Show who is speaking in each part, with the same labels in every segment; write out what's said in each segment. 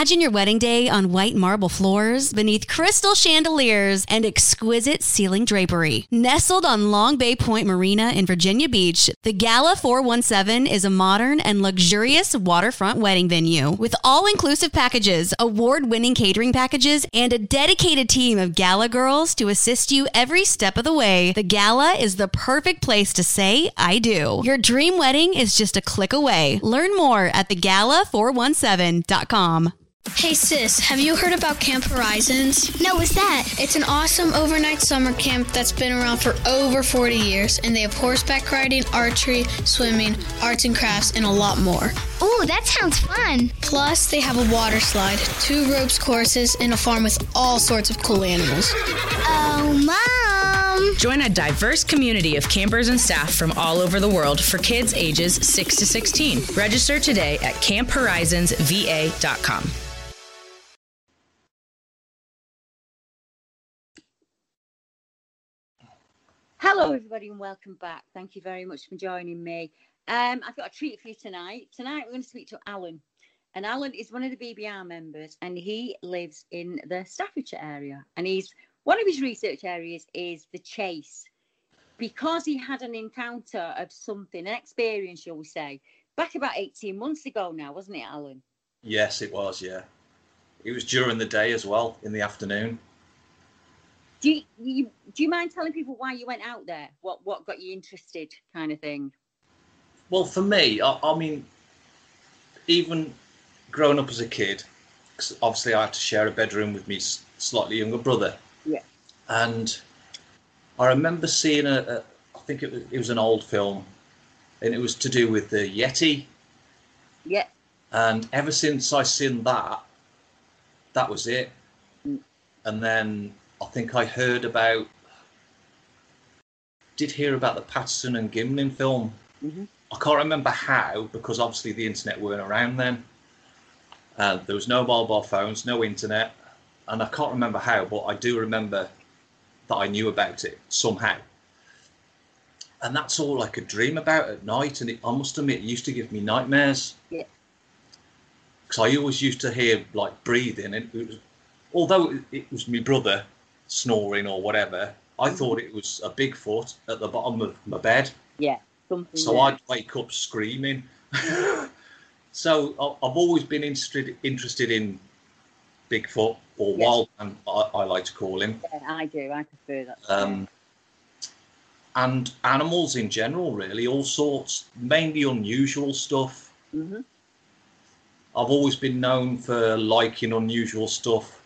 Speaker 1: Imagine your wedding day on white marble floors beneath crystal chandeliers and exquisite ceiling drapery. Nestled on Long Bay Point Marina in Virginia Beach, the Gala 417 is a modern and luxurious waterfront wedding venue with all inclusive packages, award winning catering packages, and a dedicated team of gala girls to assist you every step of the way. The Gala is the perfect place to say, I do. Your dream wedding is just a click away. Learn more at thegala417.com.
Speaker 2: Hey sis, have you heard about Camp Horizons?
Speaker 3: No, what's that?
Speaker 2: It's an awesome overnight summer camp that's been around for over 40 years, and they have horseback riding, archery, swimming, arts and crafts, and a lot more.
Speaker 3: Ooh, that sounds fun.
Speaker 2: Plus, they have a water slide, two ropes courses, and a farm with all sorts of cool animals.
Speaker 3: Oh, Mom!
Speaker 4: Join a diverse community of campers and staff from all over the world for kids ages 6 to 16. Register today at camphorizonsva.com.
Speaker 5: Hello, everybody, and welcome back. Thank you very much for joining me. Um, I've got a treat for you tonight. Tonight, we're going to speak to Alan. And Alan is one of the BBR members, and he lives in the Staffordshire area. And he's one of his research areas is the chase, because he had an encounter of something, an experience, shall we say, back about 18 months ago now, wasn't it, Alan?
Speaker 6: Yes, it was. Yeah, it was during the day as well, in the afternoon.
Speaker 5: Do you, you do you mind telling people why you went out there? What what got you interested, kind of thing?
Speaker 6: Well, for me, I, I mean, even growing up as a kid, obviously I had to share a bedroom with my slightly younger brother.
Speaker 5: Yeah.
Speaker 6: And I remember seeing a, a I think it was, it was an old film, and it was to do with the Yeti.
Speaker 5: Yeah.
Speaker 6: And ever since I seen that, that was it.
Speaker 5: Mm.
Speaker 6: And then I think I heard about, did hear about the Patterson and Gimlin film.
Speaker 5: Mhm.
Speaker 6: I can't remember how because obviously the internet weren't around then. Uh, there was no mobile phones, no internet, and I can't remember how, but I do remember that I knew about it somehow. And that's all I could dream about at night, and it, I must admit, it used to give me nightmares.
Speaker 5: Yeah.
Speaker 6: Because I always used to hear like breathing, and it was, although it- it was my brother snoring or whatever, I thought it was a Bigfoot at the bottom of my bed.
Speaker 5: Yeah. Something.
Speaker 6: So
Speaker 5: there.
Speaker 6: I'd wake up screaming. so I've always been interested interested in Bigfoot or
Speaker 5: Yes.
Speaker 6: wild man, I, I like to call him,
Speaker 5: Yeah, I do. I prefer that.
Speaker 6: um, and animals in general. Really, all sorts, mainly unusual stuff.
Speaker 5: hmm
Speaker 6: I've always been known for liking unusual stuff,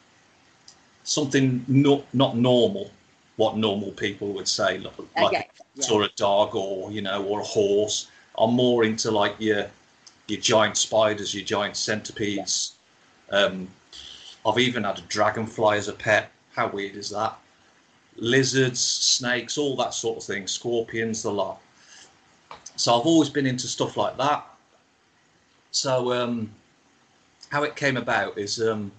Speaker 6: something not not normal, what normal people would say, like,
Speaker 5: I
Speaker 6: like
Speaker 5: get
Speaker 6: a
Speaker 5: yeah.
Speaker 6: or a dog or you know or a horse. I'm more into like your your giant spiders, your giant centipedes. Um, I've even had a dragonfly as a pet. How weird is that? Lizards, snakes, all that sort of thing, scorpions, the lot. So I've always been into stuff like that. So um, how it came about is um,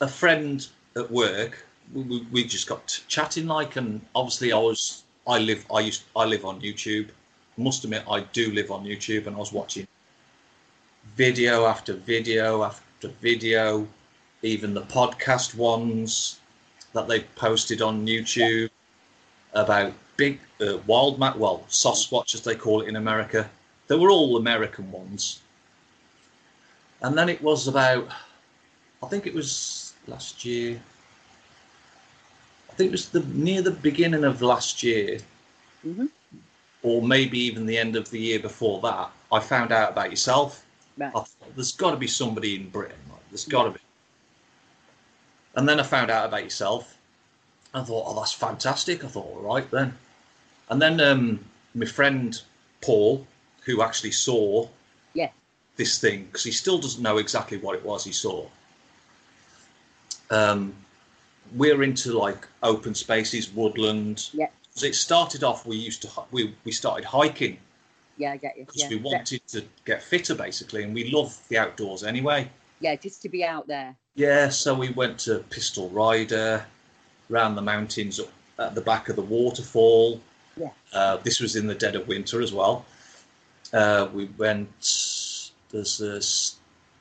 Speaker 6: a friend at work. We, we, just got chatting like, and obviously I was I live I used I live on YouTube. Must admit I do live on YouTube, and I was watching video after video after video, even the podcast ones that they posted on YouTube about big uh, wild mat well Sasquatch as they call it in America. They were all American ones. And then it was about, I think it was last year. I think it was the near the beginning of last year,
Speaker 5: Mhm.
Speaker 6: or maybe even the end of the year before that. I found out about yourself.
Speaker 5: Right.
Speaker 6: Thought, there's got to be somebody in Britain. Like, there's got to be. And then I found out about yourself. I thought, oh, that's fantastic. I thought, all right then. And then um, my friend Paul, who actually saw
Speaker 5: Yeah.
Speaker 6: this thing, because he still doesn't know exactly what it was he saw. Um, we're into like open spaces, woodland.
Speaker 5: Yeah.
Speaker 6: So it started off. We used to we we started hiking
Speaker 5: Yeah, I get you.
Speaker 6: because
Speaker 5: Yeah.
Speaker 6: we wanted to get fitter basically, and we love the outdoors anyway.
Speaker 5: yeah, just to be out there.
Speaker 6: Yeah, so we went to Pistyll Rhaeadr, round the mountains at the back of the waterfall.
Speaker 5: Yeah.
Speaker 6: Uh, this was in the dead of winter as well. Uh, we went there's uh,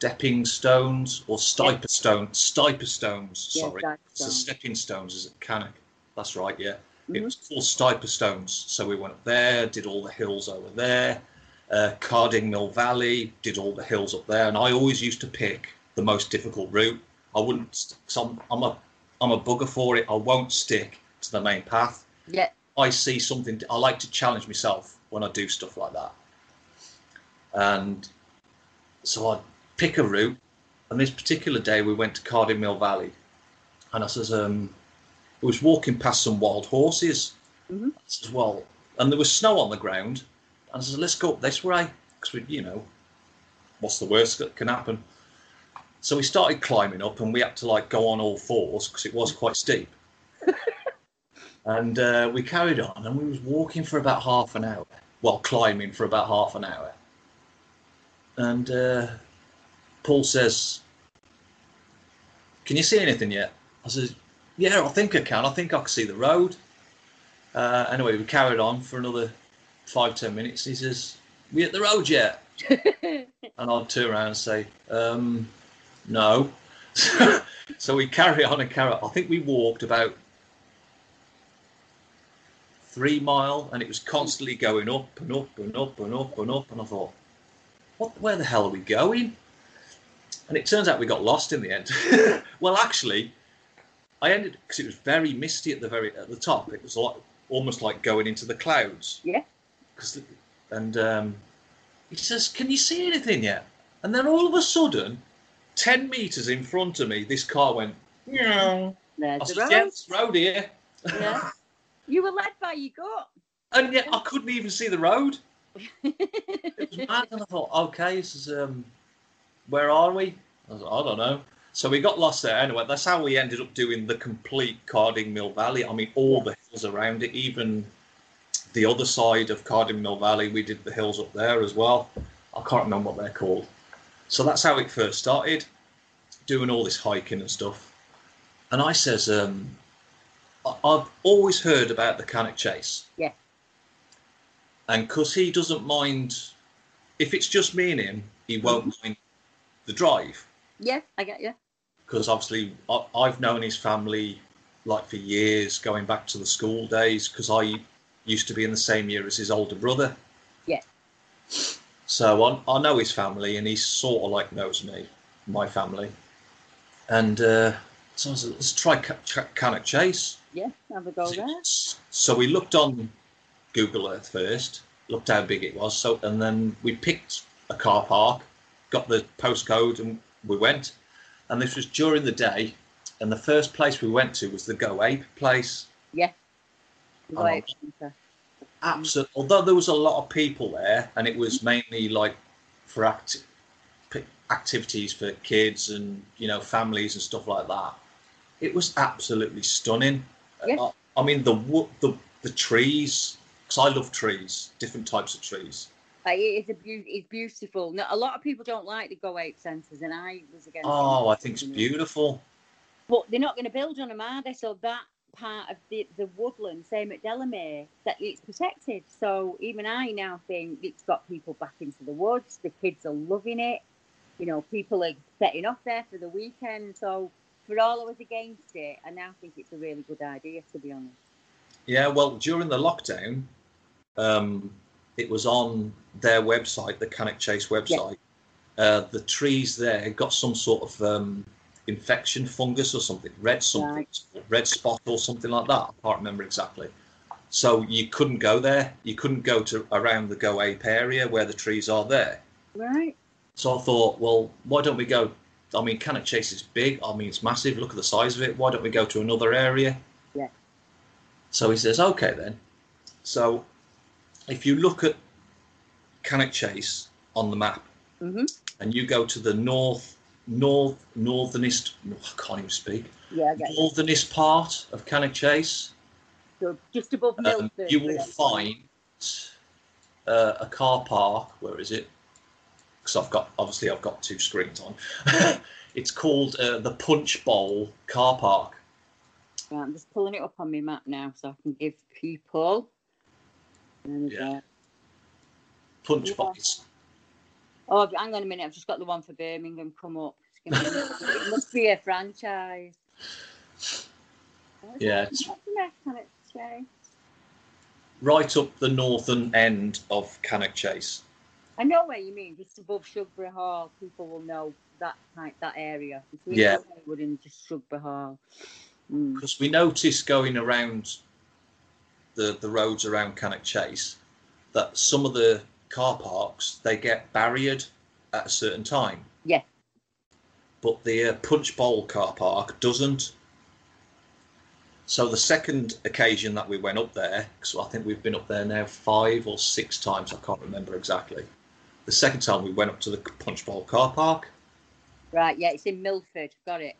Speaker 6: stepping stones or Stiperstones. Stiper stones.
Speaker 7: Yeah,
Speaker 6: Sorry, it's the stepping stones is at Cannock. That's right. Yeah, it
Speaker 7: Mhm.
Speaker 6: was called Stiperstones. So we went up there, did all the hills over there. Uh, Carding Mill Valley, did all the hills up there, and I always used to pick the most difficult route. I wouldn't. So I'm, I'm a I'm a bugger for it. I won't stick to the main path.
Speaker 7: Yeah.
Speaker 6: I see something. I like to challenge myself when I do stuff like that. And so I pick a route. And this particular day, we went to Carding Mill Valley, and I says, um, I was walking past some wild horses.
Speaker 7: Mhm.
Speaker 6: I says, well, and there was snow on the ground. And I says, let's go up this way, because we, you know, what's the worst that can happen? So we started climbing up, and we had to like go on all fours because it was quite steep. and uh, we carried on, and we was walking for about half an hour. Well, climbing for about half an hour. And uh, Paul says, "Can you see anything yet?" I says, "Yeah, I think I can. I think I can see the road." Uh, anyway, we carried on for another five ten minutes. He says, "We at the road yet?" and I'd turn around and say, um, "No." so we carry on and carry on. I think we walked about three mile, and it was constantly going up and up and up and up and up. And I thought, "What? Where the hell are we going?" And it turns out we got lost in the end. well, actually, I ended because it was very misty at the very at the top. It was like almost like going into the clouds.
Speaker 7: Yeah.
Speaker 6: 'Cause- and um, he says, "Can you see anything yet?" And then all of a sudden, ten meters in front of me, this car went. Meow. I
Speaker 7: There's
Speaker 6: said,
Speaker 7: the road.
Speaker 6: "Yeah, it's the road here."
Speaker 7: Yeah. You were led by your gut.
Speaker 6: And yet I couldn't even see the road. It was mad. And I thought, okay, this is um, where are we? I, was I don't know. So we got lost there anyway. That's how we ended up doing the complete Carding Mill Valley. I mean, all the hills around it, even the other side of Carding Mill Valley, we did the hills up there as well. I can't remember what they're called. So that's how it first started, doing all this hiking and stuff. And I says, um, I- I've always heard about the Cannock Chase.
Speaker 7: Yeah.
Speaker 6: And because he doesn't mind, if it's just me and him, he won't mind the drive.
Speaker 7: Yeah, I get you.
Speaker 6: Because obviously, I, I've known his family like for years, going back to the school days, because I used to be in the same year as his older brother.
Speaker 7: Yeah.
Speaker 6: So I, I know his family, and he sort of like knows me, my family. And uh, so I said, let's try Ca- Ca- Cannock Chase.
Speaker 7: Yeah, have a go there.
Speaker 6: So we looked on Google Earth first, looked how big it was. So and then we picked a car park, got the postcode, and we went. And this was during the day. And the first place we went to was the Go Ape place.
Speaker 7: Yeah.
Speaker 6: Oh.
Speaker 7: Right.
Speaker 6: Absolutely. Although there was a lot of people there, and it was mainly like for act- activities for kids and you know families and stuff like that. It was absolutely stunning.
Speaker 7: Yeah.
Speaker 6: I, I mean the the the trees, because I love trees, different types of trees.
Speaker 7: Uh, it is a beau- it's beautiful. No, a lot of people don't like the Go Ape centres, and I was against.
Speaker 6: Oh. I think it's beautiful.
Speaker 7: But they're not going to build on them, are they? So that part of the, the woodland, same at Delamere, that it's protected. So even I now think it's got people back into the woods. The kids are loving it. You know, people are setting off there for the weekend. So for all I was against it, I now think it's a really good idea, to be honest.
Speaker 6: Yeah, well, during the lockdown, um, it was on their website, the Cannock Chase website. Uh, the trees there got some sort of um, infection, fungus or something, red something, red spot or something like that. I can't remember exactly. So you couldn't go there. You couldn't go to around the Go Ape area where the trees are there.
Speaker 7: Right?
Speaker 6: So I thought, well, why don't we go? I mean, Cannock Chase is big. I mean, it's massive. Look at the size of it. Why don't we go to another area?
Speaker 7: Yeah.
Speaker 6: So he says, okay then. So if you look at Cannock Chase on the map
Speaker 7: hmm
Speaker 6: and you go to the north, north, northernest, I can't even speak,
Speaker 7: Yeah,
Speaker 6: northernest part of Cannock Chase,
Speaker 7: So just above
Speaker 6: um, you will find uh, a car park. Where is it? Because I've got obviously I've got two screens on. it's called uh, the Punch Bowl Car Park.
Speaker 7: Right, I'm just pulling it up on my map now so I can give people.
Speaker 6: Yeah.
Speaker 7: go.
Speaker 6: Punch
Speaker 7: Yeah.
Speaker 6: Bowl.
Speaker 7: Oh, hang on a minute. I've just got the one for Birmingham come up. It's gonna be- it must be a franchise.
Speaker 6: Yeah, it's
Speaker 7: What's the next one it say?
Speaker 6: right up the northern end of Cannock Chase.
Speaker 7: I know where you mean. Just above Shugborough Hall, people will know that type, that area. Between
Speaker 6: Yeah.
Speaker 7: Wood and just Hall. Mm.
Speaker 6: because we noticed going around the the roads around Cannock Chase that some of the car parks they get barriered at a certain time.
Speaker 7: Yeah.
Speaker 6: But the uh, Punch Bowl car park doesn't. So the second occasion that we went up there, because I think we've been up there now five or six times, I can't remember exactly. The second time we went up to the Punch Bowl car park.
Speaker 7: Right, yeah, it's in Milford. Got it.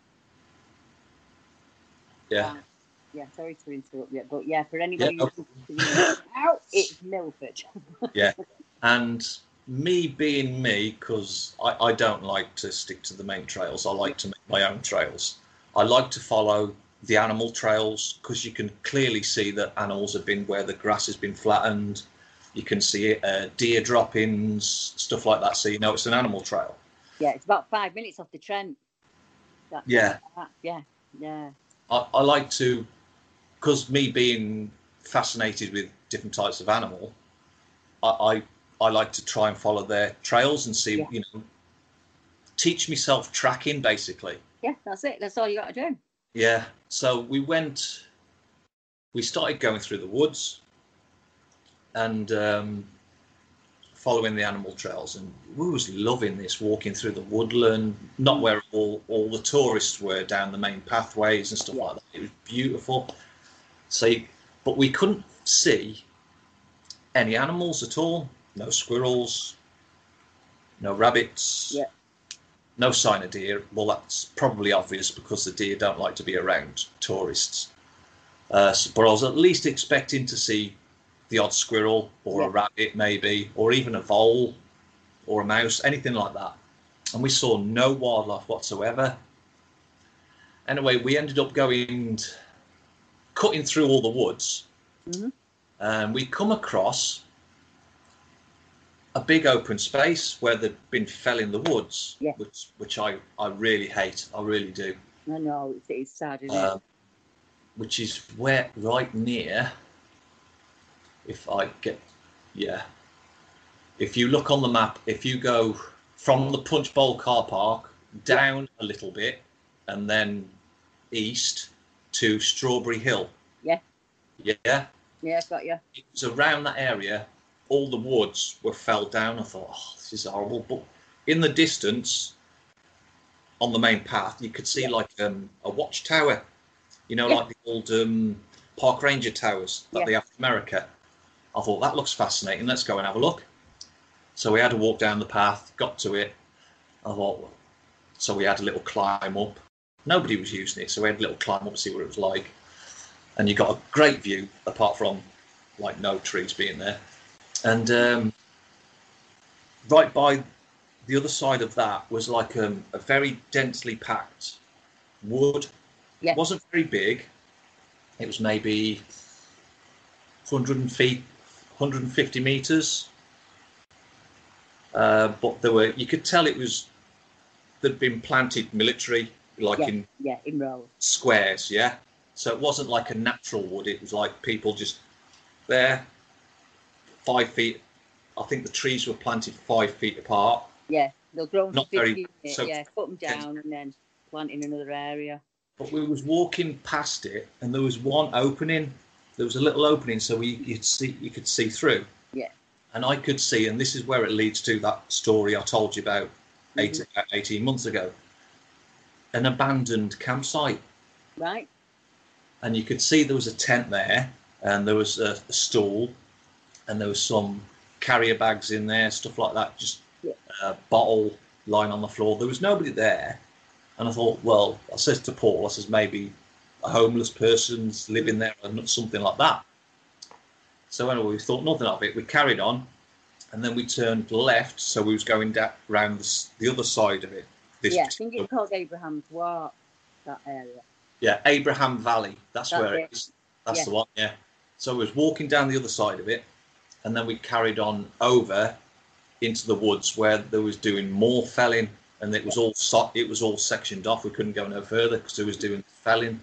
Speaker 6: Yeah.
Speaker 7: Right. Yeah, sorry to interrupt you, but yeah, for anybody
Speaker 6: Yeah,
Speaker 7: who's out, it's Milford.
Speaker 6: Yeah, and me being me, because I, I don't like to stick to the main trails, I like to make my own trails. I like to follow the animal trails because you can clearly see that animals have been where the grass has been flattened. You can see uh, deer droppings, stuff like that. So you know it's an animal trail.
Speaker 7: Yeah, it's about five minutes off the Trent. That-
Speaker 6: Yeah.
Speaker 7: that- yeah, yeah.
Speaker 6: I, I like to, because me being fascinated with different types of animal, I, I I like to try and follow their trails and see,
Speaker 7: Yeah.
Speaker 6: you know, teach myself tracking basically.
Speaker 7: Yeah, that's it. That's all you got to do.
Speaker 6: Yeah. So we went, we started going through the woods and um, following the animal trails. And we was loving this, walking through the woodland, not where all, all the tourists were down the main pathways and stuff
Speaker 7: Yeah.
Speaker 6: like that. It was beautiful. So, you- but we couldn't see any animals at all. No squirrels, no rabbits.
Speaker 7: Yeah.
Speaker 6: No sign of deer. Well, that's probably obvious because the deer don't like to be around tourists. Uh, but I was at least expecting to see the odd squirrel or a rabbit, maybe, or even a vole or a mouse, anything like that. And we saw no wildlife whatsoever. Anyway, we ended up going, cutting through all the woods,
Speaker 7: Mhm.
Speaker 6: and we come across a big open space where they'd been felling the woods,
Speaker 7: Yeah.
Speaker 6: which which I, I really hate. I really do.
Speaker 7: I know it's, it's sad, isn't
Speaker 6: Um, which is where right near. If I get, yeah. If you look on the map, if you go from the Punch Bowl car park down a little bit, and then east to Strawberry Hill.
Speaker 7: Yeah.
Speaker 6: Yeah.
Speaker 7: Yeah, got you.
Speaker 6: It was around that area. All the woods were fell down. I thought, oh, this is horrible. But in the distance, on the main path, you could see
Speaker 7: Yeah.
Speaker 6: like um, a watchtower. You know,
Speaker 7: Yeah.
Speaker 6: like the old um, park ranger towers that
Speaker 7: Yeah.
Speaker 6: they have in America. I thought that looks fascinating. Let's go and have a look. So we had to walk down the path, got to it. I thought, so we had a little climb up. Nobody was using it, so we had a little climb up to see what it was like. And you got a great view, apart from like no trees being there. And um, right by the other side of that was like um, a very densely packed wood.
Speaker 7: Yeah.
Speaker 6: It wasn't very big. It was maybe 100 feet, 150 meters. Uh, but there were, you could tell it was, there'd been planted military, like
Speaker 7: Yeah.
Speaker 6: in
Speaker 7: Yeah, in rows.
Speaker 6: squares, yeah. So it wasn't like a natural wood. It was like people just there, five feet. I think the trees were planted five feet apart.
Speaker 7: Yeah, they'll grow
Speaker 6: Not very-
Speaker 7: 50
Speaker 6: so-
Speaker 7: yeah, cut them down and then plant in another area.
Speaker 6: But we was walking past it, and there was one opening. There was a little opening, so we you could see you could see through.
Speaker 7: Yeah.
Speaker 6: And I could see, and this is where it leads to that story I told you about eight,
Speaker 7: Mm-hmm.
Speaker 6: about 18 months ago. An abandoned campsite.
Speaker 7: Right?
Speaker 6: and you could see there was a tent there, and there was a, a stool, and there was some carrier bags in there, stuff like that, just
Speaker 7: Yeah.
Speaker 6: a bottle lying on the floor. There was nobody there, and I thought, well, I said to Paul, I says maybe a homeless person's living there or something like that. So anyway, we thought nothing of it. We carried on, and then we turned left, so we was going down around the, the other side of it. This
Speaker 7: yeah, I think it's called Abraham's Walk, that area.
Speaker 6: yeah, Abraham Valley. That's,
Speaker 7: That's
Speaker 6: where
Speaker 7: it.
Speaker 6: it is. That's
Speaker 7: Yeah.
Speaker 6: the one. Yeah. So we was walking down the other side of it, and then we carried on over, into the woods where they was doing more felling, and it was all so, it was all sectioned off. We couldn't go no further because they was doing felling.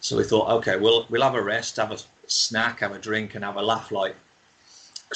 Speaker 6: So we thought, okay, we'll we'll have a rest, have a snack, have a drink, and have a laugh, like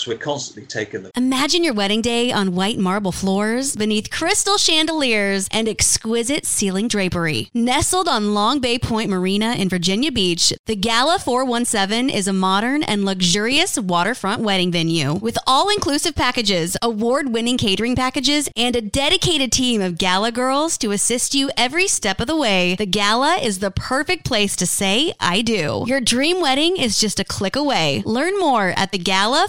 Speaker 6: we're constantly taking the
Speaker 1: Imagine your wedding day on white marble floors beneath crystal chandeliers and exquisite ceiling drapery. Nestled on Long Bay Point Marina in Virginia Beach, the Gala 417 is a modern and luxurious waterfront wedding venue with all inclusive packages, award winning catering packages, and a dedicated team of gala girls to assist you every step of the way. The Gala is the perfect place to say, I do. Your dream wedding is just a click away. Learn more at the Gala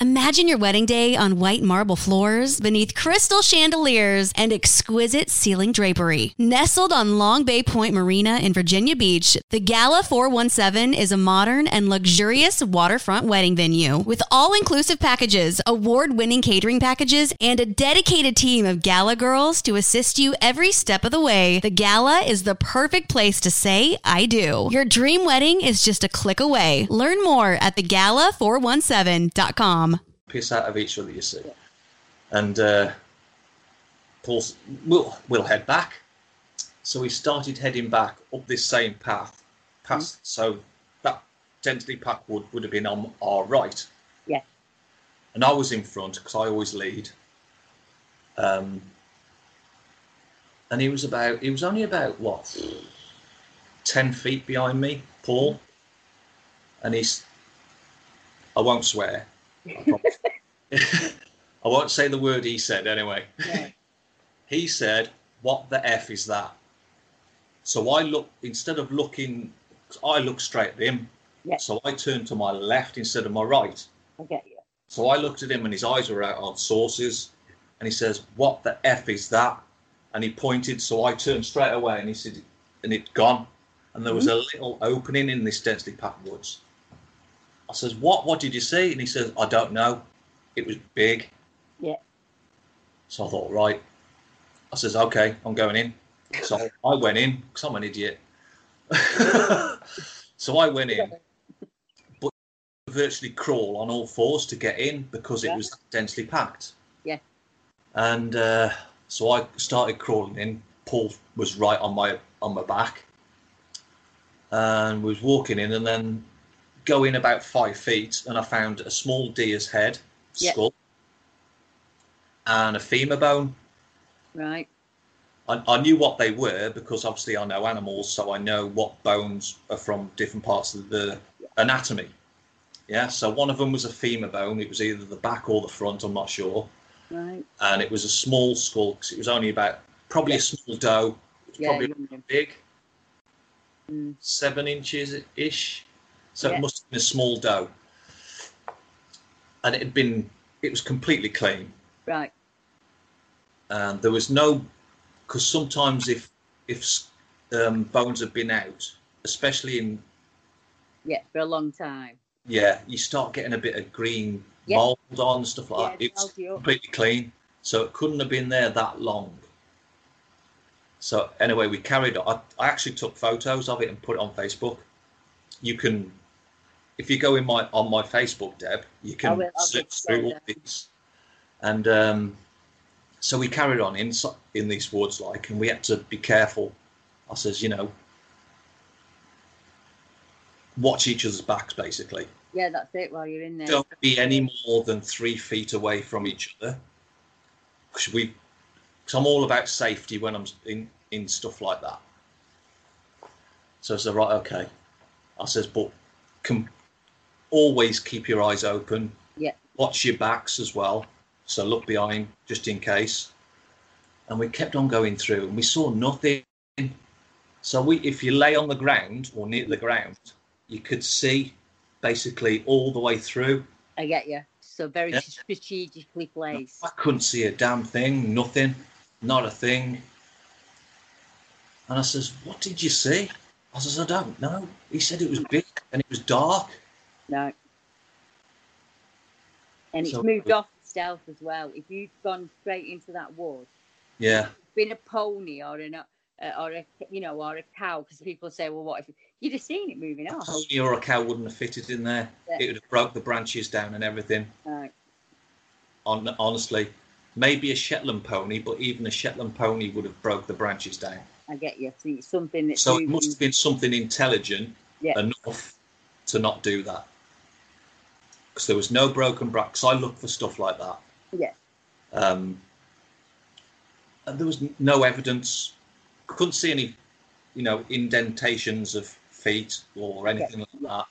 Speaker 1: Imagine your wedding day on white marble floors beneath crystal chandeliers and exquisite ceiling drapery. Nestled on Long Bay Point Marina in Virginia Beach, the Gala 417 is a modern and luxurious waterfront wedding venue with all inclusive packages, award winning catering packages, and a dedicated team of gala girls to assist you every step of the way. The Gala is the perfect place to say, I do. Your dream wedding is just a click away. Learn more at thegala417.com.
Speaker 6: piss out of each other, you see. And uh, Paul's, we'll, we'll head back. So we started heading back up this same path, past. So that densely packed wood would have been on our right.
Speaker 7: Yeah.
Speaker 6: And I was in front because I always lead. Um, and he was about, he was only about what, 10 feet behind me, Paul. And he's, I won't swear. I won't say the word he said anyway.
Speaker 7: Yeah.
Speaker 6: He said, What the F is that? So I look, instead of looking, I look straight at him.
Speaker 7: Yeah.
Speaker 6: So I turned to my left instead of my right.
Speaker 7: I get you.
Speaker 6: So I looked at him and his eyes were out on saucers. And he says, What the F is that? And he pointed. So I turned straight away and he said, And it'd gone. And there was mm-hmm. a little opening in this densely packed woods. I says, What? What did you see? And he says, I don't know. It was big.
Speaker 7: Yeah.
Speaker 6: So I thought, right. I says, okay, I'm going in. So I went in because I'm an idiot. so I went in, but virtually crawl on all fours to get in because it
Speaker 7: Yeah.
Speaker 6: was densely packed.
Speaker 7: Yeah.
Speaker 6: And uh, so I started crawling in. Paul was right on my on my back, and was walking in, and then going about five feet, and I found a small deer's head,
Speaker 7: Yeah.
Speaker 6: skull, and a femur bone.
Speaker 7: Right.
Speaker 6: I, I knew what they were because obviously I know animals, so I know what bones are from different parts of the anatomy. Yeah, so one of them was a femur bone. It was either the back or the front. I'm not sure.
Speaker 7: Right.
Speaker 6: And it was a small skull because it was only about probably a small doe. It was
Speaker 7: Yeah,
Speaker 6: probably big,
Speaker 7: Mm.
Speaker 6: seven inches ish. So
Speaker 7: Yeah.
Speaker 6: it must have been a small doe. And it had been, it was completely clean.
Speaker 7: Right.
Speaker 6: and there was no because sometimes if if um, bones have been out especially in
Speaker 7: Yeah, for a long time.
Speaker 6: yeah you start getting a bit of green
Speaker 7: Yeah.
Speaker 6: mold on stuff like
Speaker 7: Yeah,
Speaker 6: that
Speaker 7: it
Speaker 6: it's completely clean so it couldn't have been there that long so anyway we carried on I, I actually took photos of it and put it on facebook you can if you go in my on my facebook deb you
Speaker 7: I
Speaker 6: can
Speaker 7: will, I'll
Speaker 6: search
Speaker 7: just
Speaker 6: through all these. And um so we carried on in in these woods like and we had to be careful. I says you know watch each other's backs basically.
Speaker 7: Yeah, that's it while you're in there.
Speaker 6: don't be any more than three feet away from each other. Because we because i'm all about safety when i'm in in stuff like that. So i said right okay. I says but can always keep your eyes open
Speaker 7: Yeah.
Speaker 6: watch your backs as well so look behind just in case and we kept on going through and we saw nothing so we if you lay on the ground or near the ground you could see basically all the way through
Speaker 7: I get you. So very
Speaker 6: Yeah.
Speaker 7: strategically placed.
Speaker 6: I couldn't see a damn thing, nothing, not a thing. And I says, What did you see? I says, I don't know. He said it was big and it was dark.
Speaker 7: No. And it's
Speaker 6: So-
Speaker 7: moved off stealth as well. If you'd gone straight into that wood,
Speaker 6: Yeah.
Speaker 7: been a pony or an uh, or a you know or a cow, because people say, well, what if you'd have seen it moving off?
Speaker 6: A pony or a cow wouldn't have fitted in there.
Speaker 7: Yeah.
Speaker 6: It would have broke the branches down and everything.
Speaker 7: Right.
Speaker 6: On, honestly, maybe a Shetland pony, but even a Shetland pony would have broke the branches down.
Speaker 7: I get you. So it's something that's
Speaker 6: So it must have been something intelligent
Speaker 7: Yeah.
Speaker 6: enough to not do that. Because there was no broken branches. I look for stuff like that.
Speaker 7: Yeah.
Speaker 6: Um, and there was no evidence. Couldn't see any, you know, indentations of feet or anything like that.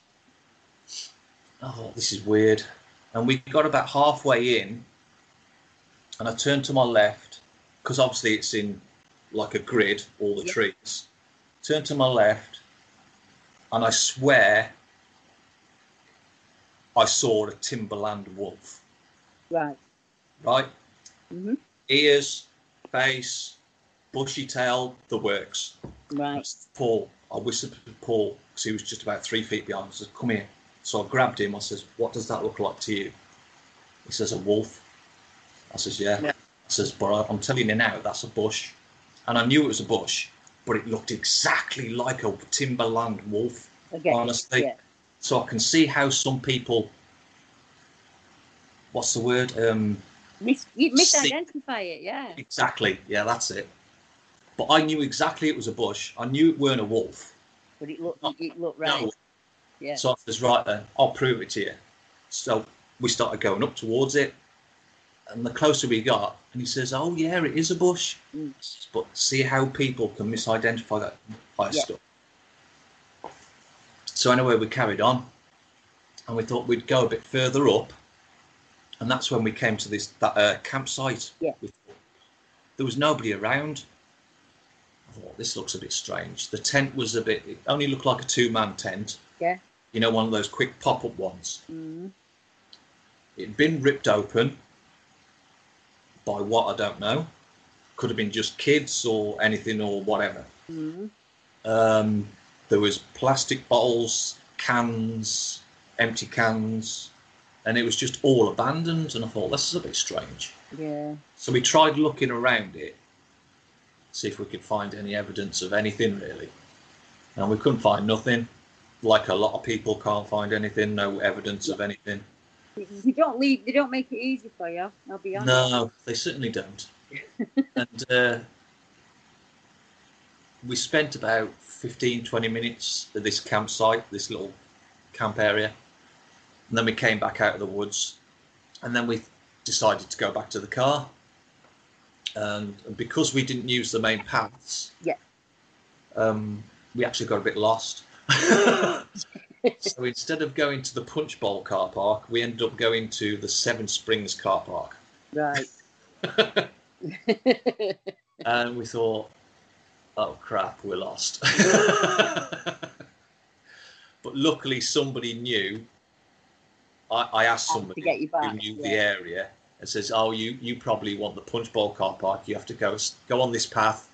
Speaker 6: Oh, this is weird, and we got about halfway in, and I turned to my left because obviously it's in like a grid, all the
Speaker 7: Yeah.
Speaker 6: trees. Turned to my left, and I swear I saw a timberland wolf.
Speaker 7: Right.
Speaker 6: Right,
Speaker 7: hmm
Speaker 6: ears, face, bushy tail, the works.
Speaker 7: Right.
Speaker 6: Paul, I whispered to Paul because he was just about three feet behind. I said, "Come here." So I grabbed him. I says, "What does that look like to you?" He says, "A wolf." I says, "Yeah."
Speaker 7: Yeah.
Speaker 6: I says, "But I'm telling you now, that's a bush." And I knew it was a bush, but it looked exactly like a timberland wolf.
Speaker 7: You.
Speaker 6: honestly,
Speaker 7: Yeah.
Speaker 6: So I can see how some people. What's the word? Um,
Speaker 7: Mis- you
Speaker 6: See-
Speaker 7: misidentify it. Yeah.
Speaker 6: exactly. Yeah, that's it. But I knew exactly it was a bush. I knew it weren't a wolf.
Speaker 7: But it looked. It looked right.
Speaker 6: No.
Speaker 7: Yeah.
Speaker 6: So I was right then, I'll prove it to you. So we started going up towards it, and the closer we got, and he says, "Oh yeah, it is a bush."
Speaker 7: Mm.
Speaker 6: But see how people can misidentify that by
Speaker 7: Yeah.
Speaker 6: stuff. So anyway, we carried on, and we thought we'd go a bit further up, and that's when we came to this that uh, campsite.
Speaker 7: Yeah.
Speaker 6: There was nobody around. I thought this looks a bit strange. The tent was a bit. It only looked like a two-man tent
Speaker 7: Yeah.
Speaker 6: you know, one of those quick pop up ones.
Speaker 7: Mm.
Speaker 6: It'd been ripped open by what I don't know. Could have been just kids or anything or whatever.
Speaker 7: Mm.
Speaker 6: Um, there was plastic bottles, cans, empty cans, and it was just all abandoned. And I thought this is a bit strange.
Speaker 7: Yeah.
Speaker 6: So we tried looking around it, see if we could find any evidence of anything really, and we couldn't find nothing. Like a lot of people can't find anything, no evidence of anything.
Speaker 7: They don't leave. They don't make it easy for you. I'll be honest.
Speaker 6: No, they certainly don't. and uh, we spent about 15, 20 minutes at this campsite, this little camp area. And then we came back out of the woods. And then we decided to go back to the car. And because we didn't use the main paths,
Speaker 7: Yeah.
Speaker 6: um, we actually got a bit lost. so instead of going to the Punch Bowl car park, we ended up going to the Seven Springs car park.
Speaker 7: Right.
Speaker 6: and we thought, oh crap, we're lost. but luckily, somebody knew. I, I asked somebody
Speaker 7: get you
Speaker 6: who knew
Speaker 7: yeah.
Speaker 6: the area and says, "Oh, you you probably want the Punch Bowl car park. You have to go go on this path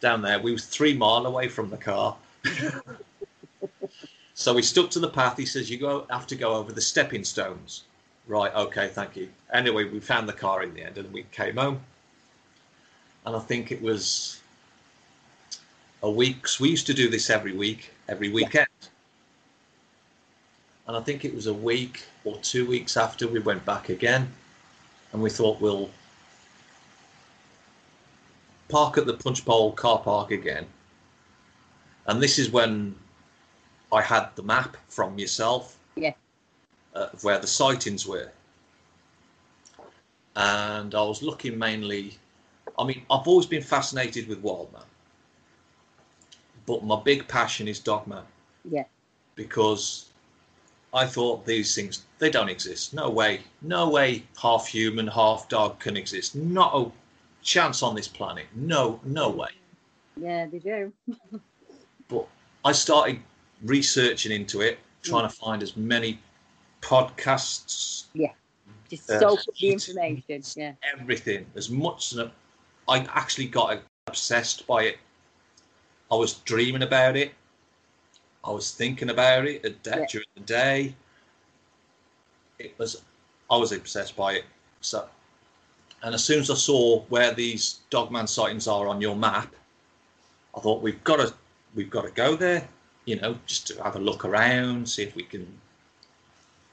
Speaker 6: down there." We was three mile away from the car. so we stuck to the path. He says, "You go have to go over the stepping stones." Right. Okay. Thank you. Anyway, we found the car in the end, and we came home. And I think it was a week. 'cause we used to do this every week, every weekend. And I think it was a week or two weeks after we went back again, and we thought we'll park at the Punch Bowl car park again. And this is when I had the map from yourself
Speaker 7: Yeah.
Speaker 6: uh, of where the sightings were. And I was looking mainly, I mean, I've always been fascinated with Wildman, but my big passion is Dogman.
Speaker 7: Yeah.
Speaker 6: because I thought these things, they don't exist. No way, no way half human, half dog can exist. Not a chance on this planet. No, no way.
Speaker 7: Yeah, they do.
Speaker 6: But I started researching into it, trying to find as many podcasts,
Speaker 7: Yeah. Just
Speaker 6: Uh,
Speaker 7: soak up the information. Yeah.
Speaker 6: everything as much as I actually got obsessed by it. I was dreaming about it. I was thinking about it at day,
Speaker 7: Yeah.
Speaker 6: during the day. It was, I was obsessed by it. So, and as soon as I saw where these dogman sightings are on your map, I thought we've got to, we've got to go there. You know, just to have a look around, see if we can,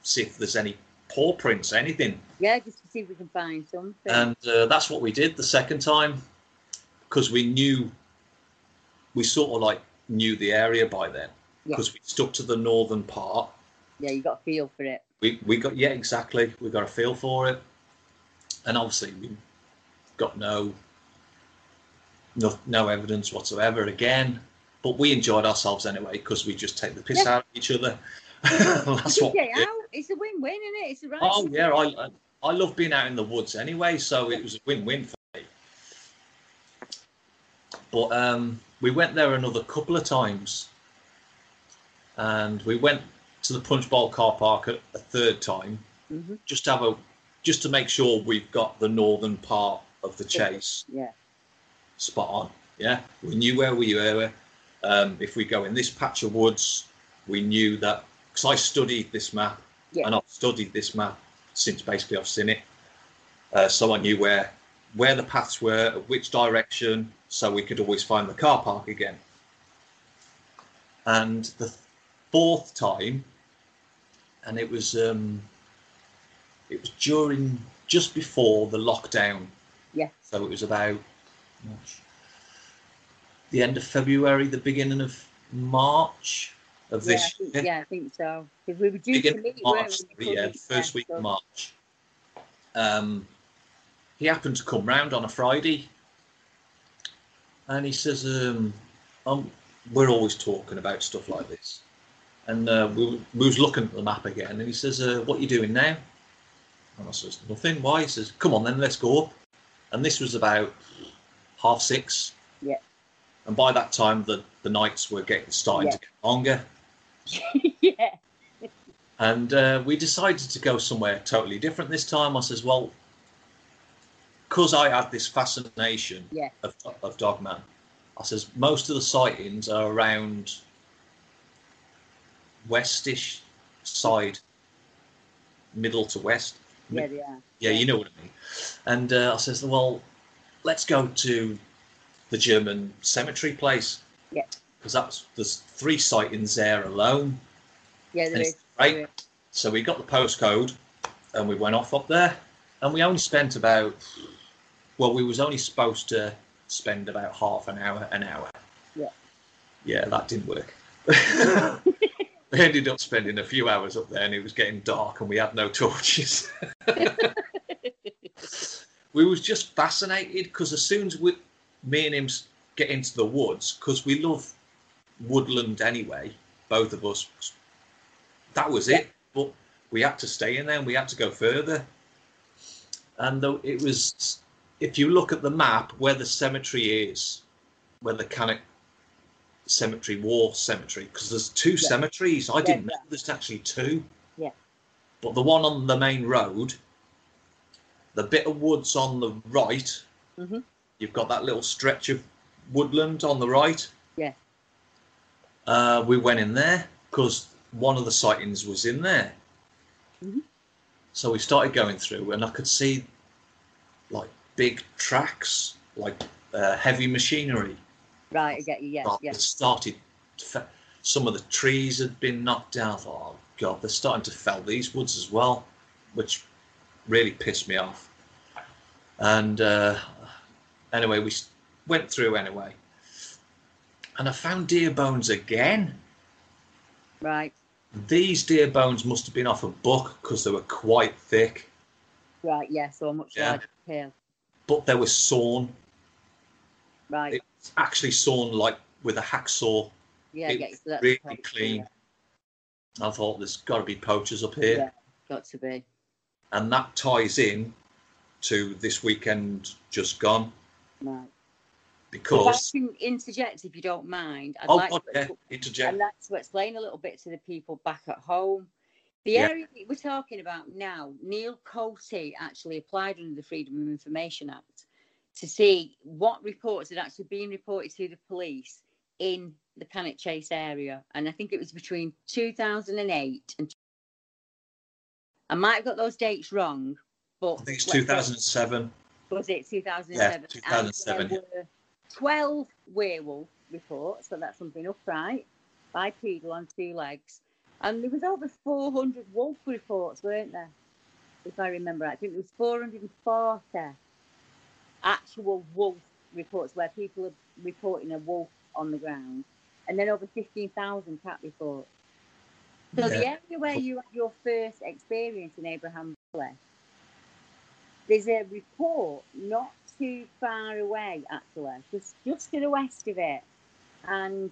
Speaker 6: see if there's any paw prints, anything.
Speaker 7: Yeah, just to see if we can find something.
Speaker 6: And uh, that's what we did the second time because we knew, we sort of like knew the area by then
Speaker 7: Yeah.
Speaker 6: because we stuck to the northern part.
Speaker 7: yeah, you got a feel for it.
Speaker 6: We, we got, yeah, exactly. We got a feel for it. And obviously, we got no, no, no evidence whatsoever again. But we enjoyed ourselves anyway because we just take the piss
Speaker 7: Yeah.
Speaker 6: out of each other. that's what
Speaker 7: out. It's a win-win, isn't it? It's the right.
Speaker 6: Oh yeah. I I love being out in the woods anyway, so it was a win-win for me. But um, we went there another couple of times, and we went to the Punch Bowl car park a, a third time,
Speaker 7: Mhm.
Speaker 6: just to have a just to make sure we've got the northern part of the chase
Speaker 7: Yeah.
Speaker 6: spot on. Yeah, we knew where we were. Um, if we go in this patch of woods, we knew that because I studied this map
Speaker 7: Yeah.
Speaker 6: and I've studied this map since basically I've seen it. Uh, so I knew where where the paths were, which direction, so we could always find the car park again. And the fourth time, and it was um, it was during just before the lockdown.
Speaker 7: Yeah.
Speaker 6: So it was about March, the end of February, the beginning of March of
Speaker 7: Yeah, I
Speaker 6: this
Speaker 7: think,
Speaker 6: year.
Speaker 7: yeah, I think so. Because we were due to meet,
Speaker 6: March,
Speaker 7: we?
Speaker 6: yeah, first week of March. Um, he happened to come round on a Friday, and he says, um, um, "We're always talking about stuff like this." And uh, we, we was looking at the map again, and he says, uh, "What are you doing now?" And I says, "Nothing." Why? He says, "Come on, then, let's go up." And this was about half six,
Speaker 7: Yeah.
Speaker 6: and by that time, the the nights were getting starting
Speaker 7: Yeah.
Speaker 6: to get longer.
Speaker 7: yeah.
Speaker 6: And uh, we decided to go somewhere totally different this time. I says, well, because I had this fascination
Speaker 7: Yeah.
Speaker 6: of, of Dogman, I says, most of the sightings are around westish side, middle to west.
Speaker 7: Yeah, they are.
Speaker 6: Yeah, you know what I mean. And uh, I says, well, let's go to the German cemetery place.
Speaker 7: Yeah.
Speaker 6: Because that's there's three sightings there alone.
Speaker 7: Yeah, there is.
Speaker 6: Right. So we got the postcode and we went off up there and we only spent about well, we was only supposed to spend about half an hour, an hour.
Speaker 7: Yeah.
Speaker 6: Yeah, that didn't work. we ended up spending a few hours up there and it was getting dark and we had no torches. we was just fascinated because as soon as we, me and him get into the woods, because we love woodland anyway, both of us, that was it. But we had to stay in there and we had to go further. And though it was, if you look at the map where the cemetery is, where the Cannock Cemetery, War Cemetery, because there's two
Speaker 7: Yeah.
Speaker 6: cemeteries. I
Speaker 7: Yeah,
Speaker 6: didn't know
Speaker 7: yeah.
Speaker 6: there's actually two.
Speaker 7: Yeah.
Speaker 6: But the one on the main road, the bit of woods on the right,
Speaker 7: Mhm.
Speaker 6: you've got that little stretch of woodland on the right.
Speaker 7: Yeah.
Speaker 6: Uh, we went in there because one of the sightings was in there.
Speaker 7: Mhm.
Speaker 6: So we started going through, and I could see like big tracks, like uh, heavy machinery.
Speaker 7: Right, I get you. Yes, yes.
Speaker 6: It started. fe- Some of the trees had been knocked down. Oh god, they're starting to fell these woods as well, which really pissed me off. And uh, anyway, we went through anyway, and I found deer bones again.
Speaker 7: Right,
Speaker 6: These deer bones must have been off a buck because they were quite thick,
Speaker 7: right, yeah. So much
Speaker 6: Yeah.
Speaker 7: larger tail.
Speaker 6: But they were sawn.
Speaker 7: Right,
Speaker 6: It's actually sawn like with a hacksaw.
Speaker 7: yeah,
Speaker 6: it.
Speaker 7: So
Speaker 6: really
Speaker 7: probably-
Speaker 6: clean. I thought there's got to be poachers up here.
Speaker 7: Yeah, got to be.
Speaker 6: and that ties in to this weekend just gone
Speaker 7: Right. If
Speaker 6: because
Speaker 7: I can interject, if you don't mind, I'd
Speaker 6: oh
Speaker 7: like
Speaker 6: god
Speaker 7: to,
Speaker 6: yeah
Speaker 7: I'd like to explain a little bit to the people back at home.
Speaker 5: The
Speaker 6: Yeah.
Speaker 5: area that we're talking about now, Neil Coty actually applied under the Freedom of Information Act to see what reports had actually been reported to the police in the Cannock Chase area. And I think it was between 2008 and I might have got those dates wrong, but
Speaker 6: I think it's
Speaker 5: let's
Speaker 6: 2007.
Speaker 5: was it 2007?
Speaker 6: Yeah,
Speaker 5: And
Speaker 6: 2007,
Speaker 5: there were 12 werewolf reports, so that's something upright, bipedal on two legs. And there was over 400 wolf reports, weren't there? If I remember. I think there was 440 actual wolf reports where people are reporting a wolf on the ground. And then over 15,000 cat reports. So the area where you had your first experience in Abraham Valley, there's a report not too far away, actually, just just to the west of it, and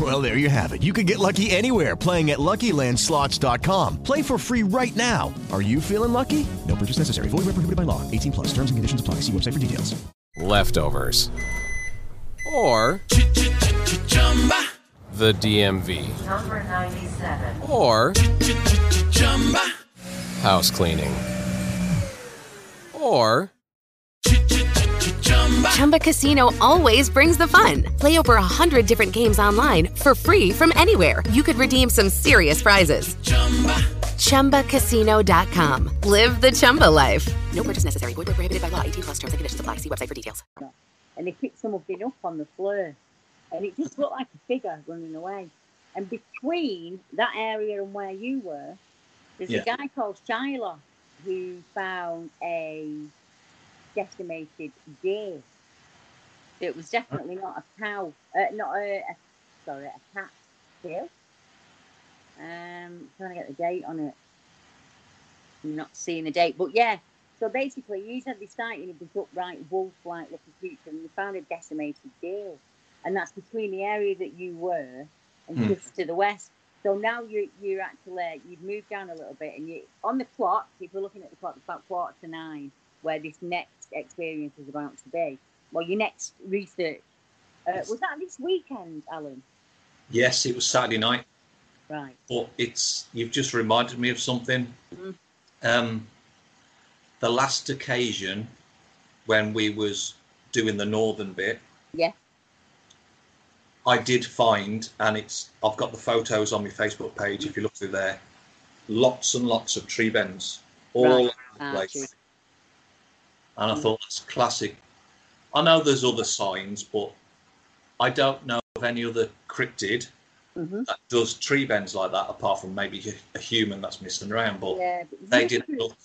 Speaker 8: Well, there you have it. You can get lucky anywhere playing at LuckyLandSlots.com. Play for free right now. Are you feeling lucky? No purchase necessary. Void where prohibited by law. 18 plus. Terms and conditions apply. See website for details.
Speaker 9: Leftovers. Or the DMV.
Speaker 10: Number 97.
Speaker 9: Or house cleaning. Or
Speaker 1: Chumba Casino always brings the fun. Play over a hundred different games online for free from anywhere. You could redeem some serious prizes. Chumba. ChumbaCasino.com. Live the Chumba life. No purchase necessary. Void where prohibited by law. 18 plus terms and conditions apply. See website for details.
Speaker 5: and they picked something up on the floor, and it just looked like a figure running away. And between that area and where you were, there's
Speaker 6: Yeah.
Speaker 5: a guy called Shiloh who found a decimated deer. It was definitely not a cow, uh, not a, a sorry, a cat kill. Um, trying to get the date on it. I'm not seeing the date, but yeah. So basically, he's had this sighting of this upright wolf-like looking creature, and we found a decimated deer, and that's between the area that you were and
Speaker 6: Hmm.
Speaker 5: just to the west. So now you're you're actually you've moved down a little bit, and you on the clock. If we're looking at the clock, it's about quarter to nine, where this next experience is about to be. Well, your next research uh, was that this weekend, Alan?
Speaker 6: Yes, it was Saturday night,
Speaker 5: Right.
Speaker 6: but it's you've just reminded me of something.
Speaker 5: Mhm.
Speaker 6: Um, the last occasion when we was doing the northern bit,
Speaker 5: Yeah.
Speaker 6: I did find, and it's I've got the photos on my Facebook page. If you look through there, lots and lots of tree bends all
Speaker 5: Right.
Speaker 6: over the
Speaker 5: Ah,
Speaker 6: place. And I
Speaker 5: Mm.
Speaker 6: thought that's classic. I know there's other signs, but I don't know of any other cryptid
Speaker 5: Mhm.
Speaker 6: that does tree bends like that, apart from maybe a- human that's missing around. But
Speaker 5: Yeah, but
Speaker 6: they didn't
Speaker 5: could-
Speaker 6: look.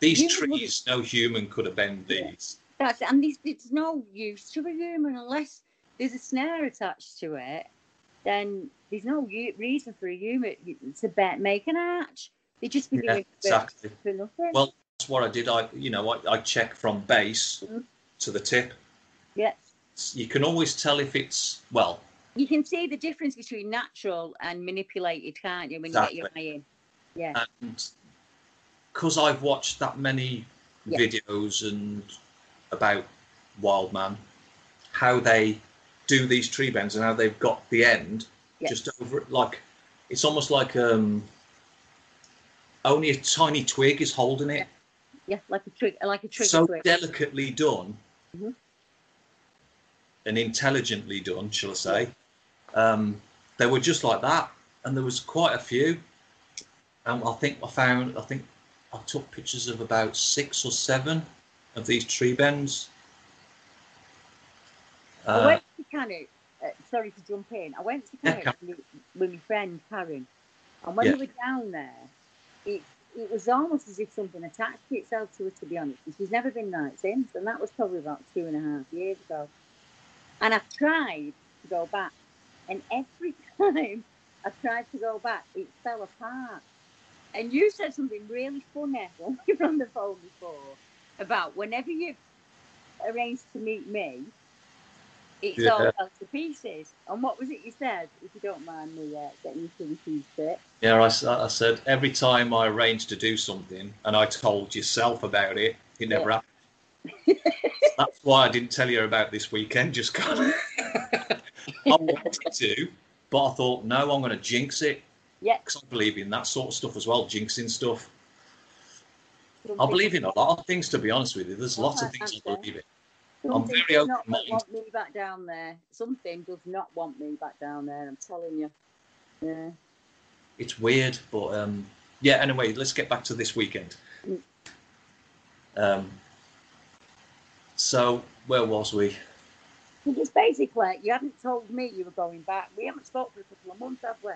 Speaker 6: These
Speaker 5: would-
Speaker 6: trees, no human could have bent these.
Speaker 5: That's and there's, there's no use to a human unless there's a snare attached to it. Then there's no reason for a human to bet make an arch. They just be
Speaker 6: Yeah,
Speaker 5: doing
Speaker 6: exactly.
Speaker 5: for nothing.
Speaker 6: Well, what I did. I, you know, I, I check from base
Speaker 5: Mhm.
Speaker 6: to the tip.
Speaker 5: yes,
Speaker 6: You can always tell if it's well.
Speaker 5: you can see the difference between natural and manipulated, can't you? When you get your eye in. Yeah.
Speaker 6: and because I've watched that many
Speaker 5: Yeah.
Speaker 6: videos and about wild man, how they do these tree bends and how they've got the end
Speaker 5: Yes.
Speaker 6: just over it, like it's almost like um only a tiny twig is holding it.
Speaker 5: Yeah, like a trigger, like a trigger
Speaker 6: so delicately done
Speaker 5: Mhm.
Speaker 6: and intelligently done, shall I say? Um, they were just like that, and there was quite a few. And I think I found, I think I took pictures of about six or seven, of these tree bends.
Speaker 5: I
Speaker 6: Uh,
Speaker 5: went to Cannock. Uh, sorry to jump in. I went to
Speaker 6: Yeah,
Speaker 5: with, with my friend Karen, and when
Speaker 6: Yeah.
Speaker 5: we were down there, it it was almost as if something attached itself to her. To be honest, and she's never been right since, and that was probably about two and a half years ago. And I've tried to go back, and every time I've tried to go back, it fell apart. And you said something really funny when we were on the phone before about whenever you arranged to meet me, it's all fell to pieces. And what was it you said, if you don't mind me uh, getting you to repeat it?
Speaker 6: yeah, I said every time I arranged to do something and I told yourself about it, it never
Speaker 5: Yeah.
Speaker 6: happened. That's why I didn't tell you about this weekend. Just kind of, I wanted to, but I thought, no, I'm going to jinx it
Speaker 5: Yeah.
Speaker 6: because I believe in that sort of stuff as well, jinxing stuff. I believe in a lot of things, to be honest with you. There's lots of things I believe in. I'm
Speaker 5: Something
Speaker 6: very
Speaker 5: does not want me back down there. Something does not want me back down there. I'm telling you. Yeah.
Speaker 6: It's weird, but um, yeah. Anyway, let's get back to this weekend.
Speaker 5: Mm.
Speaker 6: Um, so where was we?
Speaker 5: Because basically, you haven't told me you were going back. We haven't spoken for a couple of months, have we?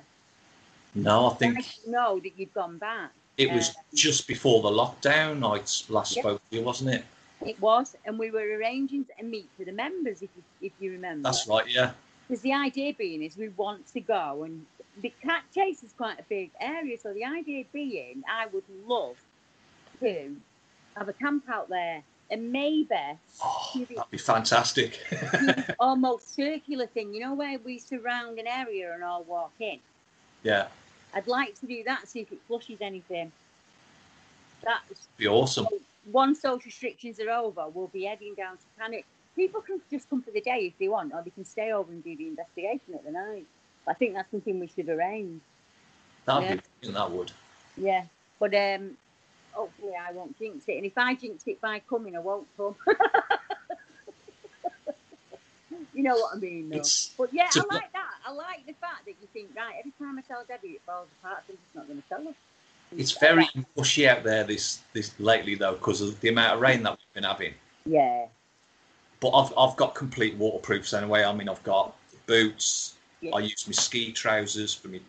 Speaker 6: No, I think
Speaker 5: I know that you've gone back.
Speaker 6: it was
Speaker 5: Um,
Speaker 6: just before the lockdown. I last spoke to you, wasn't it?
Speaker 5: It was, and we were arranging to meet for the members, if you, if you remember.
Speaker 6: That's right. Yeah.
Speaker 5: Because the idea being is we want to go, and the cat chase is quite a big area. So the idea being, I would love to have a camp out there, and maybe oh, the
Speaker 6: That'd be fantastic.
Speaker 5: almost circular thing. You know where we surround an area and all walk in.
Speaker 6: yeah,
Speaker 5: I'd like to do that, see if it flushes anything. That's
Speaker 6: be awesome.
Speaker 5: Once those restrictions are over, we'll be heading down to Cannock. People can just come for the day if they want, or they can stay over and do the investigation at the night. I think that's something we should arrange.
Speaker 6: That'd
Speaker 5: Yeah.
Speaker 6: be that would.
Speaker 5: Yeah, but um, hopefully I won't jinx it. And if I jinx it by coming, I won't come. you know what I mean, though.
Speaker 6: It's-
Speaker 5: but yeah, I like that. I like the fact that you think, right, every time I tell Debbie it falls apart, I'm just not going to tell her.
Speaker 6: It's very mushy out there this this lately though because of the amount of rain that we've been having.
Speaker 5: Yeah.
Speaker 6: But I've I've got complete waterproofs anyway. I mean, I've got boots.
Speaker 5: Yeah.
Speaker 6: I use my ski trousers for me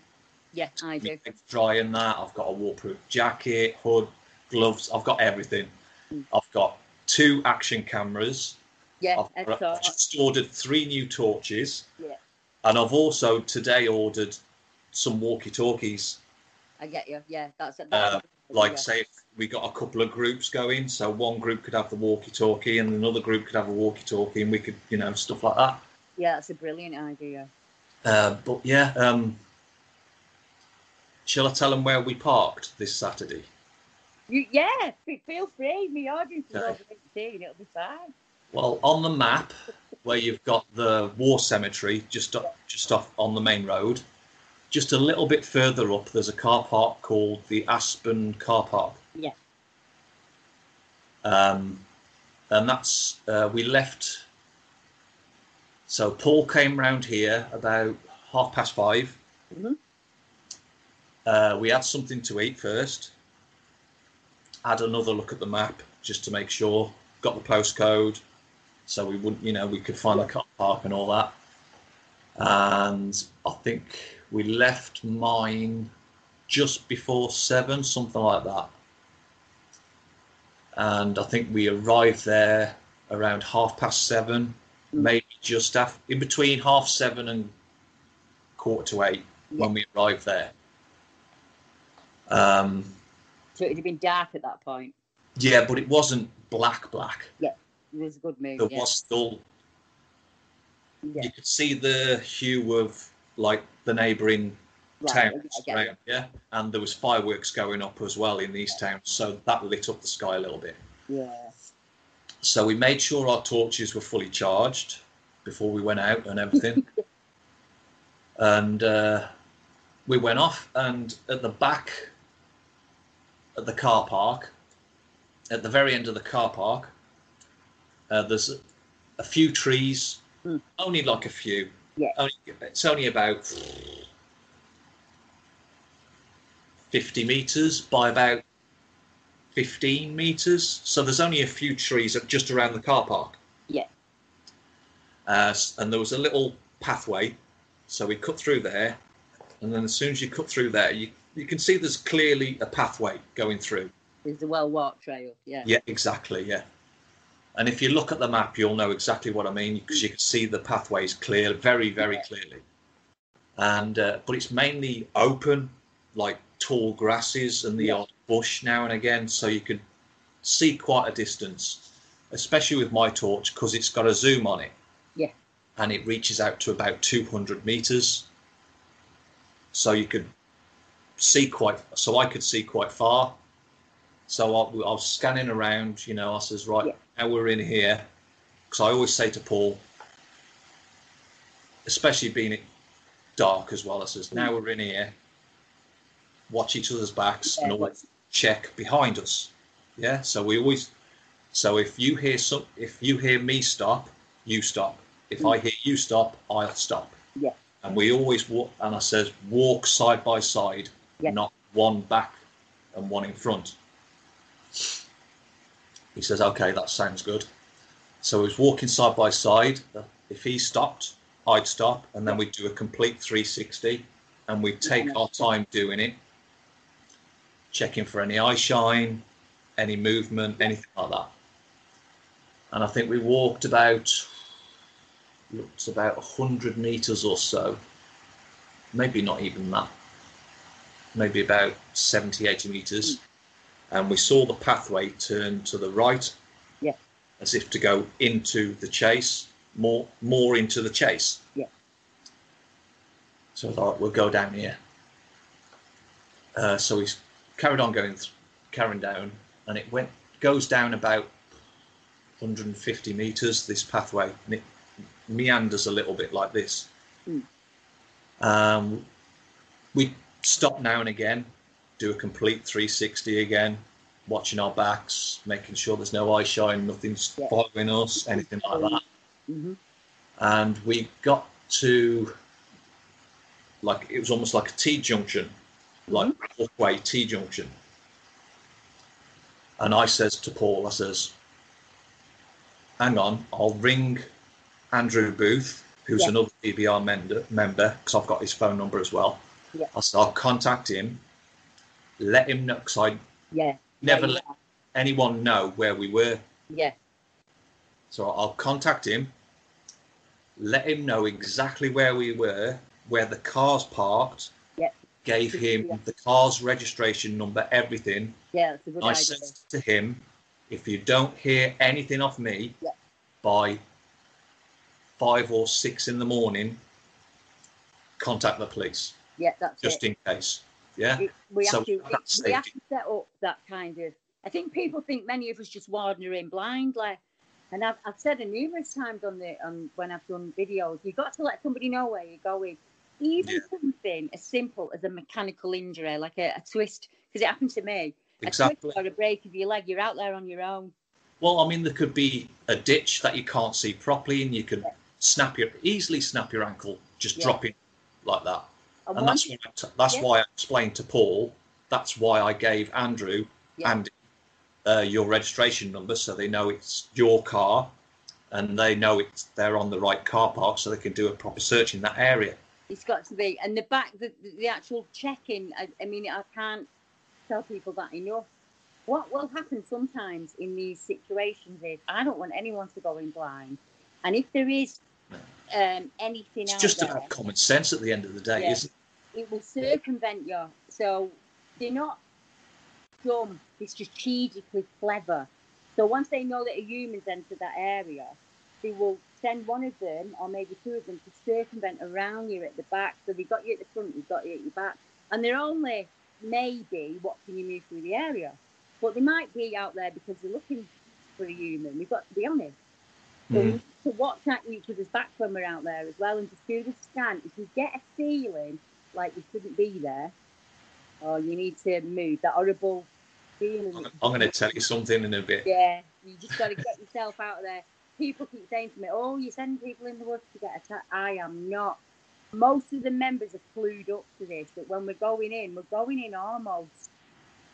Speaker 5: Yeah, I do.
Speaker 6: dry and that. I've got a waterproof jacket, hood, gloves. I've got everything.
Speaker 5: Mm.
Speaker 6: I've got two action cameras.
Speaker 5: Yeah,
Speaker 6: I've, I've just ordered three new torches,
Speaker 5: Yeah,
Speaker 6: and I've also today ordered some walkie-talkies.
Speaker 5: I get you. Yeah, that's it.
Speaker 6: Uh, like
Speaker 5: yeah.
Speaker 6: say if we got a couple of groups going, so one group could have the walkie-talkie and another group could have a walkie-talkie, and we could, you know, stuff like that.
Speaker 5: Yeah, that's a brilliant idea.
Speaker 6: Uh, but yeah, um, shall I tell them where we parked this Saturday?
Speaker 5: You, yeah, feel free. My audience is over 18. It'll be fine.
Speaker 6: Well, on the map where you've got the war cemetery just up, just off on the main road, just a little bit further up, there's a car park called the Aspen Car Park,
Speaker 5: Yeah.
Speaker 6: um, and that's uh, we left. So Paul came round here about half past 5
Speaker 5: Mhm.
Speaker 6: Uh, we had something to eat first. Had another look at the map just to make sure. Got the postcode, so we wouldn't, you know, we could find the car park and all that. And I think we left mine just before seven, something like that. And I think we arrived there around half past seven, maybe just after, in between half seven and quarter to eight when we arrived there. Um,
Speaker 5: So it had been dark at that point.
Speaker 6: yeah, but it wasn't black, black.
Speaker 5: Yeah, it was a good move.
Speaker 6: There
Speaker 5: yeah.
Speaker 6: was still,
Speaker 5: Yeah.
Speaker 6: you could see the hue of like the neighbouring
Speaker 5: Right,
Speaker 6: towns around, yeah. And there was fireworks going up as well in these towns, so that lit up the sky a little bit.
Speaker 5: Yeah.
Speaker 6: So we made sure our torches were fully charged before we went out and everything. and uh, we went off, and at the back at the car park, at the very end of the car park, uh, there's a, a few trees, only like a few.
Speaker 5: Yeah.
Speaker 6: Only, it's only about 50 meters by about 15 meters. So there's only a few trees just around the car park.
Speaker 5: Yeah.
Speaker 6: Uh, and there was a little pathway. So we cut through there. And then as soon as you cut through there, you, you can see there's clearly a pathway going through.
Speaker 5: There's a well walked trail. Yeah.
Speaker 6: Yeah, exactly. Yeah. And if you look at the map, you'll know exactly what I mean because you can see the pathways clear, very, very clearly. And uh, but it's mainly open, like tall grasses and the odd bush now and again, so you can see quite a distance, especially with my torch because it's got a zoom on it
Speaker 5: Yeah.
Speaker 6: and it reaches out to about 200 meters. So you could see quite, so I could see quite far. So I, I was scanning around, you know, I says, right, now we're in here. Because I always say to Paul, especially being it dark as well, I says, now we're in here, watch each other's backs and always check behind us. Yeah. So we always, so if you hear some, if you hear me stop, you stop. If I hear you stop, I'll stop.
Speaker 5: Yeah.
Speaker 6: And we always walk, and I says, walk side by side, yeah. not one back and one in front. He says, okay, that sounds good. So he was walking side by side. If he stopped, I'd stop, and then we'd do a complete 360, and we'd take our time doing it, checking for any eye shine, any movement, anything like that. And I think we walked about, looked about 100 meters or so, maybe not even that, maybe about 70, 80 meters. Hmm. And we saw the pathway turn to the right,
Speaker 5: Yeah.
Speaker 6: as if to go into the chase, more more into the chase.
Speaker 5: Yeah.
Speaker 6: So I thought we'll go down here. Uh, so we carried on going, th- carrying down, and it went goes down about 150 meters. This pathway, and it meanders a little bit like this.
Speaker 5: Hmm.
Speaker 6: Um, we stop now and again, do a complete 360 again, watching our backs, making sure there's no eye shine, nothing's following us, anything like that.
Speaker 5: Mm-hmm.
Speaker 6: And we got to like it was almost like a T junction, like walkway T junction. And I says to Paul, I says, "Hang on, I'll ring Andrew Booth, who's
Speaker 5: Yeah.
Speaker 6: another member, member, because I've got his phone number as well.
Speaker 5: Yeah.
Speaker 6: I said I'll contact him, let him know, because I
Speaker 5: Yeah.
Speaker 6: never
Speaker 5: Yeah,
Speaker 6: let anyone know where we were.
Speaker 5: Yeah.
Speaker 6: So I'll contact him, let him know exactly where we were, where the car's parked,
Speaker 5: Yeah.
Speaker 6: gave him the car's registration number, everything.
Speaker 5: Yeah, that's a good
Speaker 6: I
Speaker 5: idea.
Speaker 6: said to him, if you don't hear anything off me
Speaker 5: Yeah.
Speaker 6: by five or six in the morning, contact the police
Speaker 5: Yeah, that's
Speaker 6: just
Speaker 5: it.
Speaker 6: in case. Yeah.
Speaker 5: It- we
Speaker 6: So
Speaker 5: have to we have to set up that kind of I think people think many of us just wander in blindly. And I've, I've said it numerous times on the on when I've done videos, you've got to let somebody know where you're going. Even something as simple as a mechanical injury, like a, a twist, because it happened to me. A
Speaker 6: Exactly.
Speaker 5: twist or a break of your leg, you're out there on your own.
Speaker 6: Well, I mean, there could be a ditch that you can't see properly, and you could snap your easily snap your ankle just
Speaker 5: Yeah.
Speaker 6: dropping like that.
Speaker 5: And
Speaker 6: And that's why that's
Speaker 5: Yeah.
Speaker 6: why I explained to Paul. That's why I gave Andrew
Speaker 5: Yeah.
Speaker 6: and uh, your registration number, so they know it's your car, and they know it's they're on the right car park, so they can do a proper search in that area.
Speaker 5: It's got to be, and the back, the, the actual check-in. I, I mean, I can't tell people that enough. What will happen sometimes in these situations is I don't want anyone to go in blind, and if there is um, anything
Speaker 6: It's just
Speaker 5: there,
Speaker 6: about common sense at the end of the day,
Speaker 5: Yeah.
Speaker 6: isn't it?
Speaker 5: it will circumvent you. So they're not dumb. They're strategically clever. So once they know that a human's entered that area, they will send one of them or maybe two of them to circumvent around you at the back. So they've got you at the front, they've got you at your back, and they're only maybe watching you move through the area, but they might be out there because they're looking for a human. We've got to be honest. So we
Speaker 6: Mm.
Speaker 5: to watch at each other's back when we're out there as well and just do the scan. If you get a feeling like you shouldn't be there, or you need to move, that horrible feeling. that
Speaker 6: I'm going to tell you something in a bit.
Speaker 5: yeah, you just got to get yourself out of there. People keep saying to me, "Oh, you send people in the woods to get attacked." I am not. Most of the members are clued up to this. That when we're going in, we're going in almost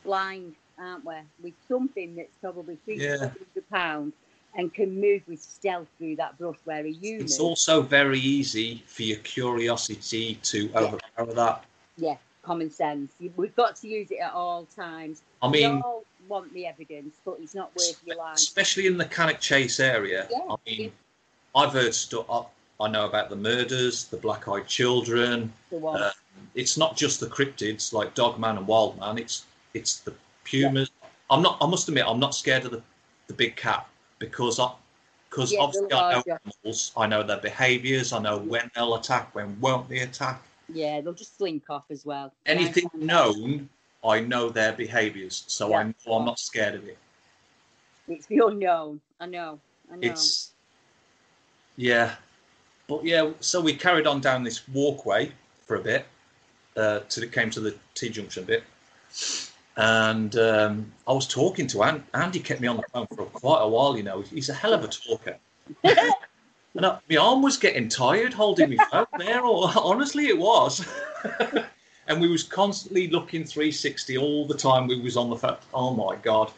Speaker 5: blind,
Speaker 7: aren't we? With something that's probably three
Speaker 6: Yeah.
Speaker 7: hundred pounds and can move with stealth through that brush where a human.
Speaker 6: It's also very easy for your curiosity to overpower that.
Speaker 7: yeah, common sense. We've got to use it at all times.
Speaker 6: I mean, we
Speaker 7: all want the evidence, but it's not worth your life.
Speaker 6: especially in the Cannock Chase area.
Speaker 7: Yeah.
Speaker 6: I mean, I've heard stuff. I, know about the murders, the black-eyed children.
Speaker 7: The one.
Speaker 6: Uh, it's not just the cryptids like Dogman and Wildman. It's it's the pumas. I'm not. I must admit, I'm not scared of the, the big cat because I because
Speaker 7: Yeah,
Speaker 6: obviously I know animals. I know their behaviours. I know when they'll attack, when won't they attack.
Speaker 7: Yeah, they'll just slink off as well.
Speaker 6: Anything known, I know their behaviours, so I
Speaker 7: Yeah.
Speaker 6: know I'm not scared of it.
Speaker 7: It's the unknown. I know. I know.
Speaker 6: It's yeah, but yeah. So we carried on down this walkway for a bit uh, till it came to the T junction bit, and um, I was talking to Andy. Andy kept me on the phone for quite a while. You know, he's a hell of a talker. and I, my arm was getting tired holding my phone there. Or honestly, it was. and we was constantly looking 360 all the time. We was on the phone. Oh my god.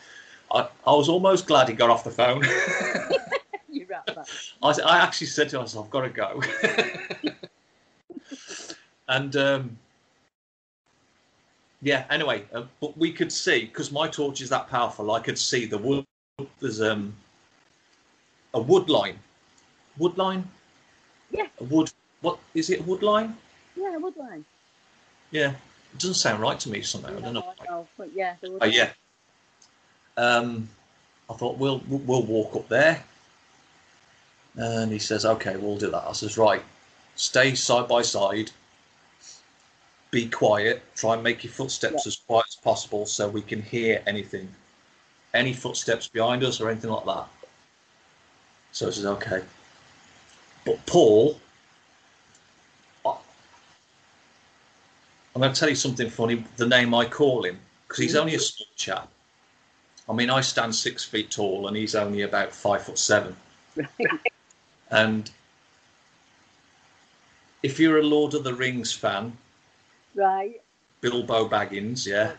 Speaker 6: I, I was almost glad he got off the phone.
Speaker 7: You're right.
Speaker 6: I, I actually said to myself, I've got to go. and um, yeah, anyway, uh, but we could see because my torch is that powerful. I could see the wood. There's um, a wood line. Wood line?
Speaker 7: Yeah.
Speaker 6: A wood. What is it? A wood line?
Speaker 7: Yeah, woodline.
Speaker 6: Yeah. It doesn't sound right to me somehow. I don't know.
Speaker 7: I know, but yeah, the
Speaker 6: Oh
Speaker 7: woodline.
Speaker 6: yeah. Um, I thought we'll we'll walk up there, and he says, "Okay, we'll do that." I says, "Right, stay side by side. Be quiet. Try and make your footsteps as quiet as possible so we can hear anything, any footsteps behind us or anything like that." So I says, "Okay." But Paul, I'm going to tell you something funny. The name I call him because he's only a mm-hmm. small chap. I mean, I stand six feet tall and he's only about five foot seven. And if you're a Lord of the Rings fan,
Speaker 7: Right.
Speaker 6: Bilbo Baggins, yeah.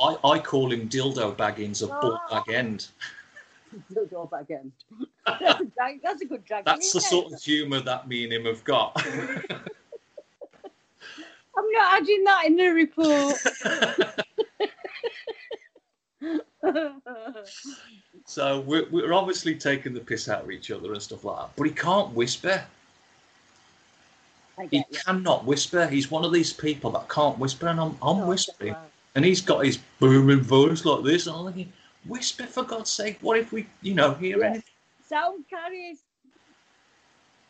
Speaker 6: I, I call him Dildo Baggins of Bull ah. Bag End.
Speaker 7: Go back in. that's, a drag, that's a good drag.
Speaker 6: That's the
Speaker 7: isn't
Speaker 6: sort of humour that me and him have got.
Speaker 7: I'm not adding that in the report.
Speaker 6: so we're, we're obviously taking the piss out of each other and stuff like that. But he can't whisper. He cannot whisper. He's one of these people that can't whisper, and I'm, I'm whispering. And he's got his booming voice like this, and I'm thinking, whisper for God's sake. What if we, you know, hear
Speaker 7: Yeah.
Speaker 6: anything?
Speaker 7: Sound carries.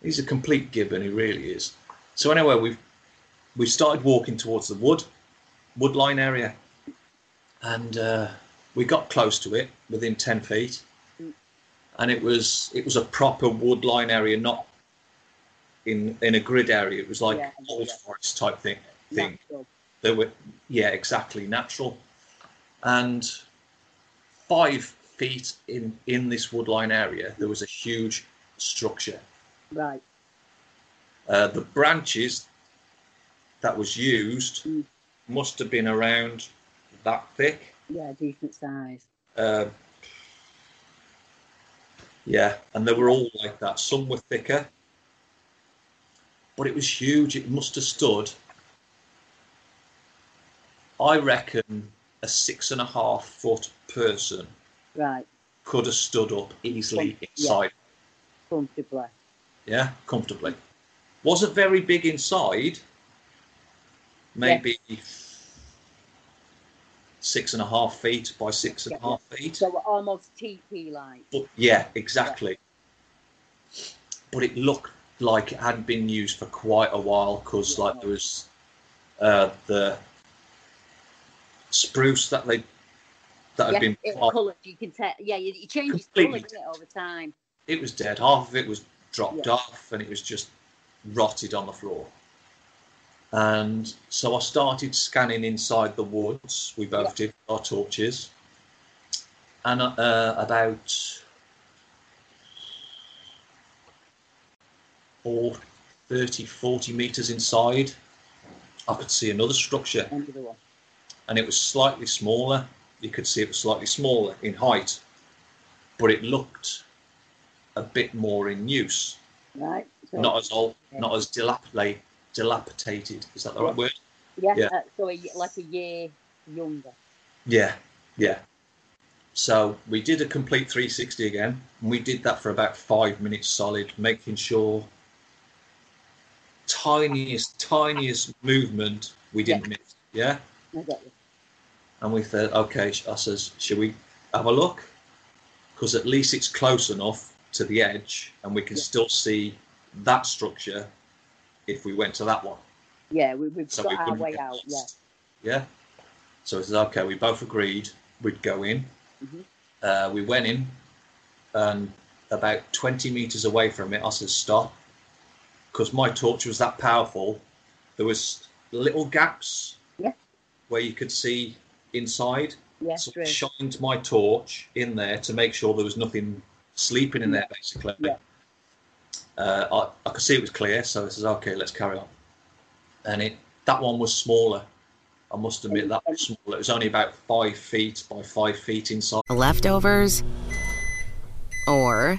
Speaker 6: He's a complete gibbon. He really is. So anyway, we've we started walking towards the wood, woodline area, and uh, we got close to it, within ten feet, and it was it was a proper woodline area, not in in a grid area. It was like
Speaker 7: Yeah,
Speaker 6: old
Speaker 7: yeah.
Speaker 6: forest type thing. Thing.
Speaker 7: Natural.
Speaker 6: They were, yeah, exactly natural, and five feet in in this woodline area, there was a huge structure.
Speaker 7: Right.
Speaker 6: Uh, the branches that was used must have been around that thick.
Speaker 7: Yeah, decent size.
Speaker 6: Uh, yeah, and they were all like that. Some were thicker, but it was huge. It must have stood, I reckon, a six and a half foot person
Speaker 7: Right.
Speaker 6: could have stood up easily
Speaker 7: Yeah.
Speaker 6: inside.
Speaker 7: Comfortably.
Speaker 6: Yeah, comfortably. Wasn't very big inside. Maybe six and a half feet by six and a half feet.
Speaker 7: So almost TP like.
Speaker 6: Yeah, exactly. But it looked like it hadn't been used for quite a while because, like, there was uh, the spruce that they that had
Speaker 7: yeah,
Speaker 6: been.
Speaker 7: it coloured. You can tell. Yeah, you, change colour over time.
Speaker 6: It was dead. Half of it was dropped
Speaker 7: Yeah.
Speaker 6: off, and it was just rotted on the floor. And so I started scanning inside the woods. We both did our torches. And uh, about or 30, 40 meters inside, I could see another structure,
Speaker 7: End of the one.
Speaker 6: and it was slightly smaller. you could see it was slightly smaller in height, but it looked a bit more in use.
Speaker 7: Right. So,
Speaker 6: Not as old,
Speaker 7: yeah.
Speaker 6: not as dilapidate, dilapidated. Is that the right word?
Speaker 7: Yeah.
Speaker 6: yeah.
Speaker 7: uh, so a, like a year younger.
Speaker 6: Yeah, yeah. So we did a complete 360 again, and we did that for about five minutes solid, making sure tiniest, tiniest movement we didn't miss. Yeah.
Speaker 7: I get you.
Speaker 6: And we said, okay, I says, should we have a look? Because at least it's close enough to the edge, and we can still see that structure if we went to that one.
Speaker 7: Yeah, we, we've
Speaker 6: So
Speaker 7: got
Speaker 6: we
Speaker 7: our way out. Yeah.
Speaker 6: Yeah. So it says, okay, we both agreed we'd go in.
Speaker 7: Mhm.
Speaker 6: Uh, we went in, and about 20 meters away from it, I said, stop. Because my torch was that powerful. There was little gaps
Speaker 7: Yeah.
Speaker 6: where you could see inside.
Speaker 7: Yeah,
Speaker 6: so
Speaker 7: true.
Speaker 6: I shined my torch in there to make sure there was nothing sleeping in there, basically.
Speaker 7: Yeah.
Speaker 6: Uh, I, I could see it was clear, so I says, okay, let's carry on. And it that one was smaller. I must admit that was smaller. It was only about five feet by five feet inside.
Speaker 11: Leftovers or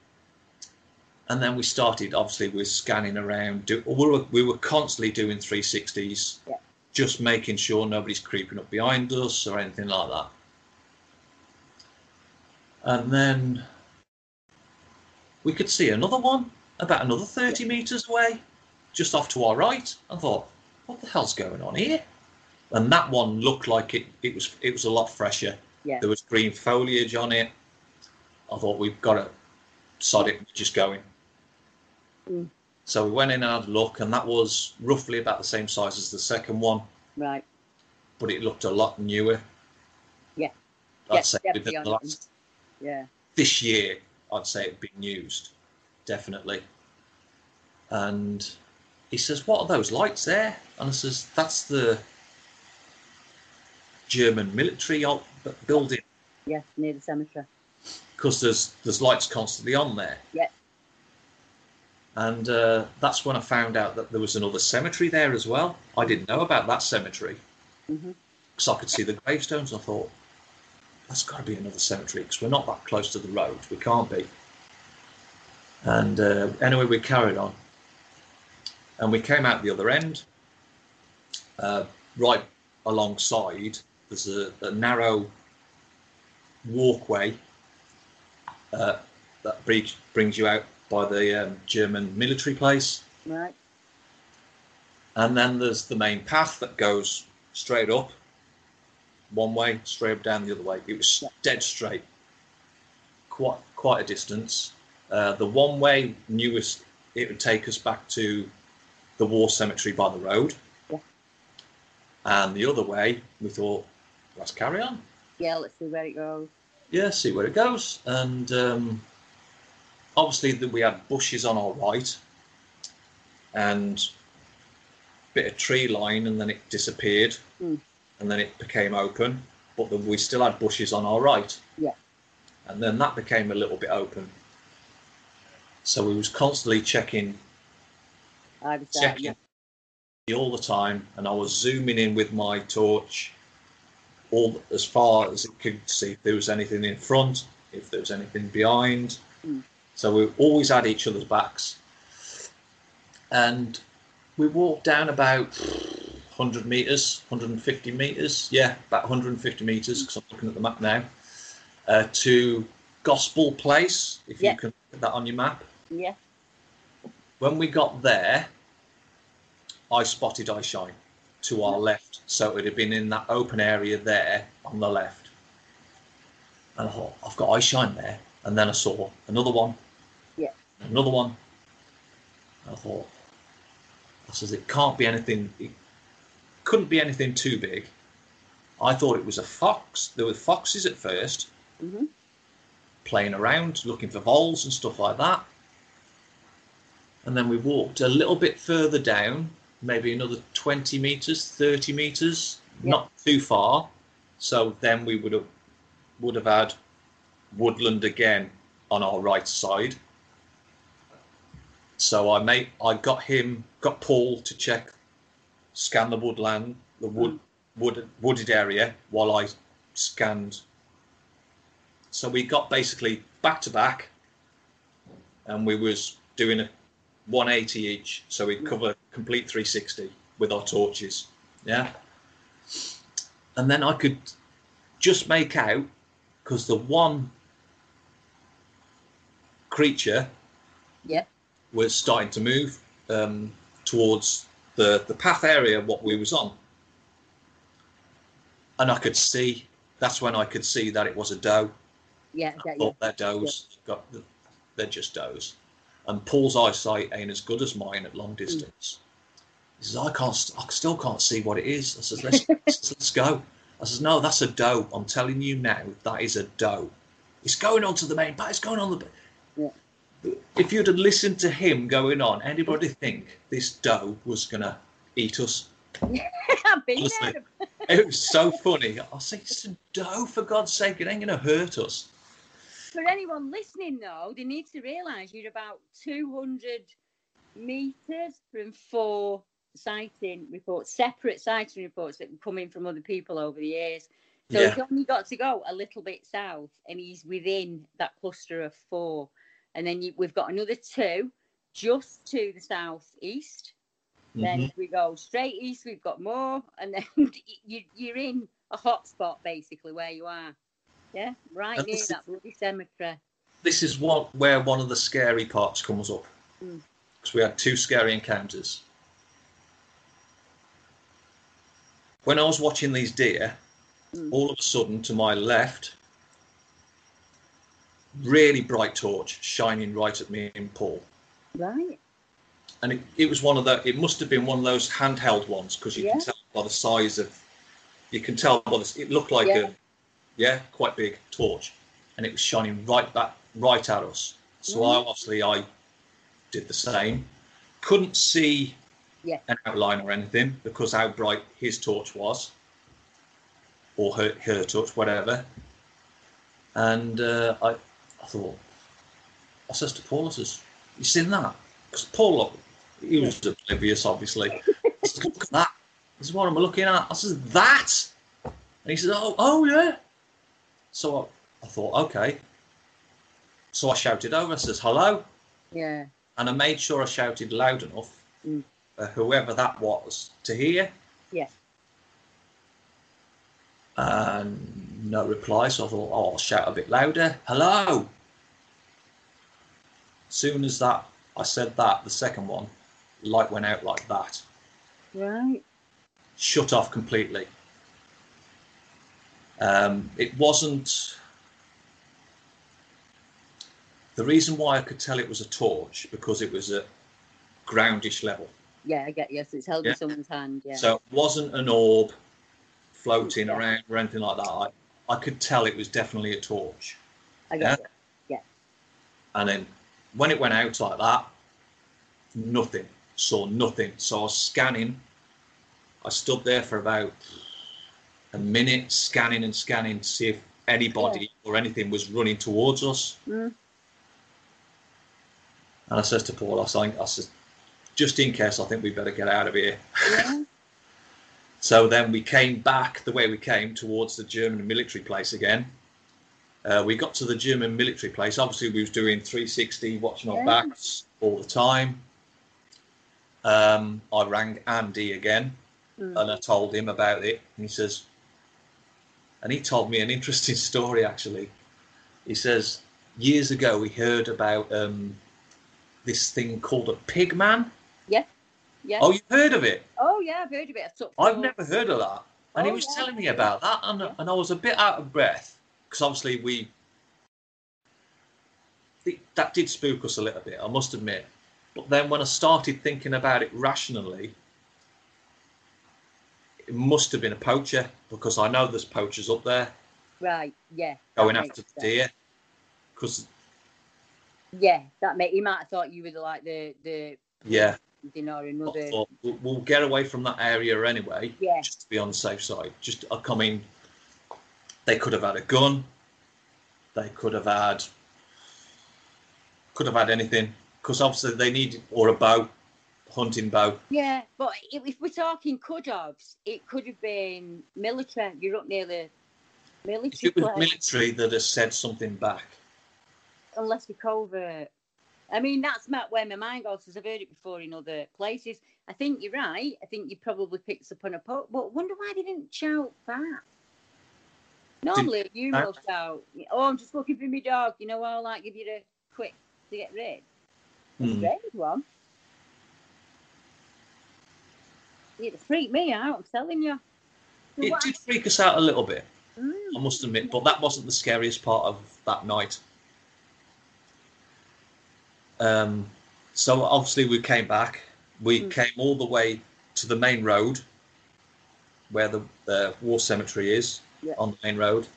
Speaker 6: And then we started, obviously, we were scanning around. Do, we, were, we were constantly doing 360s,
Speaker 7: Yeah.
Speaker 6: just making sure nobody's creeping up behind us or anything like that. And then we could see another one about another 30 metres away, just off to our right. I thought, what the hell's going on here? And that one looked like it, it was it was a lot fresher.
Speaker 7: Yeah.
Speaker 6: There was green foliage on it. I thought we've got to sod it, we're just going.
Speaker 7: Mm.
Speaker 6: So we went in and had a look, and that was roughly about the same size as the second one,
Speaker 7: Right.
Speaker 6: but it looked a lot newer.
Speaker 7: Yeah.
Speaker 6: I'd
Speaker 7: Yeah,
Speaker 6: say within the last
Speaker 7: Yeah.
Speaker 6: this year, I'd say it'd been used, definitely. And he says, "What are those lights there?" And I says, "That's the German military building
Speaker 7: Yeah. Near the cemetery.
Speaker 6: because there's there's lights constantly on there."
Speaker 7: Yeah.
Speaker 6: And uh, that's when I found out that there was another cemetery there as well. I didn't know about that cemetery because I could see the gravestones. I thought, that's got to be another cemetery because we're not that close to the road. We can't be. And uh, anyway, we carried on. And we came out the other end. Uh, right alongside, there's a, a narrow walkway uh, that brings, brings you out by the um, German military place.
Speaker 7: Right.
Speaker 6: And then there's the main path that goes straight up, one way, straight up down the other way. It was dead straight, quite quite a distance. Uh, the one way knew us it would take us back to the war cemetery by the road,
Speaker 7: Yeah.
Speaker 6: and the other way we thought, let's carry on.
Speaker 7: Yeah. Let's see where it goes.
Speaker 6: Yeah, see where it goes. And um, obviously, that we had bushes on our right, and a bit of tree line, and then it disappeared,
Speaker 7: Mm.
Speaker 6: and then it became open. But then we still had bushes on our right,
Speaker 7: Yeah.
Speaker 6: and then that became a little bit open. So we was constantly checking,
Speaker 7: Either side.
Speaker 6: checking all the time, and I was zooming in with my torch, all as far as it could see if there was anything in front, if there was anything behind.
Speaker 7: Mm.
Speaker 6: So we always had each other's backs, and we walked down about 100 meters, 150 meters, yeah, about 150 meters because I'm looking at the map now, uh, to Gospel Place, if
Speaker 7: Yeah.
Speaker 6: you can put that on your map.
Speaker 7: Yeah.
Speaker 6: When we got there, I spotted eye shine to our left. So it would have been in that open area there on the left. And I thought, I've got Eyeshine there. And then I saw another one,
Speaker 7: Yeah.
Speaker 6: another one. I thought, I says, it can't be anything, it couldn't be anything too big. I thought it was a fox. There were foxes at 1st
Speaker 5: Mhm.
Speaker 6: playing around, looking for voles and stuff like that. And then we walked a little bit further down, maybe another 20 meters, 30 meters, not too far. So then we would have would have had woodland again on our right side. So I made I got him got Paul to check scan the woodland the hmm. wood wood wooded area while I scanned. So we got basically back to back, and we was doing a 180 each, so we hmm. cover complete 360 with our torches. Yeah, and then I could just make out because the one creature
Speaker 5: Yeah.
Speaker 6: was starting to move um, towards the the path area what we was on, and I could see. That's when I could see that it was a doe.
Speaker 5: Yeah. You.
Speaker 6: thought they're does. Got the, they're just does. And Paul's eyesight ain't as good as mine at long distance. He says, "I can't. I still can't see what it is." I says, "Let's let's, let's go." I says, "No, that's a doe. I'm telling you now, that is a doe. It's going on to the main path. It's going on the." If you'd have listened to him going on, anybody think this doe was gonna eat us?
Speaker 5: I've been
Speaker 6: Honestly.
Speaker 5: there.
Speaker 6: It was so funny. I say, "It's a doe, for God's sake! It ain't gonna hurt us."
Speaker 5: For anyone listening, though, they need to realise you're about 200 metres from four sighting reports, separate sighting reports that come in from other people over the years. So
Speaker 6: Yeah.
Speaker 5: he's only got to go a little bit south, and he's within that cluster of four. And then you, we've got another two just to the southeast. Then
Speaker 6: Mhm.
Speaker 5: if we go straight east, we've got more, and then you, you're in a hot spot basically where you are. Yeah, right
Speaker 6: And
Speaker 5: near
Speaker 6: is-
Speaker 5: that bloody cemetery.
Speaker 6: this is what where one of the scary parts comes up
Speaker 5: Mm.
Speaker 6: because we had two scary encounters. When I was watching these deer,
Speaker 5: Mm.
Speaker 6: all of a sudden to my left, really bright torch shining right at me and Paul,
Speaker 5: Right.
Speaker 6: and it, it was one of the. It must have been one of those handheld ones because you can tell by the size of. You can tell by the. It looked like
Speaker 5: Yeah.
Speaker 6: a, yeah, quite big torch, and it was shining right back, right at us. So I
Speaker 5: Mhm.
Speaker 6: obviously I did the same. Couldn't see
Speaker 5: Yeah.
Speaker 6: an outline or anything because how bright his torch was, or her her torch, whatever. And uh, I I thought, I says to Paul, I says, "You seen that?" Because Paul, he was oblivious, obviously. I says, "Look at that." This is what I'm looking at. I says, "That," and he says, "Oh, oh yeah." So I, I thought, okay. So I shouted over. I says, "Hello,"
Speaker 5: Yeah.
Speaker 6: and I made sure I shouted loud enough
Speaker 5: Mm.
Speaker 6: for whoever that was to hear.
Speaker 5: Yeah.
Speaker 6: And no reply. So I thought, oh, I'll shout a bit louder. Hello. Soon as that I said that, the second one, light went out like that,
Speaker 5: Right.
Speaker 6: shut off completely. Um, it wasn't. The reason why I could tell it was a torch because it was a groundish level.
Speaker 5: Yeah, I get Yes, it's held
Speaker 6: Yeah.
Speaker 5: in someone's hand. Yeah.
Speaker 6: So it wasn't an orb floating around or anything like that. I, I could tell it was definitely a torch.
Speaker 5: I you. Yeah.
Speaker 6: And then when it went out like that, nothing. Saw nothing. So I was scanning. I stood there for about a minute, scanning and scanning to see if anybody or anything was running towards us.
Speaker 5: Mm.
Speaker 6: And I says to Paul, I said, I said, just in case, I think we better get out of here.
Speaker 5: Yeah.
Speaker 6: So then we came back the way we came towards the German military place again. Uh, we got to the German military place. Obviously, we was doing 360, watching our backs all the time. Um, I rang Andy again,
Speaker 5: Mm.
Speaker 6: and I told him about it. And he says, and he told me an interesting story actually. He says years ago he heard about um, this thing called a pig man.
Speaker 5: Yeah. Yeah.
Speaker 6: Oh, you've heard of it?
Speaker 5: Oh, yeah, I've heard of it. I've
Speaker 6: I've never heard of that. And he
Speaker 5: Oh,
Speaker 6: was
Speaker 5: yeah.
Speaker 6: telling me about that, and, and I was a bit out of breath because obviously we that did spook us a little bit, I must admit. But then when I started thinking about it rationally, it must have been a poacher because I know there's poachers up there
Speaker 5: Right. Yeah.
Speaker 6: going after the deer. Because
Speaker 5: Yeah, that may he might have thought you were the, like the the
Speaker 6: yeah,
Speaker 5: know
Speaker 6: I
Speaker 5: another.
Speaker 6: thought we'll, we'll get away from that area anyway,
Speaker 5: Yeah.
Speaker 6: just to be on the safe side. Just I mean, they could have had a gun. They could have had could have had anything because obviously they need or a bow, hunting bow.
Speaker 5: Yeah, but if, if we're talking could have, it could have been military. You're up near the military
Speaker 6: If it was
Speaker 5: place,
Speaker 6: military that has said something back,
Speaker 5: unless we covert. I mean, that's my, where my mind goes because I've heard it before in other places. I think you're right. I think you probably picked up on a pot, but wonder why they didn't shout back. Normally, you
Speaker 6: I-
Speaker 5: will shout, "Oh, I'm just looking for my dog." You know, I'll like give you the quick to get rid.
Speaker 6: Hmm.
Speaker 5: Strange one. It freaked me out. I'm telling you. So
Speaker 6: it did freak us out a little bit.
Speaker 5: Mm.
Speaker 6: I must admit, but that wasn't the scariest part of that night. Um, so obviously we came back. We
Speaker 5: Mm.
Speaker 6: came all the way to the main road, where the, the war cemetery is
Speaker 5: Yeah.
Speaker 6: on the main road,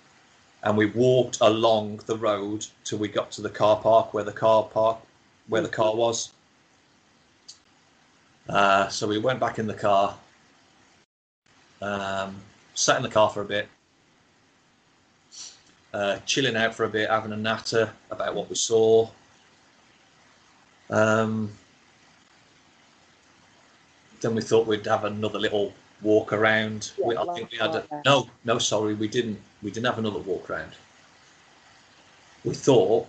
Speaker 6: and we walked along the road till we got to the car park where the car park where the car was. Uh, so we went back in the car, um, sat in the car for a bit, uh, chilling out for a bit, having a natter about what we saw. Um, then we thought we'd have another little walk around.
Speaker 5: Yeah,
Speaker 6: we, I think we had a, no, no, sorry, we didn't. We didn't have another walk around. We thought,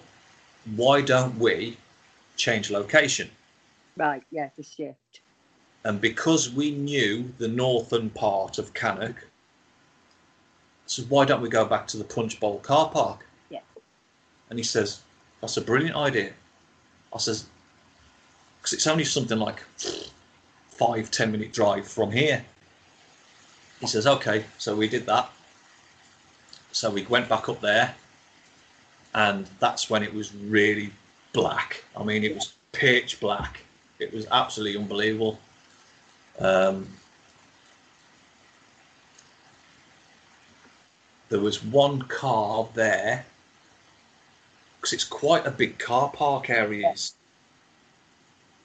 Speaker 6: why don't we change location?
Speaker 5: Right, yeah, just shift.
Speaker 6: And because we knew the northern part of Cannock, so why don't we go back to the Punch Bowl car park?
Speaker 5: Yeah.
Speaker 6: And he says, that's a brilliant idea. I says, because it's only something like five, ten minute drive from here. He says, okay. So we did that. So we went back up there, and that's when it was really black. I mean, it was pitch black. It was absolutely unbelievable. Um, there was one car there because it's quite a big car park areas.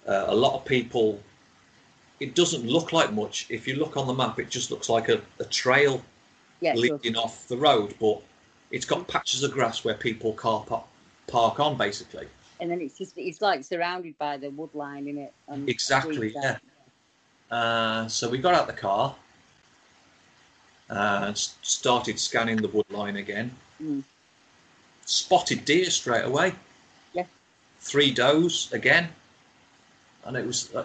Speaker 6: Uh, a lot of people. It doesn't look like much. If you look on the map, it just looks like a, a trail
Speaker 5: Yeah,
Speaker 6: leading off the road, but it's got patches of grass where people car park, park on, basically.
Speaker 5: and then it's just it's like surrounded by the wood line in it. the
Speaker 6: Exactly, yeah. Uh, so we got out the car and started scanning the wood line again.
Speaker 5: Mm.
Speaker 6: Spotted deer straight away.
Speaker 5: Yeah.
Speaker 6: Three does again, and it was. uh,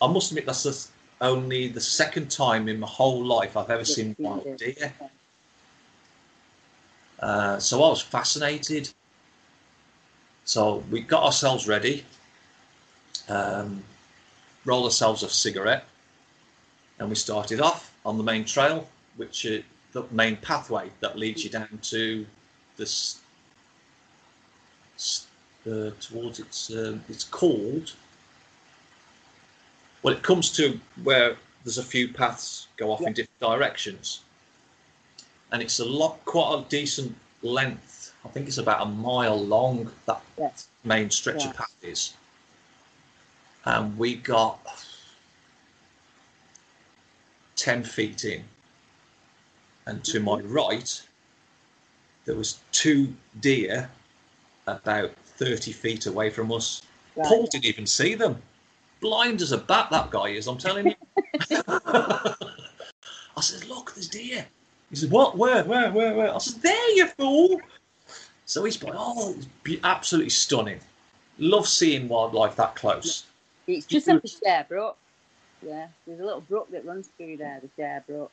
Speaker 6: I must admit that's the, only the second time in my whole life I've ever seen
Speaker 5: seen
Speaker 6: wild deer. Uh, so I was fascinated. So we got ourselves ready, um, rolled ourselves a cigarette, and we started off on the main trail, which is the main pathway that leads you down to this. Uh, towards it's um, it's called. Well, it comes to where there's a few paths go off in different directions, and it's a lot, quite a decent length. I think it's about a mile long. That
Speaker 5: Yes.
Speaker 6: main stretch of
Speaker 5: Yes.
Speaker 6: path is, and we got ten feet in, and to my mm-hmm. right, there was two deer about thirty feet away from us. Paul didn't even see them. Blind as a bat, that guy is. I'm telling you. I said, "Look, there's deer." He said, "What? Where? Where? Where? Where?" I said, "There, you fool." So he's like, "Oh, it's absolutely stunning. Love seeing wildlife that close."
Speaker 5: It's just up the Sher Brook. Yeah, there's a little brook that runs through there, the Sher Brook.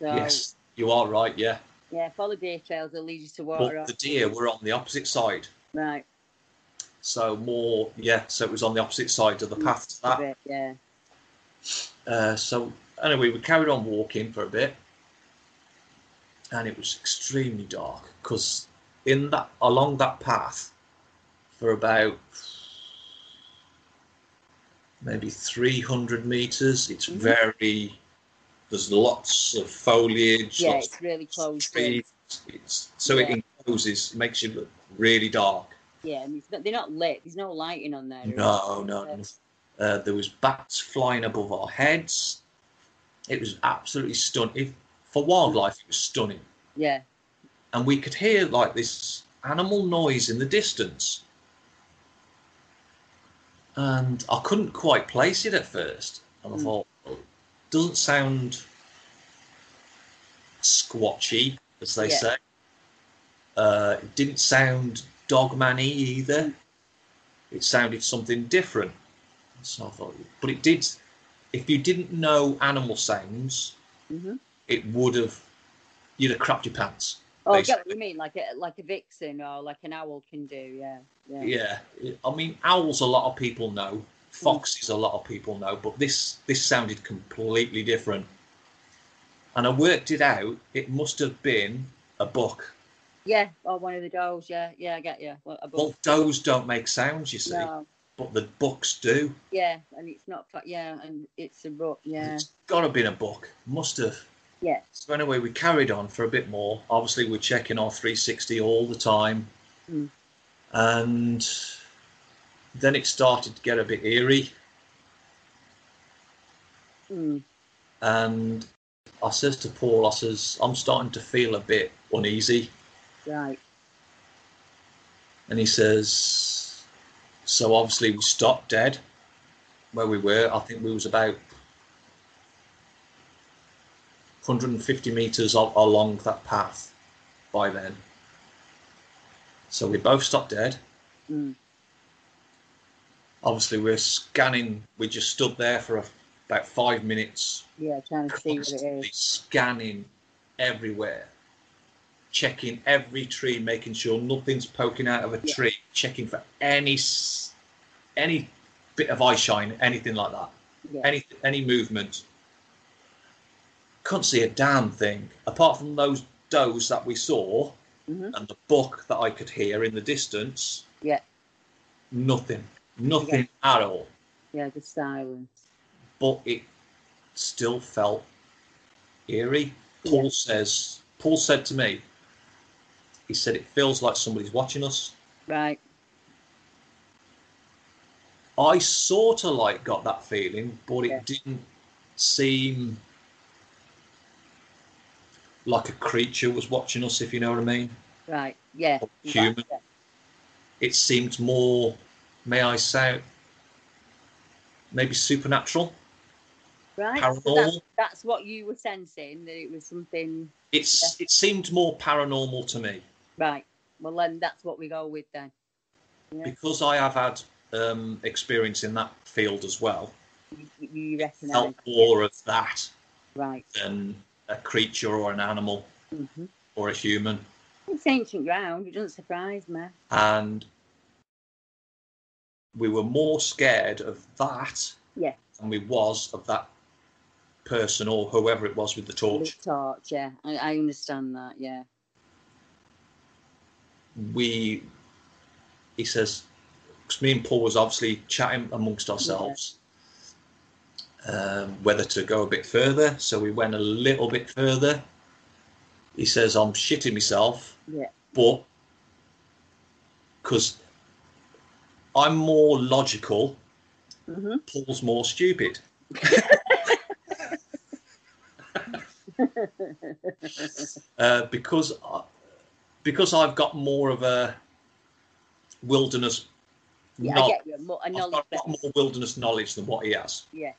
Speaker 5: So
Speaker 6: Yes, you are right. Yeah,
Speaker 5: yeah, follow deer trails that lead you to water.
Speaker 6: but the deer were on the opposite side.
Speaker 5: Right.
Speaker 6: So more, yeah. So it was on the opposite side of the path to that.
Speaker 5: bit, yeah.
Speaker 6: Uh, so anyway, we carried on walking for a bit, and it was extremely dark because in that along that path for about maybe 300 meters, it's very there's lots of foliage.
Speaker 5: Yeah, it's really
Speaker 6: of
Speaker 5: closed
Speaker 6: trees. It's, so it
Speaker 5: Yeah.
Speaker 6: encloses, makes you look really dark.
Speaker 5: Yeah, and it's not, they're not lit. There's no lighting on there.
Speaker 6: No, no, no. Uh, there was bats flying above our heads. It was absolutely stunning. For wildlife, it was stunning.
Speaker 5: Yeah.
Speaker 6: And we could hear like this animal noise in the distance. And I couldn't quite place it at first. And I
Speaker 5: Mm.
Speaker 6: thought, well, doesn't sound squatchy, as they
Speaker 5: Yeah.
Speaker 6: say. Uh, it didn't sound dogman-y either. It sounded something different. So I thought, but it did. If you didn't know animal sounds,
Speaker 5: hmm
Speaker 6: it would have. You'd have crapped your pants.
Speaker 5: Oh, I get what you mean, like a like a vixen or like an owl can do. Yeah, yeah.
Speaker 6: Yeah, I mean, owls. A lot of people know. Foxes. A lot of people know. But this this sounded completely different. And I worked it out. It must have been a buck.
Speaker 5: Yeah, or one of the does. Yeah, yeah, I get you. Well, a
Speaker 6: Well, does don't make sounds, you see,
Speaker 5: No.
Speaker 6: but the bucks do.
Speaker 5: Yeah, and it's not. Yeah, and it's a buck. Yeah,
Speaker 6: It's got to been a buck. Must have.
Speaker 5: yeah.
Speaker 6: So anyway, we carried on for a bit more. Obviously, we're checking our 360 all the time,
Speaker 5: Mm.
Speaker 6: and then it started to get a bit eerie.
Speaker 5: Mm.
Speaker 6: And I says to Paul, I says, I'm starting to feel a bit uneasy.
Speaker 5: Right.
Speaker 6: And he says, so obviously we stopped dead where we were. I think we was about 150 meters al- along that path by then. So we both stopped dead.
Speaker 5: Mm.
Speaker 6: Obviously, we're scanning. We just stood there for a, about five minutes,
Speaker 5: Yeah, trying to see what it is.
Speaker 6: scanning everywhere, checking every tree, making sure nothing's poking out of a
Speaker 5: Yeah.
Speaker 6: tree, checking for any any bit of eye shine, anything like that,
Speaker 5: Yeah.
Speaker 6: any any movement. Couldn't see a damn thing apart from those does that we saw
Speaker 5: Mhm.
Speaker 6: and the buck that I could hear in the distance.
Speaker 5: Yeah,
Speaker 6: Nothing, nothing at all.
Speaker 5: yeah, the silence.
Speaker 6: but it still felt eerie. Paul says, Paul said to me, he said it feels like somebody's watching us.
Speaker 5: Right.
Speaker 6: I sort of like got that feeling, but it
Speaker 5: Yeah.
Speaker 6: didn't seem like a creature was watching us, if you know what I mean.
Speaker 5: Right. Yeah.
Speaker 6: Human. It seemed more, may I say, maybe supernatural.
Speaker 5: Right. So that's, that's what you were sensing that it was something.
Speaker 6: It's it seemed more paranormal to me.
Speaker 5: Right. Well, then that's what we go with then. Yeah.
Speaker 6: because I have had um, experience in that field as well,
Speaker 5: You, you recognise.
Speaker 6: felt more of that
Speaker 5: Right.
Speaker 6: than a creature or an animal
Speaker 5: hmm
Speaker 6: or a human.
Speaker 5: It's ancient ground. It doesn't surprise me.
Speaker 6: And we were more scared of that
Speaker 5: Yeah.
Speaker 6: than we was of that person or whoever it was with the torch.
Speaker 5: The torch. Yeah. I, I understand that. Yeah.
Speaker 6: We, he says, 'cause me and Paul was obviously chatting amongst ourselves. Um, whether to go a bit further, so we went a little bit further. He says, I'm shitting myself,
Speaker 5: Yeah.
Speaker 6: but because I'm more logical,
Speaker 5: hmm
Speaker 6: Paul's more stupid. uh, because I, because I've got more of a wilderness.
Speaker 5: yeah.
Speaker 6: knowl-
Speaker 5: I get you. More, a
Speaker 6: I've
Speaker 5: knowledge
Speaker 6: got a lot more wilderness knowledge than what he has.
Speaker 5: Yeah.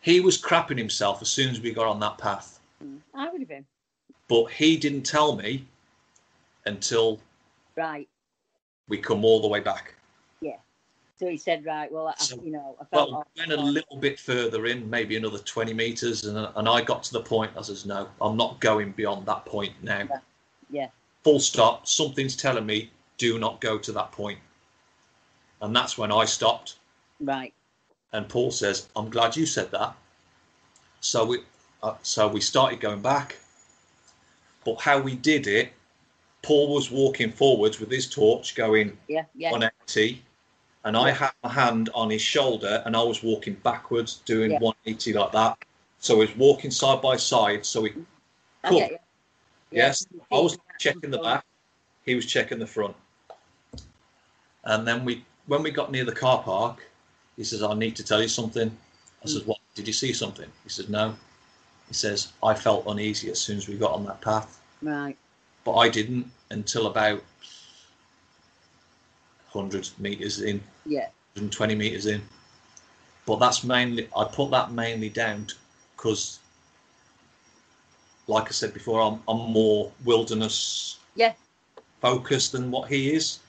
Speaker 6: He was crapping himself as soon as we got on that path,
Speaker 5: Mm. I would have been.
Speaker 6: but he didn't tell me until
Speaker 5: Right.
Speaker 6: we come all the way back.
Speaker 5: Yeah. So he said, right. Well, I,
Speaker 6: So-
Speaker 5: you know, I felt.
Speaker 6: Well, we went a little bit further in, maybe another 20 meters, and, and I got to the point, I says, no, I'm not going beyond that point now.
Speaker 5: Yeah.
Speaker 6: Full stop. Something's telling me, do not go to that point. And that's when I stopped.
Speaker 5: Right.
Speaker 6: And Paul says, I'm glad you said that. So we, uh, so we started going back. But how we did it, Paul was walking forwards with his torch going
Speaker 5: Yeah. Yeah.
Speaker 6: 180 and I had my hand on his shoulder and I was walking backwards doing
Speaker 5: Yeah.
Speaker 6: 180 like that So was walking side by side. So we
Speaker 5: I
Speaker 6: cool.
Speaker 5: get you. Yeah,
Speaker 6: Yes, I was checking the back. He was checking the front. And then we, when we got near the car park, he says, "I need to tell you something." I says, "What? Did you see something?" He said, "No." He says, "I felt uneasy as soon as we got on that path,
Speaker 5: Right.
Speaker 6: but I didn't until about 100 meters in,
Speaker 5: Yeah.
Speaker 6: 120 meters in. But that's mainly I put that mainly down because, like I said before, I'm I'm more wilderness
Speaker 5: Yeah.
Speaker 6: focused than what he is.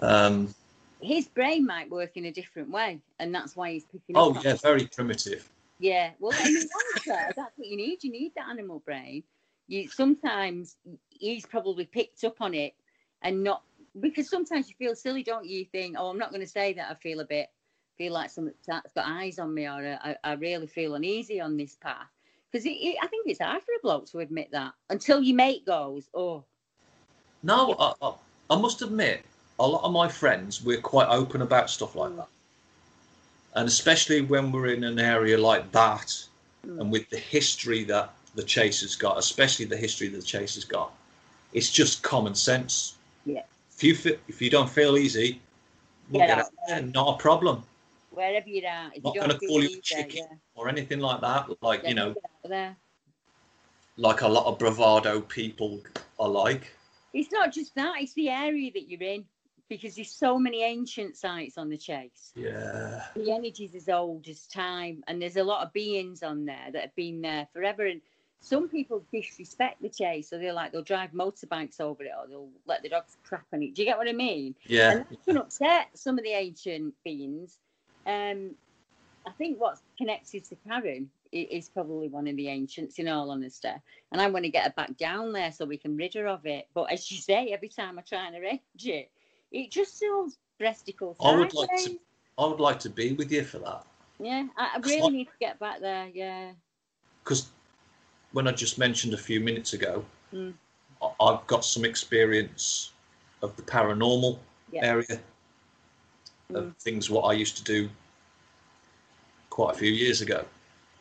Speaker 6: Um,
Speaker 5: His brain might work in a different way, and that's why he's picking
Speaker 6: oh
Speaker 5: up. on
Speaker 6: yeah, very primitive.
Speaker 5: Yeah, well, I mean, that's what you need. You need that animal brain. You sometimes he's probably picked up on it and not because sometimes you feel silly, don't you? You think, oh, I'm not going to say that. I feel a bit, feel like something's got eyes on me, or I, I really feel uneasy on this path. Because I think it's hard for a bloke to admit that until your mate goes, oh,
Speaker 6: No, I, I, I must admit, a lot of my friends we're quite open about stuff like mm. that, and especially when we're in an area like that, mm. and with the history that the chase has got, especially the history that the chase has got, it's just common sense.
Speaker 5: yeah,
Speaker 6: If you fe- if you don't feel easy, we'll
Speaker 5: Get
Speaker 6: get
Speaker 5: out
Speaker 6: there, not a problem.
Speaker 5: Wherever you're at, if
Speaker 6: Not
Speaker 5: you
Speaker 6: going to call you a chicken
Speaker 5: yeah,
Speaker 6: or anything like that. Like
Speaker 5: yeah,
Speaker 6: you know, like a lot of bravado people are like.
Speaker 5: It's not just that; it's the area that you're in because there's so many ancient sites on the chase.
Speaker 6: Yeah.
Speaker 5: The energy's as old as time, and there's a lot of beings on there that have been there forever. And some people disrespect the chase, so they're like they'll drive motorbikes over it, or they'll let the dogs crap on it. Do you get what I mean?
Speaker 6: Yeah.
Speaker 5: And that can upset some of the ancient beings. Um, I think what's connected to Karen i- is probably one of the ancients, in all honesty. And I want to get her back down there so we can rid her of it. But as you say, every time I try and arrange it, it just feels breasticle
Speaker 6: I would like to. I would like to be with you for that.
Speaker 5: Yeah, I, I really
Speaker 6: like-
Speaker 5: need to get back there. Yeah.
Speaker 6: because when I just mentioned a few minutes ago,
Speaker 5: Mm.
Speaker 6: I- I've got some experience of the paranormal
Speaker 5: Yeah.
Speaker 6: area of things what I used to do quite a few years ago.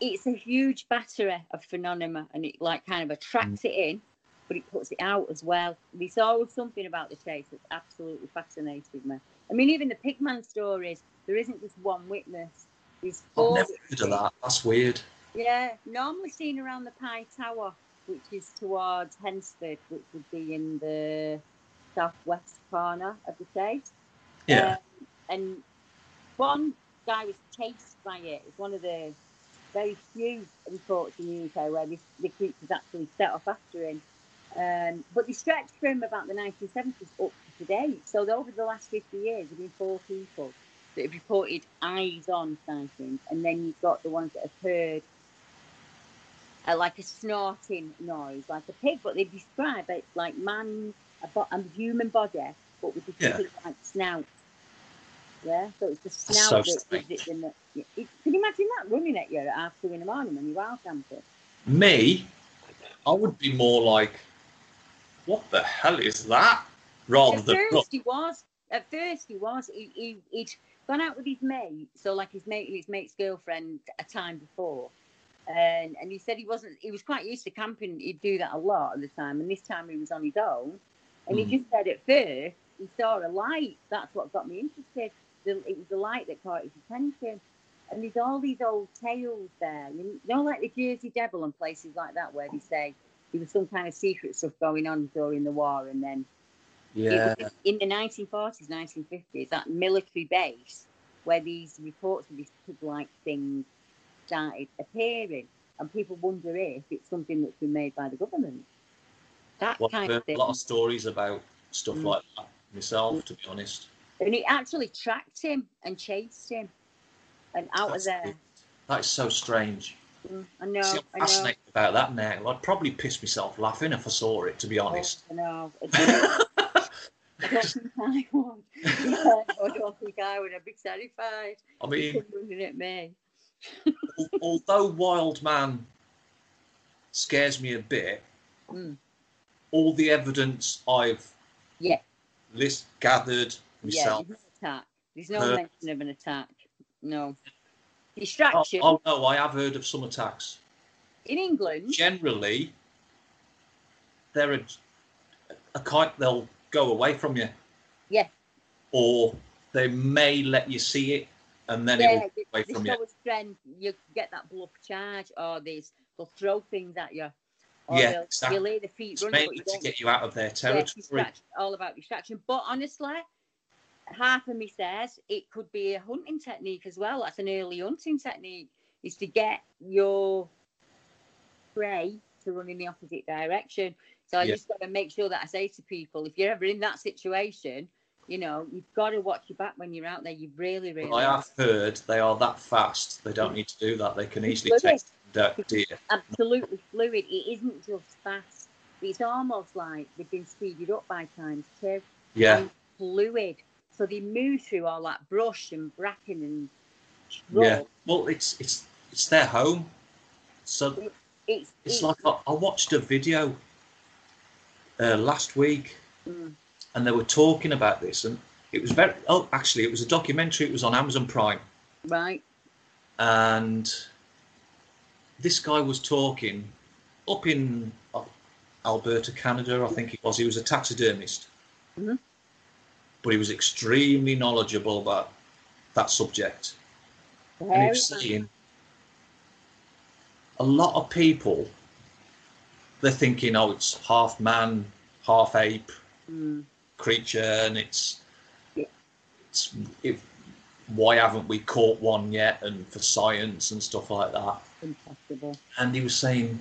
Speaker 5: It's a huge battery of phenomena and it like kind of attracts it in, but it puts it out as well. There's always something about the chase that's absolutely fascinated me. I mean, even the Pigman stories, there isn't just one witness. There's
Speaker 6: I've
Speaker 5: four.
Speaker 6: never heard of that. That's weird.
Speaker 5: Yeah, normally seen around the Pie Tower, which is towards Hednesford, which would be in the southwest corner of the chase.
Speaker 6: Yeah.
Speaker 5: Um, and one guy was chased by it. It's one of the very few reports in the UK where this, the creatures actually set off after him. Um, but they stretched from about the 1970s up to today. So over the last 50 years, there have been four people that have reported eyes-on sightings, and then you've got the ones that have heard uh, like a snorting noise, like a pig, but they describe it like man, a, bo- a human body, but with a
Speaker 6: Yeah.
Speaker 5: pig-like snout. Yeah, so it's the
Speaker 6: so
Speaker 5: that gives it the. no- it- it- Can you imagine that running at you at half two in the morning when you're camping?
Speaker 6: Me, I would be more like, what the hell is that? Rather
Speaker 5: At
Speaker 6: than
Speaker 5: first he was. At first he was. He, he he'd gone out with his mate, so like his mate and his mate's girlfriend a time before, and and he said he wasn't. He was quite used to camping. He'd do that a lot of the time, and this time he was on his own. And
Speaker 6: Mm.
Speaker 5: he just said at first he saw a light. That's what got me interested. The, it was the light that caught his attention. And there's all these old tales there. You know, like the Jersey Devil and places like that, where they say there was some kind of secret stuff going on during the war, and then
Speaker 6: yeah,
Speaker 5: in the 1940s, 1950s, that military base where these reports of these pig-like things started appearing, and people wonder if it's something that's been made by the government. That
Speaker 6: Well, I've
Speaker 5: kind of thing.
Speaker 6: a lot of stories about stuff
Speaker 5: Mm.
Speaker 6: like that myself, to be honest.
Speaker 5: And it actually tracked him and chased him, and out
Speaker 6: That's
Speaker 5: of there.
Speaker 6: weird. That is so strange.
Speaker 5: Mm, I know,
Speaker 6: See,
Speaker 5: I
Speaker 6: I'm
Speaker 5: know.
Speaker 6: fascinated about that now. I'd probably piss myself laughing if I saw it, to be honest.
Speaker 5: I know. I don't think I would. Yeah, I don't think I would. I'd be terrified.
Speaker 6: I mean-
Speaker 5: looking at me.
Speaker 6: Although Wild Man scares me a bit,
Speaker 5: Mm.
Speaker 6: all the evidence I've
Speaker 5: Yeah.
Speaker 6: list gathered
Speaker 5: Yeah,
Speaker 6: myself,
Speaker 5: there's no attack. There's no
Speaker 6: Uh,
Speaker 5: mention of an attack. No. distraction
Speaker 6: Oh, oh no, I have heard of some attacks.
Speaker 5: in England.
Speaker 6: Generally, they're a, a kind. They'll go away from you,
Speaker 5: Yeah,
Speaker 6: or they may let you see it, and then it will away from you.
Speaker 5: strength. You get that bluff charge, or this they'll throw things at you. Or
Speaker 6: Yeah, exactly.
Speaker 5: You'll the feet
Speaker 6: It's
Speaker 5: running,
Speaker 6: mainly
Speaker 5: you
Speaker 6: to get you out of their territory.
Speaker 5: distract- all about distraction. But honestly, half of me says it could be a hunting technique as well. That's an early hunting technique, is to get your prey to run in the opposite direction. So I
Speaker 6: Yeah.
Speaker 5: just got to make sure that I say to people, if you're ever in that situation, you know, you've got to watch your back when you're out there. You really, really.
Speaker 6: But I have heard they are that fast. They don't need to do that. They can easily take that deer.
Speaker 5: absolutely fluid. It isn't just fast. It's almost like they've been speeded up by times too.
Speaker 6: Yeah.
Speaker 5: And fluid. So they move through all that brush and bracken and
Speaker 6: Yeah. Well, it's it's it's their home. So
Speaker 5: It's,
Speaker 6: it's like I, I watched a video uh, last week,
Speaker 5: Mm.
Speaker 6: and they were talking about this, and it was very. Oh, actually, it was a documentary. It was on Amazon Prime,
Speaker 5: right.
Speaker 6: and this guy was talking up in Alberta, Canada. I think it was. He was a taxidermist,
Speaker 5: Mhm.
Speaker 6: But he was extremely knowledgeable about that subject. And he was saying a lot of people they're thinking, oh, it's half man, half ape
Speaker 5: Mm.
Speaker 6: creature, and it's it's if why haven't we caught one yet? And for science and stuff like that.
Speaker 5: Impossible.
Speaker 6: And he was saying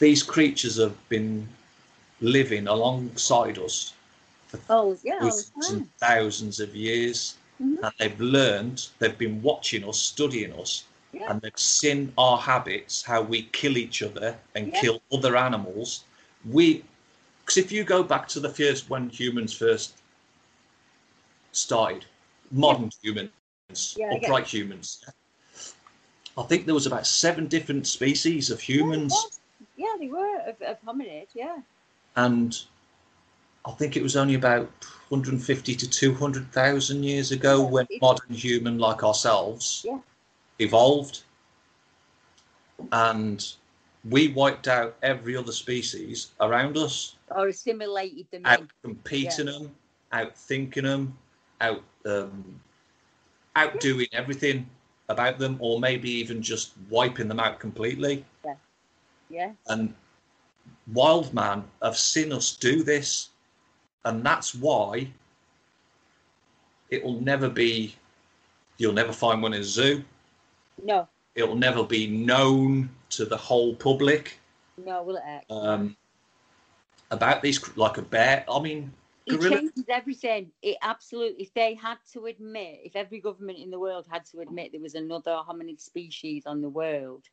Speaker 6: these creatures have been living alongside us
Speaker 5: Oh, yeah, all the
Speaker 6: thousands
Speaker 5: time.
Speaker 6: and thousands of years,
Speaker 5: Mhm.
Speaker 6: and they've learned. They've been watching us, studying us,
Speaker 5: Yeah.
Speaker 6: and they've seen our habits, how we kill each other and
Speaker 5: Yeah.
Speaker 6: kill other animals. We, because if you go back to the first when humans first started, modern humans,
Speaker 5: Yeah, get
Speaker 6: upright humans. I think there was about seven different species of humans,
Speaker 5: Yeah, they were of, of hominids. Yeah.
Speaker 6: and I think it was only about 150 to 200,000 years ago
Speaker 5: Yeah,
Speaker 6: when modern human like ourselves
Speaker 5: Yeah.
Speaker 6: evolved, and we wiped out every other species around us,
Speaker 5: Or assimilated them
Speaker 6: Out competing
Speaker 5: yeah.
Speaker 6: them, out thinking them, out um, outdoing everything about them, or maybe even just wiping them out completely.
Speaker 5: Yeah. Yeah.
Speaker 6: And wild man have seen us do this, and that's why it will never be. You'll never find one in a zoo.
Speaker 5: No.
Speaker 6: It'll never be known to the whole public
Speaker 5: No, will it? Act?
Speaker 6: um, about these, like a bear. I mean,
Speaker 5: It
Speaker 6: gorilla.
Speaker 5: changes everything. It absolutely. If they had to admit, if every government in the world had to admit there was another hominid species on the world,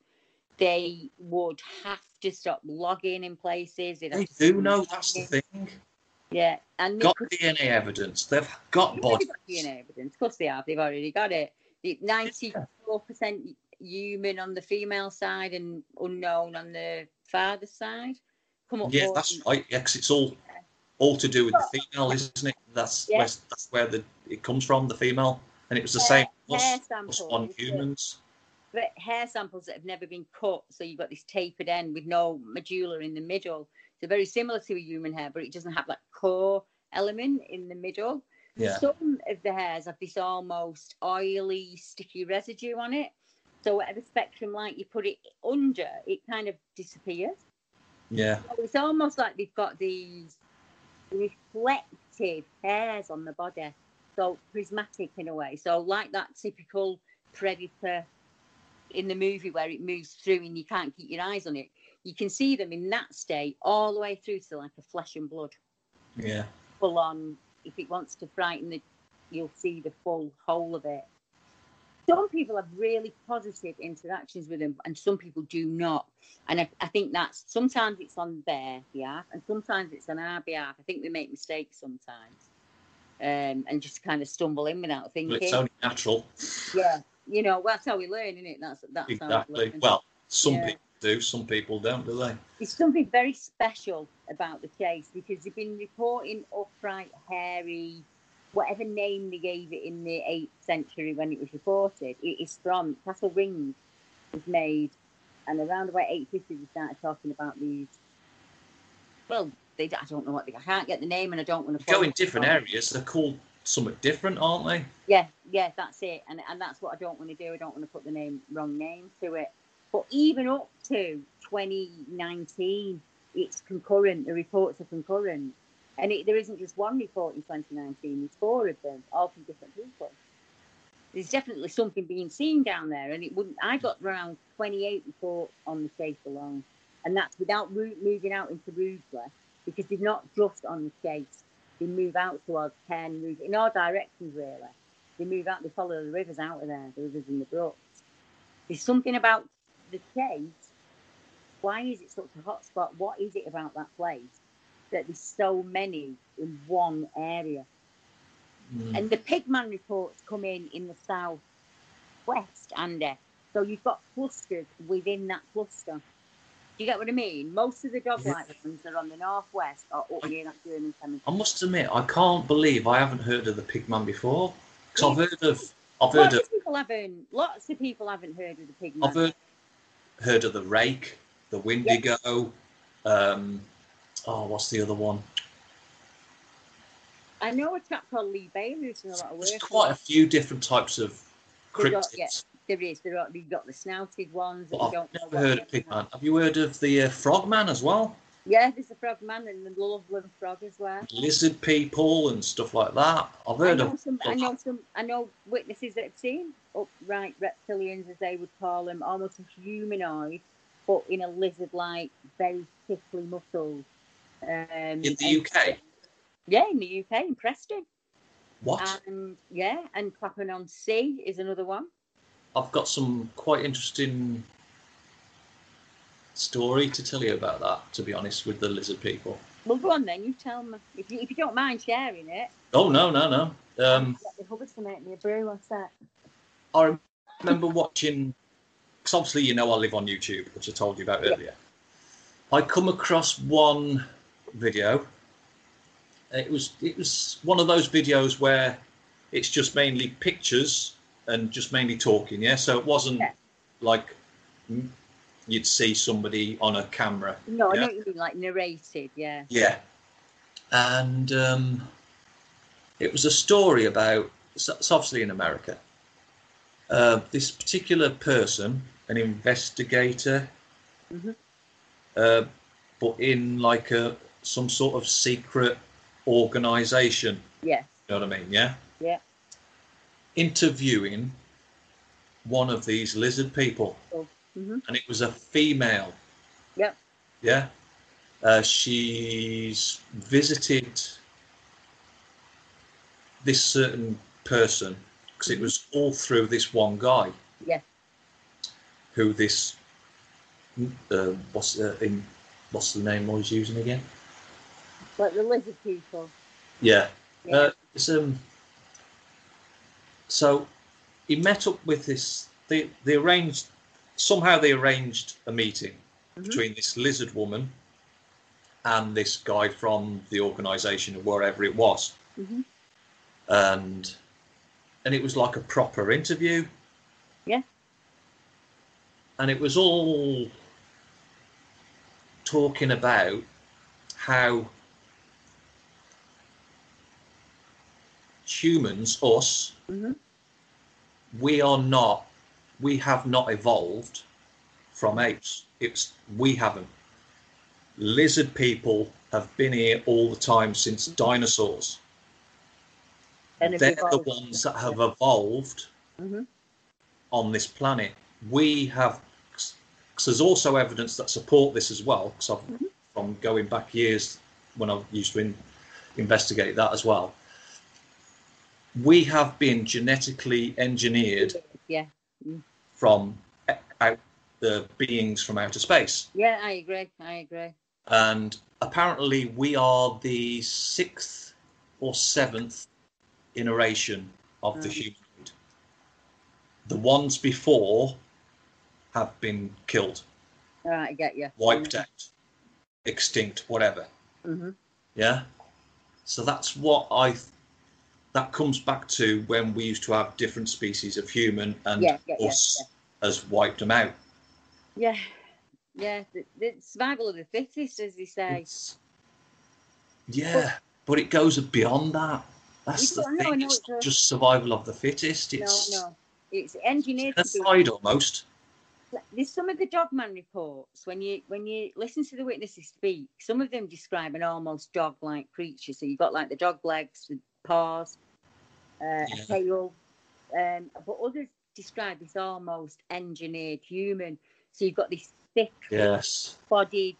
Speaker 5: they would have to stop logging in places.
Speaker 6: They do know that's the thing.
Speaker 5: Yeah, and
Speaker 6: Got DNA evidence. They've got bodies.
Speaker 5: got DNA evidence. Of course they have. They've already got it. Ninety-four percent human on the female side and unknown on the father side. Come up.
Speaker 6: Yeah, that's
Speaker 5: than-
Speaker 6: right. Yeah, 'cause it's all all to do with the female, isn't it? That's
Speaker 5: Yeah.
Speaker 6: where, that's where the it comes from, the female, and it was the
Speaker 5: Hair-
Speaker 6: same
Speaker 5: hair
Speaker 6: us, us
Speaker 5: samples,
Speaker 6: one
Speaker 5: yeah.
Speaker 6: humans.
Speaker 5: but hair samples that have never been cut. So you've got this tapered end with no medulla in the middle. So very similar to a human hair, but it doesn't have that core element in the middle.
Speaker 6: Yeah.
Speaker 5: Some of the hairs have this almost oily, sticky residue on it. So whatever spectrum light you put it under, it kind of disappears.
Speaker 6: Yeah,
Speaker 5: So it's almost like they've got these reflective hairs on the body. So prismatic in a way. So like that typical predator in the movie where it moves through and you can't keep your eyes on it. You can see them in that state all the way through to like a flesh and blood.
Speaker 6: yeah,
Speaker 5: Full on if it wants to frighten the you'll see the full whole of it. Some people have really positive interactions with them, and some people do not. And I, I think that's sometimes it's on their behalf, and sometimes it's on our behalf. I think we make mistakes sometimes, um, and just kind of stumble in without thinking.
Speaker 6: it's only natural.
Speaker 5: Yeah, you know, well, that's how we learn, isn't it? That's that's how we
Speaker 6: Exactly.
Speaker 5: learn.
Speaker 6: Well, some
Speaker 5: Yeah.
Speaker 6: people do, some people don't, do they?
Speaker 5: It's something very special about the case because they've been reporting upright, hairy whatever name they gave it in the 8th century when it was reported, it is from Castle Ring was made, and around about 850 they started talking about these. Well, they, I don't know what they. I can't get the name, and I don't want to
Speaker 6: Go in different areas. They're called something different, aren't they?
Speaker 5: Yeah, yeah, that's it, and and that's what I don't want to do. I don't want to put the name wrong name to it. But even up to 2019, it's concurrent. The reports are concurrent, and it, there isn't just one report in 2019. There's four of them, all from different people. There's definitely something being seen down there, and it wouldn't. I got around 28 reports on the chase alone, and that's without moving out into Rugeley, because they're not just on the chase. They move out towards Ken, move in all directions really. They move out. They follow the rivers out of there, the rivers and the brooks. There's something about the chase. Why is it such a hot spot? What is it about that place that there's so many in one area?
Speaker 6: Mm.
Speaker 5: And the Pigman reports come in in the south west, Andy. So you've got clusters within that cluster. Do you get what I mean? Most of the dog light ones are on the northwest or up near that German cemetery.
Speaker 6: I must admit, I can't believe I haven't heard of the Pigman before. Because I've heard of, I've heard
Speaker 5: Lots
Speaker 6: of,
Speaker 5: of people haven't. Lots of people haven't heard of the Pigman.
Speaker 6: I've heard, heard of the Rake, the Windigo. Um, oh, what's the other one?
Speaker 5: I know a chap called Lee Bailey who's done a lot of work.
Speaker 6: There's quite a few different types of
Speaker 5: They got-
Speaker 6: cryptids.
Speaker 5: yeah, there is. There are, you've got the snouted ones
Speaker 6: I've
Speaker 5: don't
Speaker 6: never heard of. Pigman. Have you heard of the uh, Frogman as well?
Speaker 5: Yeah, there's a frog man and the Loveland frog as well.
Speaker 6: Lizard people and stuff like that. I've
Speaker 5: I
Speaker 6: heard
Speaker 5: know
Speaker 6: of.
Speaker 5: some. I know some. I know witnesses that have seen upright reptilians, as they would call them, almost humanoid, but in a lizard-like, very thickly muscled. Um,
Speaker 6: In the
Speaker 5: and-
Speaker 6: UK?
Speaker 5: Yeah, in the UK, in Preston.
Speaker 6: What?
Speaker 5: And yeah, and Clapham on Sea is another one.
Speaker 6: I've got some quite interesting story to tell you about that. To be honest, with the lizard people.
Speaker 5: Well, go on then. You tell me if you if you don't mind sharing it.
Speaker 6: Oh no, no, no. Um,
Speaker 5: Hubbards to make me a brew. What's that?
Speaker 6: I remember watching, because obviously you know I live on YouTube, which I told you about earlier. I come across one video. It was it was one of those videos where it's just mainly pictures and just mainly talking. Yeah, so it wasn't like mm, you'd see somebody on a camera.
Speaker 5: No, I
Speaker 6: yeah?
Speaker 5: know what you mean, like narrated. Yeah.
Speaker 6: Yeah. And um, it was a story about, it's obviously in America, uh, this particular person, an investigator,
Speaker 5: Mhm.
Speaker 6: uh, but in like a some sort of secret organization.
Speaker 5: Yeah.
Speaker 6: You know what I mean? Yeah.
Speaker 5: Yeah.
Speaker 6: Interviewing one of these lizard people,
Speaker 5: Oh. Hmm
Speaker 6: and it was a female.
Speaker 5: Yeah.
Speaker 6: Yeah. Uh, she's visited this certain person because it was all through this one guy
Speaker 5: Yeah.
Speaker 6: who this uh, what's uh, in what's the name I was using again?
Speaker 5: Like the lizard people.
Speaker 6: Yeah.
Speaker 5: Yeah.
Speaker 6: Uh, it's, um, so he met up with this. They they arranged somehow they arranged a meeting
Speaker 5: Mhm.
Speaker 6: between this lizard woman and this guy from the organisation or wherever it was,
Speaker 5: hmm
Speaker 6: and and it was like a proper interview,
Speaker 5: Yeah.
Speaker 6: and it was all talking about how humans, us,
Speaker 5: hmm
Speaker 6: we are not, we have not evolved from apes. It's we haven't. Lizard people have been here all the time since dinosaurs.
Speaker 5: And
Speaker 6: They're the ones that have evolved
Speaker 5: hmm
Speaker 6: on this planet. We have, because there's also evidence that support this as well. Because
Speaker 5: Mm-hmm.
Speaker 6: from going back years when I used to in, investigate that as well. We have been genetically engineered
Speaker 5: Yeah. Mm.
Speaker 6: From out the beings from outer space,
Speaker 5: Yeah, I agree. I agree.
Speaker 6: and apparently we are the sixth or seventh iteration of the
Speaker 5: Mm.
Speaker 6: humanoid. The ones before have been killed,
Speaker 5: All right, I get you.
Speaker 6: wiped out, extinct, whatever.
Speaker 5: hmm
Speaker 6: Yeah. So that's what I that comes back to when we used to have different species of human and
Speaker 5: Yeah, yeah, yeah,
Speaker 6: us has wiped them out.
Speaker 5: Yeah, yeah. The, the survival of the fittest, as they say.
Speaker 6: Yeah, but it goes beyond that. That's the thing. It's
Speaker 5: it's
Speaker 6: not just survival of the fittest. It's
Speaker 5: No, no. It's engineered be.
Speaker 6: genocide almost.
Speaker 5: There's some of the dogman reports when you when you listen to the witnesses speak. Some of them describe an almost dog-like creature. So you've got like the dog legs, the paws, uh, a
Speaker 6: Yeah.
Speaker 5: tail, um, but others describe this almost engineered human. So you've got this thick,
Speaker 6: Yes,
Speaker 5: bodied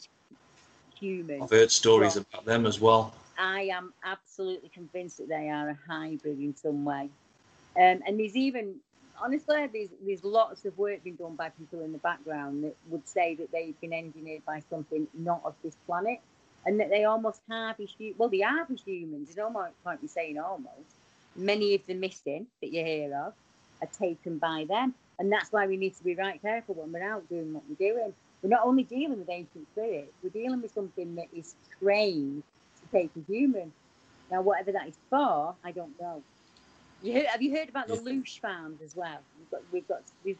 Speaker 5: human.
Speaker 6: I've heard stories
Speaker 5: Well,
Speaker 6: about them as well.
Speaker 5: I am absolutely convinced that they are a hybrid in some way. Um, and there's even, honestly, there's, there's lots of work being done by people in the background that would say that they've been engineered by something not of this planet and that they almost harvest, well, they harvest humans. There's no point in saying almost. Many of the missing that you hear of are taken by them. And that's why we need to be right careful when we're out doing what we're doing. We're not only dealing with ancient spirits, we're dealing with something that is trained to take a human. Now, whatever that is for, I don't know. You heard, have you heard about the Loosh farms as well? We've got, we've got we've,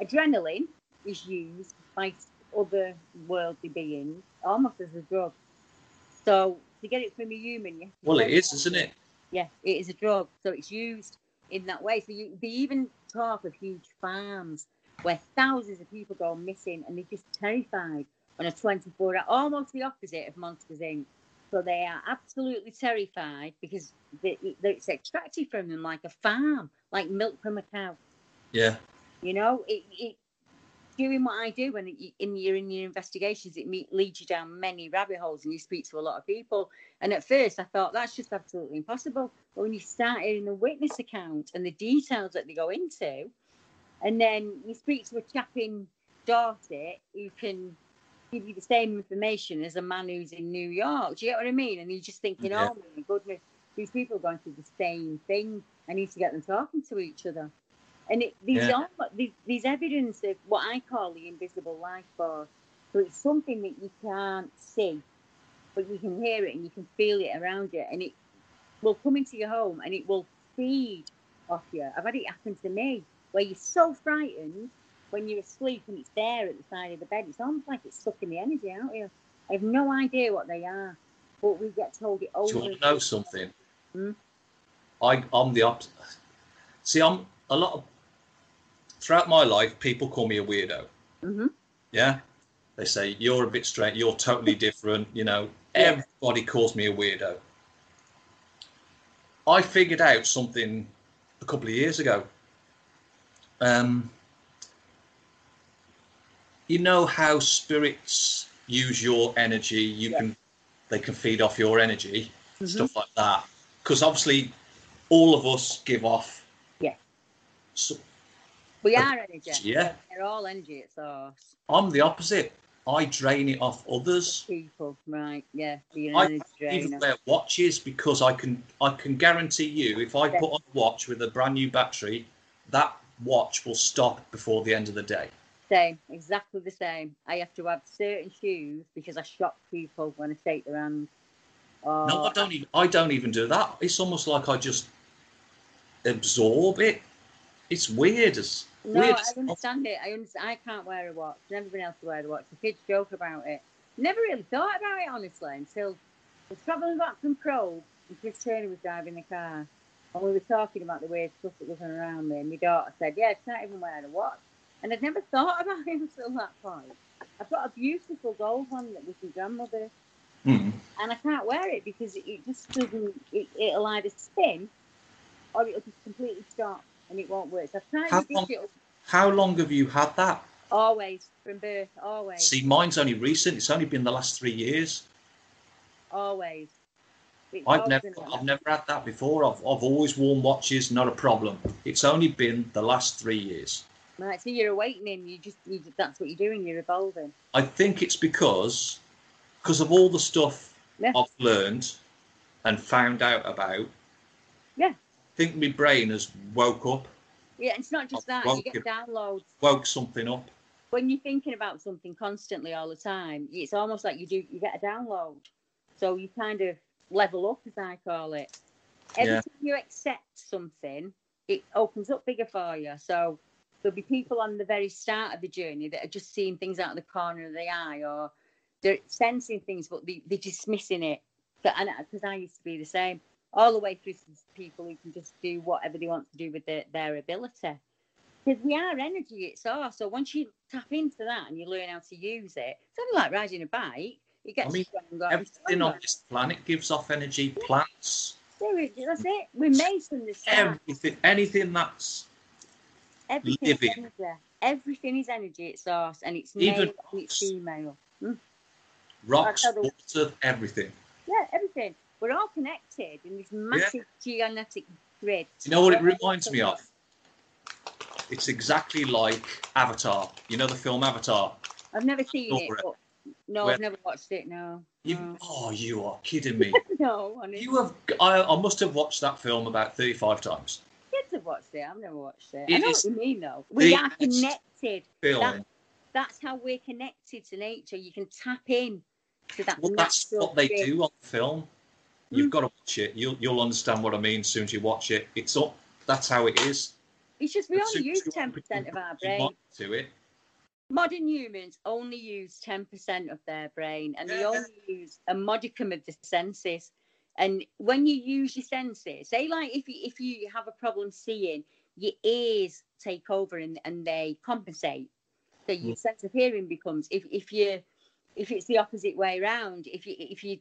Speaker 5: adrenaline is used by other worldly beings almost as a drug. So to get it from a human, to
Speaker 6: Well, it is, isn't it?
Speaker 5: yeah, it is a drug, so it's used in that way. So you they even talk of huge farms where thousands of people go missing, and they're just terrified on a 24 hour, almost the opposite of Monsters Inc. So they are absolutely terrified because they, it's extracted from them like a farm, like milk from a cow.
Speaker 6: Yeah.
Speaker 5: You know, it, it doing what I do when in your in your investigations, it me- leads you down many rabbit holes, and you speak to a lot of people. And at first, I thought that's just absolutely impossible. But when you start hearing the witness account and the details that they go into, and then you speak to a chap in Dorset who can give you the same information as a man who's in New York. Do you get what I mean? And you're just thinking,
Speaker 6: Yeah.
Speaker 5: oh my goodness, these people are going through the same thing. I need to get them talking to each other. And it, there's,
Speaker 6: Yeah.
Speaker 5: all, there's, there's evidence of what I call the invisible life force. So it's something that you can't see, but you can hear it and you can feel it around you. And it will come into your home and it will feed off you. I've had it happen to me where you're so frightened when you're asleep and it's there at the side of the bed. It's almost like it's sucking the energy out of you. I have no idea what they are, but we get told it over.
Speaker 6: Do you want to know something?
Speaker 5: Hmm?
Speaker 6: I, I'm the opposite. See, I'm a lot of throughout my life, people call me a weirdo.
Speaker 5: Mhm.
Speaker 6: Yeah, they say you're a bit strange. You're totally different. You know,
Speaker 5: Yeah.
Speaker 6: everybody calls me a weirdo. I figured out something a couple of years ago. Um, you know how spirits use your energy. You can, they can feed off your energy,
Speaker 5: Mm-hmm.
Speaker 6: stuff like that. Because obviously, all of us give off.
Speaker 5: Yeah.
Speaker 6: So,
Speaker 5: We are energy.
Speaker 6: yeah.
Speaker 5: They're all energy at source.
Speaker 6: I'm the opposite. I drain it off others.
Speaker 5: People, right? Yeah. So
Speaker 6: I even wear watches because I can I can guarantee you if I
Speaker 5: Yeah.
Speaker 6: put on a watch with a brand new battery, that watch will stop before the end of the day.
Speaker 5: Same, exactly the same. I have to have certain shoes because I shock people when I shake their hand. Oh,
Speaker 6: No, I oh, don't even I don't even do that. It's almost like I just absorb it. It's weird as
Speaker 5: No,
Speaker 6: weird
Speaker 5: I understand it. I understand. I can't wear a watch. Never been able to wear a watch. The kids joke about it. Never really thought about it honestly until I was travelling back from Probe and Chris Turner was driving the car, and we were talking about the weird stuff that was around me. And my daughter said, "Yeah, she can't even wear a watch," and I'd never thought about it until that point. I've got a beautiful gold one that was my grandmother,
Speaker 6: Hmm.
Speaker 5: and I can't wear it because it just doesn't. It, it'll either spin or it'll just completely stop and it won't work. So I've tried
Speaker 6: How
Speaker 5: to
Speaker 6: long-
Speaker 5: digital
Speaker 6: How long have you had that?
Speaker 5: always from birth, always,
Speaker 6: See, mine's only recent. It's only been the last three years.
Speaker 5: always. It's
Speaker 6: I've never, I've never had that before. I've, I've always worn watches, not a problem. It's only been the last three years.
Speaker 5: Right, so you're awakening. You just, you that's what you're doing. You're evolving.
Speaker 6: I think it's because, because of all the stuff
Speaker 5: Yeah.
Speaker 6: I've learned and found out about.
Speaker 5: Yeah.
Speaker 6: Think my brain has woke up,
Speaker 5: Yeah, it's not just that. You get downloads
Speaker 6: woke something up.
Speaker 5: when you're thinking about something constantly all the time. It's almost like you do. You get a download, so you kind of level up, as I call it. Every
Speaker 6: Yeah.
Speaker 5: time you accept something, it opens up bigger for you. So there'll be people on the very start of the journey that are just seeing things out of the corner of the eye or they're sensing things, but they, they're dismissing it. But and because I used to be the same, all the way through to people who can just do whatever they want to do with their, their ability. Because we are energy it's itself. So once you tap into that and you learn how to use it, it's only like riding a bike. It gets
Speaker 6: I mean,
Speaker 5: stronger.
Speaker 6: everything on this planet gives off energy. Plants,
Speaker 5: it- That's it. We're made from the start.
Speaker 6: everything, anything that's
Speaker 5: Everything
Speaker 6: living.
Speaker 5: is energy. Everything is energy at source, and it's
Speaker 6: Even
Speaker 5: male and it's female. Mm.
Speaker 6: rocks,
Speaker 5: That's how the-
Speaker 6: water, everything.
Speaker 5: Yeah, everything. We're all connected in this massive geonetic grid.
Speaker 6: You know what it reminds me of? It's exactly like Avatar. You know the film Avatar?
Speaker 5: I've never seen it,
Speaker 6: it.
Speaker 5: no, I've never watched it. No,
Speaker 6: You, oh, you are kidding me.
Speaker 5: no, honestly.
Speaker 6: you have. I, I must have watched that film about thirty-five times.
Speaker 5: kids have watched it. I've never watched it.
Speaker 6: It
Speaker 5: I know what you mean, though. We are connected.
Speaker 6: film.
Speaker 5: That, that's how we're connected to nature. You can tap in to that
Speaker 6: Well, that's what they do on film.
Speaker 5: Mm.
Speaker 6: You've got to watch it. You'll you'll understand what I mean as soon as you watch it. It's up. That's how it is.
Speaker 5: It's just we
Speaker 6: As
Speaker 5: only use ten percent of our brain.
Speaker 6: to it.
Speaker 5: Modern humans only use ten percent of their brain, and they only use a modicum of the senses. And when you use your senses, say like if you if you have a problem seeing, your ears take over and, and they compensate. So your
Speaker 6: Mm.
Speaker 5: sense of hearing becomes if if you if it's the opposite way around, if you if you're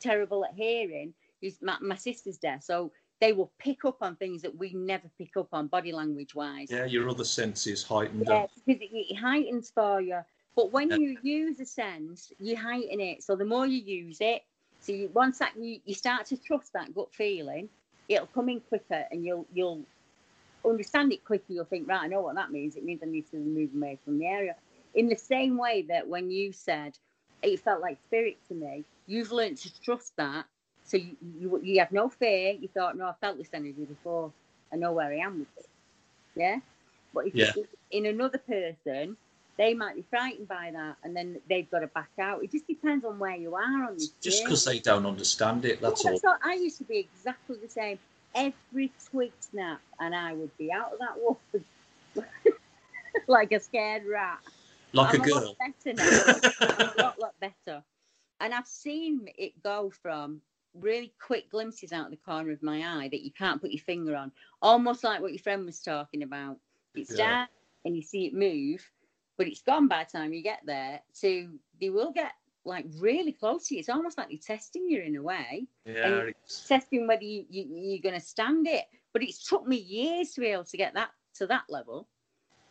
Speaker 5: terrible at hearing, you, my, my sister's deaf, so they will pick up on things that we never pick up on body language wise.
Speaker 6: Yeah, your other senses heightened.
Speaker 5: Yeah,
Speaker 6: up.
Speaker 5: because it, it heightens for you. But when
Speaker 6: Yeah.
Speaker 5: you use a sense, you heighten it. So the more you use it, so you, once that you, you start to trust that gut feeling, it'll come in quicker, and you'll you'll understand it quicker. You'll think, right, I know what that means. It means I need to move away from the area. In the same way that when you said it felt like spirit to me, you've learned to trust that. So you you, you have no fear. You thought, no, I felt this energy before. I know where I am with it. Yeah. But if
Speaker 6: Yeah.
Speaker 5: it's in another person, they might be frightened by that, and then they've got to back out. It just depends on where you are on this.
Speaker 6: Just because they don't understand it, that's
Speaker 5: Yeah,
Speaker 6: all.
Speaker 5: so I used to be exactly the same. Every twig snap, and I would be out of that water like a scared rat.
Speaker 6: Like
Speaker 5: I'm
Speaker 6: a
Speaker 5: a
Speaker 6: girl.
Speaker 5: lot better now. I'm a lot, lot better. And I've seen it go from really quick glimpses out of the corner of my eye that you can't put your finger on, almost like what your friend was talking about. It's
Speaker 6: Yeah.
Speaker 5: dark and you see it move, but it's gone by the time you get there. To they will get like really close to you. It's almost like they're testing you in a way.
Speaker 6: Yeah,
Speaker 5: and
Speaker 6: it's-
Speaker 5: testing whether you, you you're going to stand it. But it's took me years to be able to get that to that level.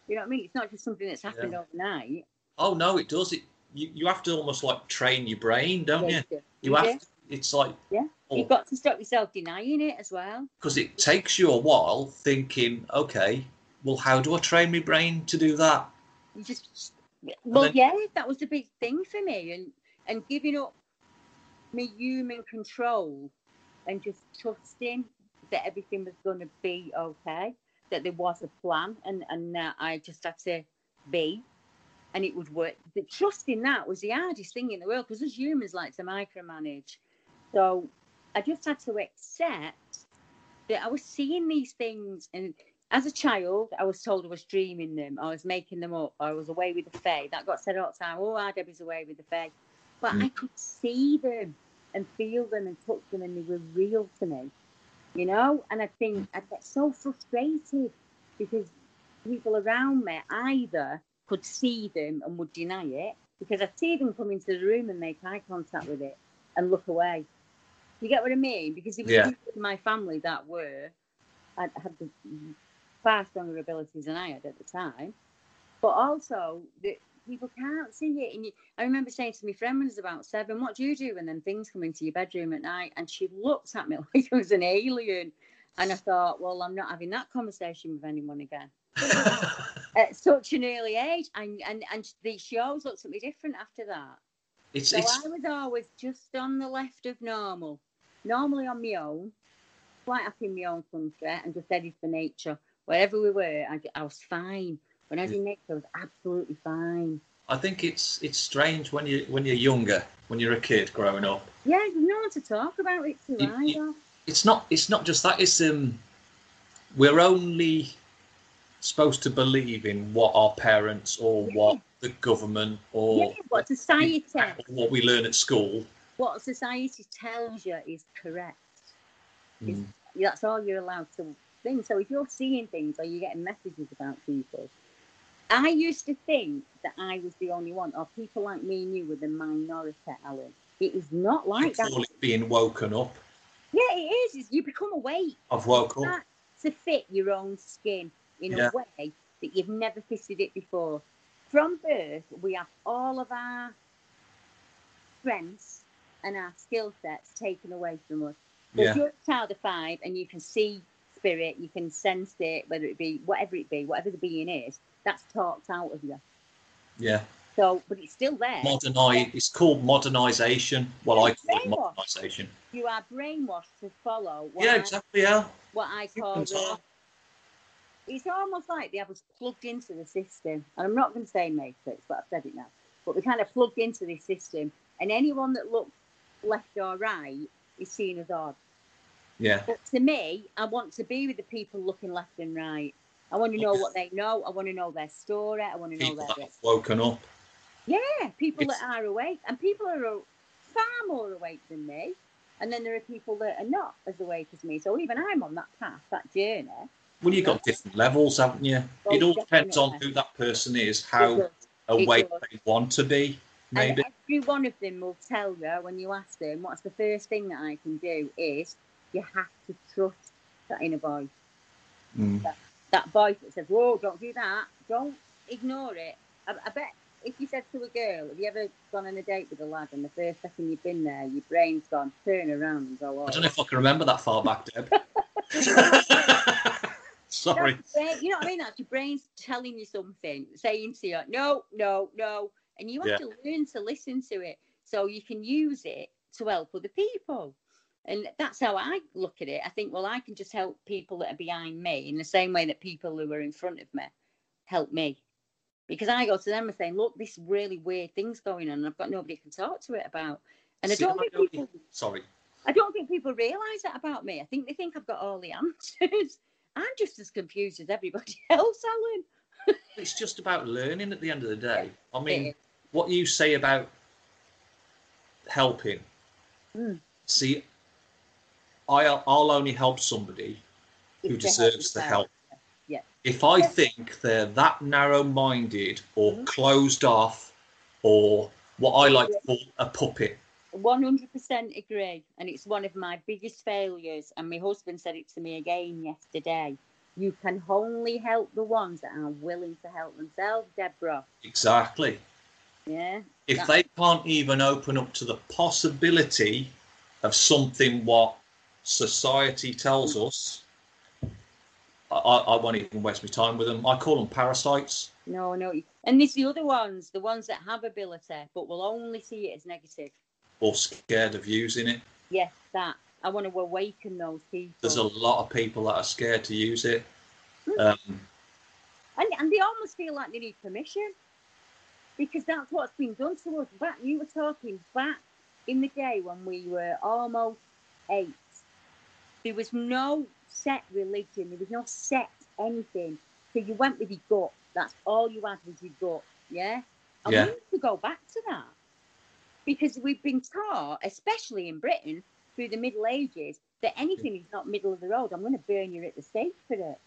Speaker 5: You know what I mean? It's not just something that's happened
Speaker 6: Yeah.
Speaker 5: overnight.
Speaker 6: Oh no, it does. It you, you have to almost like train your brain, don't
Speaker 5: Yeah,
Speaker 6: you?
Speaker 5: you do.
Speaker 6: You
Speaker 5: You
Speaker 6: have. To, it's like
Speaker 5: Yeah. You've got to stop yourself denying it as well.
Speaker 6: because it takes you a while thinking, okay, well, how do I train my brain to do that?
Speaker 5: You just well,
Speaker 6: then-
Speaker 5: yeah, that was the big thing for me, and and giving up my human control and just trusting that everything was going to be okay, that there was a plan, and and that I just had to be, and it would work. The trust in that was the hardest thing in the world because as humans like to micromanage, so I just had to accept that I was seeing these things and as a child, I was told I was dreaming them, I was making them up, I was away with the Fae. That got said all the time. Oh, our Debbie's away with the Fae. But
Speaker 6: Mm.
Speaker 5: I could see them and feel them and touch them, and they were real to me, you know. And I think I'd get so frustrated because people around me either could see them and would deny it because I'd see them come into the room and make eye contact with it and look away. You get what I mean? Because it was
Speaker 6: Yeah.
Speaker 5: people in my family that were had, had the far stronger abilities than I had at the time. But also, the, people can't see it. And you, I remember saying to my friend when I was about seven, "What do you do when then things come into your bedroom at night?" And she looked at me like I was an alien. And I thought, well, I'm not having that conversation with anyone again. At such an early age, and and and the shows looked at me different after that.
Speaker 6: It's
Speaker 5: So
Speaker 6: it's
Speaker 5: I was always just on the left of normal, normally on my own, quite up in my own country, and just headed for nature. Wherever we were, I, I was fine. When I was in nature, I was absolutely fine.
Speaker 6: I think it's it's strange when you when you're younger, when you're a kid growing up.
Speaker 5: Yeah, there's no one to talk about it to
Speaker 6: You- you-
Speaker 5: either.
Speaker 6: it's not it's not just that it's um we're only supposed to believe in what our parents or what the government or
Speaker 5: yeah, what society,
Speaker 6: what we learn at school
Speaker 5: what society tells you is correct.
Speaker 6: Mm.
Speaker 5: That's all you're allowed to think. So if you're seeing things or you're getting messages about people, I used to think that I was the only one, or people like me and you were the minority, Alan. It is not
Speaker 6: you
Speaker 5: like that.
Speaker 6: call it being woken up
Speaker 5: Yeah, it is. It's, you become awake.
Speaker 6: i've woke
Speaker 5: You
Speaker 6: up
Speaker 5: to fit your own skin in
Speaker 6: Yeah.
Speaker 5: a way that you've never fitted it before. From birth, we have all of our strengths and our skill sets taken away from us. So
Speaker 6: Yeah.
Speaker 5: if you're a child of five and you can see spirit, you can sense it, whether it be whatever it be, whatever the being is, that's talked out of you.
Speaker 6: yeah
Speaker 5: So, but it's still there.
Speaker 6: modernize it's called modernization well i call it modernization
Speaker 5: You are brainwashed to follow. What
Speaker 6: yeah
Speaker 5: I-
Speaker 6: exactly yeah
Speaker 5: what I call the. It's almost like they have us plugged into the system, and I'm not going to say matrix, but I've said it now. But we're kind of plugged into this system, and anyone that looks left or right is seen as odd.
Speaker 6: yeah
Speaker 5: But to me, I want to be with the people looking left and right. I want to know what they know. I want to know their story. I want to know
Speaker 6: people
Speaker 5: their
Speaker 6: that woken up
Speaker 5: yeah, people
Speaker 6: It's-
Speaker 5: that are awake, and people are far more awake than me. And then there are people that are not as awake as me. So even I'm on that path, that journey.
Speaker 6: Well you've got different levels haven't you
Speaker 5: Oh,
Speaker 6: it all depends on who that person is how
Speaker 5: does.
Speaker 6: awake they want to be maybe
Speaker 5: And every one of them will tell you when you ask them, what's the first thing that I can do is you have to trust that inner voice.
Speaker 6: Mm.
Speaker 5: That, that voice that says, whoa, don't do that. Don't ignore it. I, I bet if you said to a girl, have you ever gone on a date with a lad and the first second you've been there, your brain's gone, turn around and go, oh.
Speaker 6: I don't know if I can remember that far back, Deb. Sorry.
Speaker 5: Brain- you know what I mean? That's your brain's telling you something, saying to you, no, no, no. And you have
Speaker 6: Yeah.
Speaker 5: to learn to listen to it so you can use it to help other people. And that's how I look at it. I think, well, I can just help people that are behind me in the same way that people who are in front of me help me. Because I go to them and say, look, this really weird thing's going on, and I've got nobody I can talk to it about. And I don't
Speaker 6: I
Speaker 5: think
Speaker 6: don't-
Speaker 5: people
Speaker 6: Sorry.
Speaker 5: I don't think people realise that about me. I think they think I've got all the answers. I'm just as confused as everybody else, Alan.
Speaker 6: It's just about learning at the end of the day. I mean, what you say about helping,
Speaker 5: Mm.
Speaker 6: see, I, I'll only help somebody who
Speaker 5: If help
Speaker 6: deserves the help.
Speaker 5: Yeah.
Speaker 6: If I think they're that narrow minded or
Speaker 5: Mm-hmm.
Speaker 6: closed off or what I like to call a puppet,
Speaker 5: 100% agree. And it's one of my biggest failures. And my husband said it to me again yesterday. You can only help the ones that are willing to help themselves, Deborah.
Speaker 6: exactly.
Speaker 5: Yeah.
Speaker 6: if they can't even open up to the possibility of something what society tells mm. us, I, I I won't even waste my time with them. I call them parasites.
Speaker 5: No, no. And there's the other ones, the ones that have ability, but will only see it as negative.
Speaker 6: Or scared of using it.
Speaker 5: Yes, that. I want to awaken those people.
Speaker 6: There's a lot of people that are scared to use it.
Speaker 5: Hmm.
Speaker 6: Um,
Speaker 5: And, and they almost feel like they need permission because that's what's been done to us. Back, you were talking back in the day when we were almost eight. There was no set religion, there was no set anything. So you went with your gut. That's all you had was your gut. Yeah? And
Speaker 6: Yeah.
Speaker 5: we need to go back to that because we've been taught, especially in Britain, through the Middle Ages, that anything is not middle of the road. I'm going to burn you at the stake for it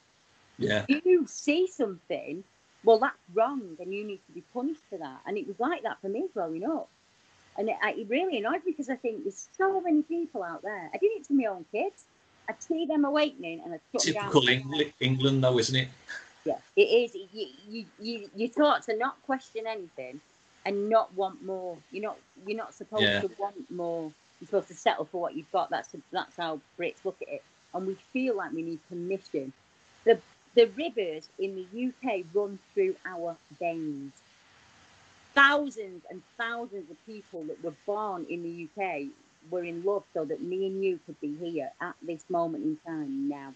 Speaker 6: yeah,
Speaker 5: if you see something, well, that's wrong, and you need to be punished for that. And it was like that for me growing up. And it, it really annoyed me because I think there's so many people out there. I did it to my own kids. I see them awakening and I down.
Speaker 6: typical England, England though, isn't it?
Speaker 5: Yeah, it is. You, you, you, you're taught to not question anything and not want more. You're not, you're not supposed
Speaker 6: Yeah.
Speaker 5: to want more. You're supposed to settle for what you've got. That's that's how Brits look at it. And we feel like we need permission. The the rivers in the UK run through our veins. Thousands and thousands of people that were born in the UK were in love so that me and you could be here at this moment in time now.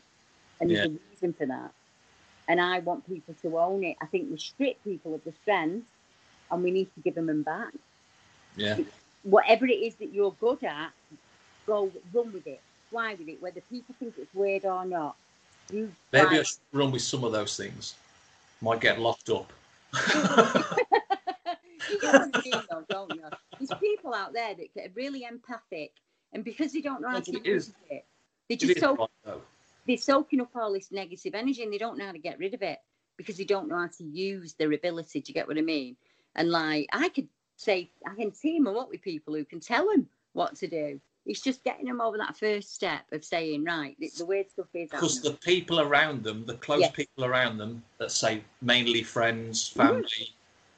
Speaker 5: And there's a reason for that. And I want people to own it. I think we strip people of the strength and we need to give them them back.
Speaker 6: Yeah,
Speaker 5: Whatever it is that you're good at, go run with it. fly with it, whether people think it's weird or not. You
Speaker 6: Maybe
Speaker 5: fly.
Speaker 6: I should run with some of those things. Might get locked up.
Speaker 5: you know what I mean, though, don't you? There's people out there that get really empathic, and because they don't know how to use it, they just so they're soaking up all this negative energy, and they don't know how to get rid of it because they don't know how to use their ability. Do you get what I mean? And like, I could say, I can team them up with people who can tell them what to do. It's just getting them over that first step of saying, right, the, the weird stuff is
Speaker 6: Because the people around them, the close
Speaker 5: Yes.
Speaker 6: people around them, that say mainly friends, family,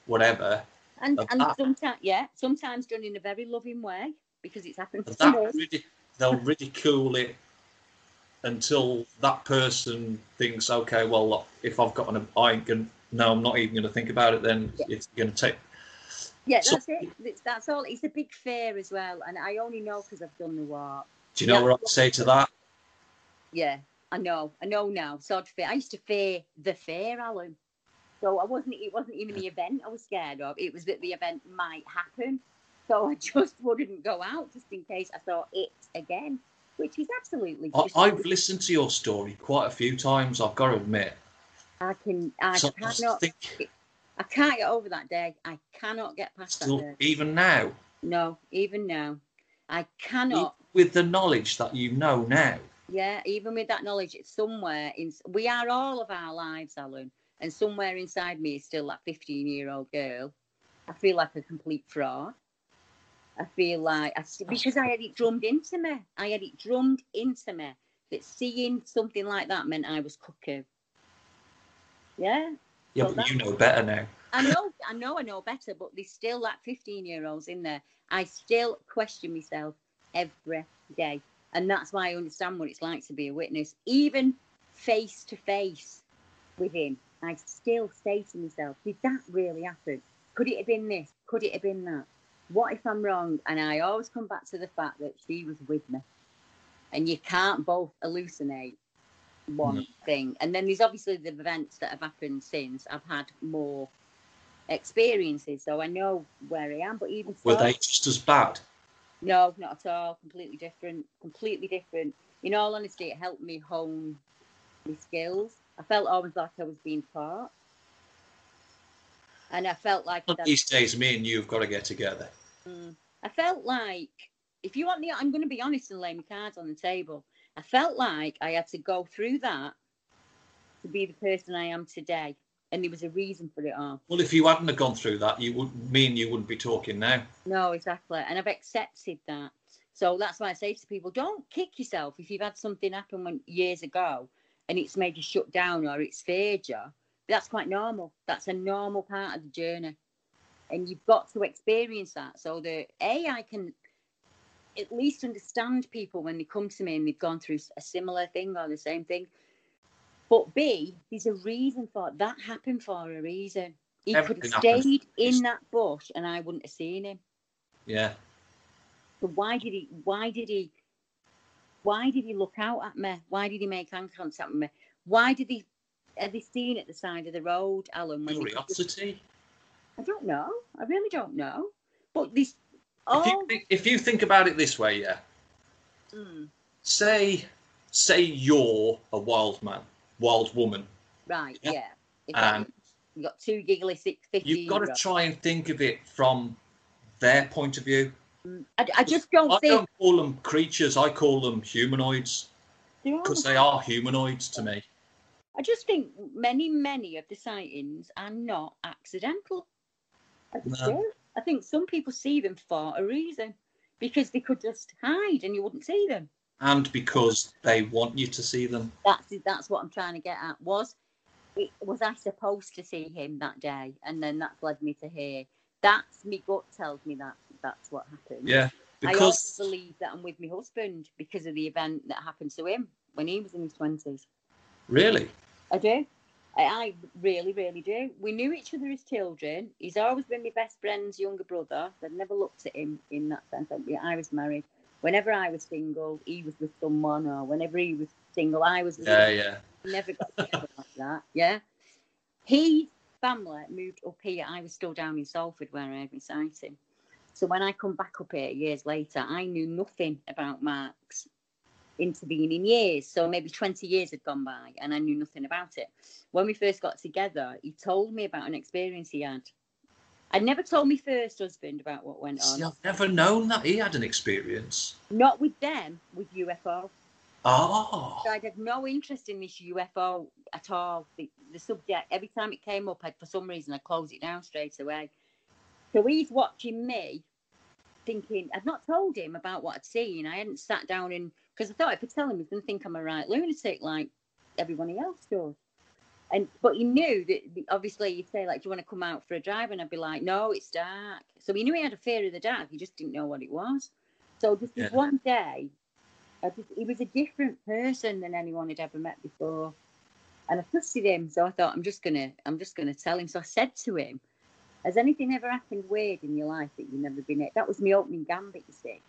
Speaker 6: whatever,
Speaker 5: And and
Speaker 6: that.
Speaker 5: sometimes, yeah, sometimes done in a very loving way because it's happened to
Speaker 6: that
Speaker 5: me.
Speaker 6: ridi- they'll ridicule it until that person thinks, okay, well, look, if I've got an, I ain't gonna, no, I'm not even going to think about it. Then it's going to take.
Speaker 5: Yeah,
Speaker 6: So-
Speaker 5: that's it. It's- That's all. It's a big fear as well, and I only know because I've done the walk.
Speaker 6: Do you know
Speaker 5: Yeah.
Speaker 6: what I'd say to that?
Speaker 5: Yeah, I know. I know now. Sod fear. I used to fear the fear, Alan. So I wasn't. It wasn't even the event I was scared of. It was that the event might happen. So I just wouldn't go out just in case I saw it again, which is absolutely.
Speaker 6: I, I've listened to your story quite a few times. I've got to admit.
Speaker 5: I can. I
Speaker 6: So I
Speaker 5: cannot.
Speaker 6: think-
Speaker 5: I can't get over that day. I cannot get past that day.
Speaker 6: even now,
Speaker 5: No, even now, I cannot.
Speaker 6: with the knowledge that you know now,
Speaker 5: Yeah, even with that knowledge, it's somewhere in. We are all of our lives, Alan, and somewhere inside me is still that fifteen-year-old girl. I feel like a complete fraud. I feel like I, because I had it drummed into me. I had it drummed into me that seeing something like that meant I was cuckoo. Yeah,
Speaker 6: yeah,
Speaker 5: So
Speaker 6: but you know better now.
Speaker 5: I know, I know, I know better, but there's still that 15 year olds in there. I still question myself every day. And that's why I understand what it's like to be a witness, even face to face with him. I still say to myself, did that really happen? Could it have been this? Could it have been that? What if I'm wrong? And I always come back to the fact that she was with me. And you can't both hallucinate one thing. And then there's obviously the events that have happened since. I've had more experiences, so I know where I am. But even
Speaker 6: Were
Speaker 5: so,
Speaker 6: they just as bad?
Speaker 5: no, not at all. Completely different. Completely different. In all honesty, it helped me hone my skills. I felt always like I was being taught. And I felt like that-
Speaker 6: these days, me and you have got to get together.
Speaker 5: Mm. I felt like, if you want me, I'm going to be honest and lay my cards on the table. I felt like I had to go through that to be the person I am today, and there was a reason for it all.
Speaker 6: Well, if you hadn't have gone through that, you would, me and you wouldn't be talking now.
Speaker 5: No, exactly, and I've accepted that. So that's why I say to people, don't kick yourself if you've had something happen when, years ago and it's made you shut down or it's feared you. That's quite normal. That's a normal part of the journey. And you've got to experience that so that A, I can at least understand people when they come to me and they've gone through a similar thing or the same thing. But B, there's a reason for it. That happened for a reason. He could have
Speaker 6: happens.
Speaker 5: stayed in that bush and I wouldn't have seen him.
Speaker 6: Yeah.
Speaker 5: So why did he? Why did he? Why did he look out at me? Why did he make eye contact with me? Why did he? Have they seen at the side of the road, Alan? When they just-
Speaker 6: Curiosity.
Speaker 5: I don't know. I really don't know. But this.
Speaker 6: If
Speaker 5: Oh,
Speaker 6: you, think, if you think about it this way, yeah.
Speaker 5: mm,
Speaker 6: Say, say you're a wild man, wild woman,
Speaker 5: right,
Speaker 6: Yeah.
Speaker 5: yeah. If
Speaker 6: and
Speaker 5: you got two giggly six fifty.
Speaker 6: you've got to try and think of it from their point of view.
Speaker 5: I, I just don't
Speaker 6: I
Speaker 5: think.
Speaker 6: don't call them creatures. I call them humanoids because they are humanoids to me.
Speaker 5: I just think many, many of the sightings are not accidental.
Speaker 6: No.
Speaker 5: I think some people see them for a reason because they could just hide and you wouldn't see them.
Speaker 6: And because they want you to see them.
Speaker 5: That's that's what I'm trying to get at. Was it, was I supposed to see him that day? And then that's led me to here. That's me gut tells me that that's what happened.
Speaker 6: Yeah.
Speaker 5: I also believe that I'm with my husband because of the event that happened to him when he was in his twenties.
Speaker 6: really,
Speaker 5: I do. I, I really, really do. We knew each other as children. He's always been my best friend's younger brother. I've never looked at him in that sense. I, was married. Whenever I was single, he was with someone, or whenever he was single, I was with
Speaker 6: yeah, yeah.
Speaker 5: We never got together like that. Yeah. His family moved up here. I was still down in Salford where I had my sighting. So when I come back up here years later, I knew nothing about Mark's. Intervening years. So maybe 20 years had gone by and I knew nothing about it. When we first got together, he told me about an experience he had. I'd never told my first husband about what went on.
Speaker 6: See, I've never known that he had an experience.
Speaker 5: Not with them, with UFO.
Speaker 6: Oh.
Speaker 5: So I had no interest in this UFO at all. The, the subject, every time it came up, I'd, for some reason, I closed it down straight away. So he's watching me, thinking, I'd not told him about what I'd seen. I hadn't sat down and, because I thought if I tell him, he's going to think I'm a right lunatic like everybody else does. And but he knew that obviously you'd say like, "Do you want to come out for a drive?" And I'd be like, "No, it's dark." So he knew he had a fear of the dark. He just didn't know what it was. So just this
Speaker 6: Yeah.
Speaker 5: one day, I just, he was a different person than anyone had ever met before, and I trusted him. So I thought, I'm just gonna, I'm just gonna tell him. So I said to him, "Has anything ever happened weird in your life that you've never been at?" That was my opening gambit, you see.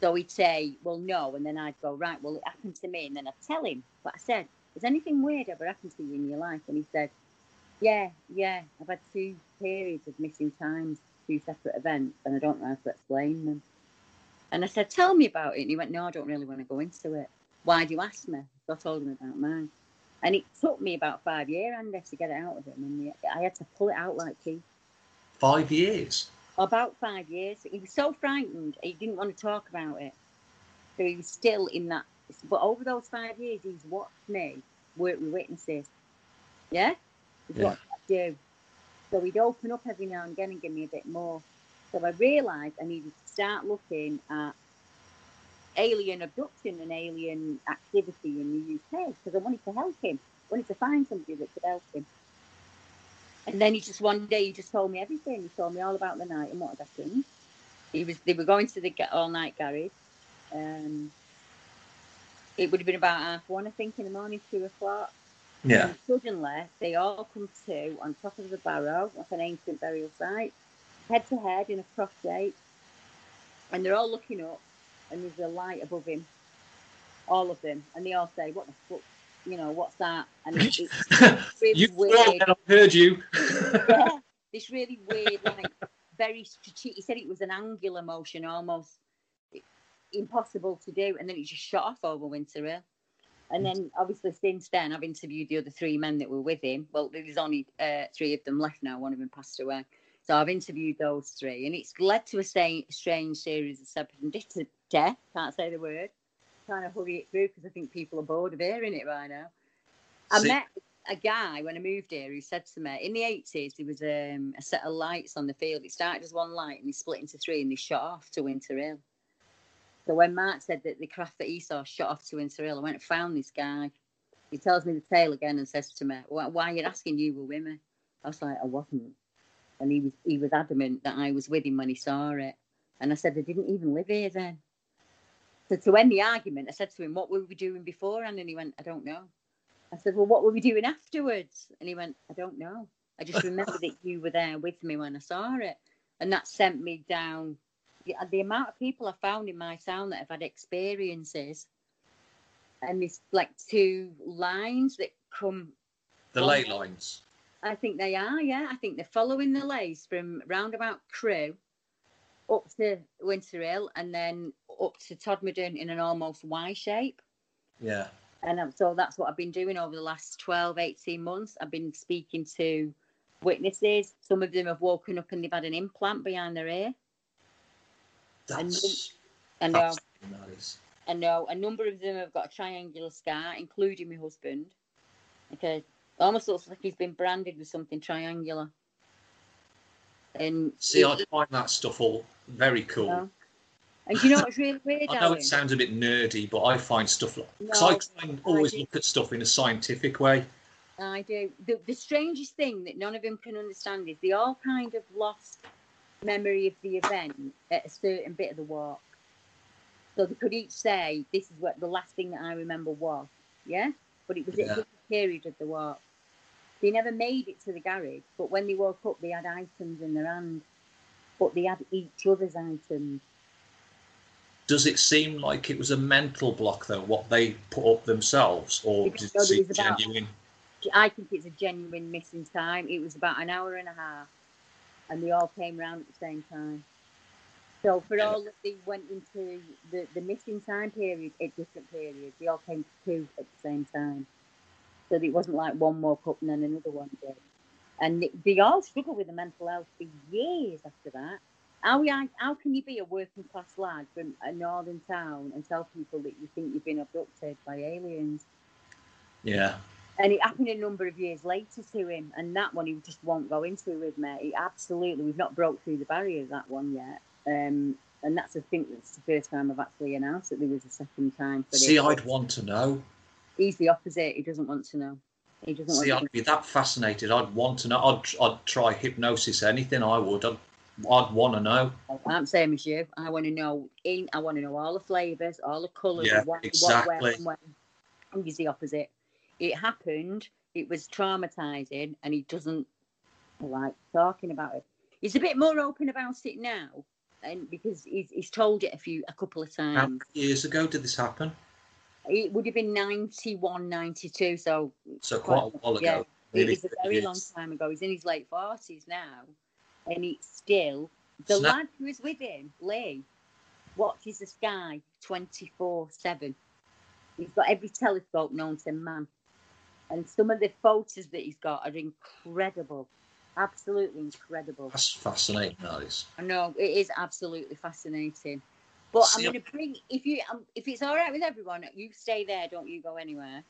Speaker 5: So he'd say, "Well, no," and then I'd go, "Right, well, it happened to me," and then I'd tell him. But I said, "Has anything weird ever happened to you in your life?" And he said, "Yeah, yeah, I've had two periods of missing times, two separate events, and I don't know how to explain them." And I said, "Tell me about it." And he went, "No, I don't really want to go into it. Why do you ask me?" So I told him about mine, and it took me about five years, Andy, to get it out of him, and I had to pull it out like teeth
Speaker 6: Five years.
Speaker 5: About five years. He was so frightened, he didn't want to talk about it. So he was still in that. But over those five years, he's watched me work with witnesses. Yeah? He's
Speaker 6: Yeah.
Speaker 5: watched that do. So he'd open up every now and again and give me a bit more. So I realised I needed to start looking at alien abduction and alien activity in the UK because I wanted to help him. I wanted to find somebody that could help him. And then he just one day he just told me everything. He told me all about the night and what had happened. He was they were going to the all night garage. Um, it would have been about half one, I think, in the morning, two o'clock.
Speaker 6: Yeah.
Speaker 5: And suddenly they all come to on top of the barrow, like an ancient burial site, head to head in a cross shape, and they're all looking up, and there's a light above him, all of them, and they all say, "What the fuck?" You know, what's that? And it, it's really
Speaker 6: You
Speaker 5: weird
Speaker 6: I heard you.
Speaker 5: yeah, this really weird, like very strategic. He said it was an angular motion, almost impossible to do, and then it just shot off over Winter. And then, obviously, since then, I've interviewed the other three men that were with him. Well, there's only uh, three of them left now. One of them passed away. So I've interviewed those three, and it's led to a strange series of serendipity. Can't say the word. Trying to hurry it through because I think people are bored of hearing it right now. I
Speaker 6: See-
Speaker 5: met a guy when I moved here who said to me in the 80s there was um, a set of lights on the field. It started as one light and they split into three and they shot off to Winter Hill. So when Mark said that the craft that he saw shot off to Winter Hill, I went and found this guy. He tells me the tale again and says to me, "Why, why are you asking you were with me?" I was like, "I wasn't," and he was he was adamant that I was with him when he saw it. And I said, "I didn't even live here then." So to end the argument, I said to him, "What were we doing before? And he went, "I don't know." I said, Well, what were we doing afterwards? And he went, I don't know. I just remember that you were there with me when I saw it. And that sent me down. The, uh, the amount of people I found in my town that have had experiences, and there's like two lines that come.
Speaker 6: The ley lines.
Speaker 5: I think they are, yeah. I think they're following the lays from roundabout Crewe up to Winter Hill and then up to Todmorden in an almost Y shape.
Speaker 6: Yeah.
Speaker 5: And so that's what I've been doing over the last 12, 18 months. I've been speaking to witnesses. Some of them have woken up and they've had an implant behind their ear.
Speaker 6: That's,
Speaker 5: I know.
Speaker 6: that's that is.
Speaker 5: I know. A number of them have got a triangular scar, including my husband. Okay. Almost looks like he's been branded with something triangular. And
Speaker 6: See, I find that stuff all very cool.
Speaker 5: No. and you know what's really weird?
Speaker 6: I know
Speaker 5: Alan?
Speaker 6: it sounds a bit nerdy, but I find stuff like because
Speaker 5: No,
Speaker 6: I try and always look at stuff in a scientific way.
Speaker 5: I do. The, the strangest thing that none of them can understand is they all kind of lost memory of the event at a certain bit of the walk. So they could each say, "This is what the last thing that I remember was." Yeah, but it was at
Speaker 6: Yeah.
Speaker 5: a different period of the walk. They never made it to the garage, but when they woke up, they had items in their hand, but they had each other's items.
Speaker 6: Does it seem like it was a mental block though, what they put up themselves, or did it seem
Speaker 5: was about-
Speaker 6: genuine?
Speaker 5: I think it's a genuine missing time. It was about an hour and a half, and they all came round at the same time. So for all that they went into the, the missing time period at different periods, they all came to two at the same time. So it wasn't like one woke up and then another one did. And they all struggled with the mental health for years after that. How, we- how can you be a working class lad from a northern town and tell people that you think you've been abducted by aliens?
Speaker 6: Yeah.
Speaker 5: And it happened a number of years later to him, and that one he just won't go into with me. He absolutely, we've not broke through the barrier that one yet. Um, and that's I think that's the first time I've actually announced that there was a second time for
Speaker 6: See. I'd want to know.
Speaker 5: He's the opposite. He doesn't want to know. He doesn't
Speaker 6: See, I'd be that fascinated. I'd want to know. I'd, I'd try hypnosis, anything I would. I'd, I'd want to know.
Speaker 5: I'm same as you. I want to know. In, I want to know all the flavors, all the colours,
Speaker 6: Yeah,
Speaker 5: what, what,
Speaker 6: exactly.
Speaker 5: where, and when. And he's the opposite. It happened. It was traumatizing, and he doesn't like talking about it. He's a bit more open about it now, and because he's, he's told it a few, a couple of
Speaker 6: How
Speaker 5: times.
Speaker 6: many years ago did this happen?
Speaker 5: It would have been 91, 92, so
Speaker 6: So quite a while
Speaker 5: yeah,
Speaker 6: ago.
Speaker 5: it
Speaker 6: Nearly
Speaker 5: was a very
Speaker 6: years.
Speaker 5: long time ago. He's in his late forties now, and he's still the
Speaker 6: that-
Speaker 5: lad who was with him, Lee, watches the sky twenty four seven. He's got every telescope known to man, and some of the photos that he's got are incredible, absolutely incredible.
Speaker 6: That's fascinating, that is.
Speaker 5: I know it is absolutely fascinating. But I'm going to bring if you um, if it's all right with everyone, you stay there. Don't you go anywhere.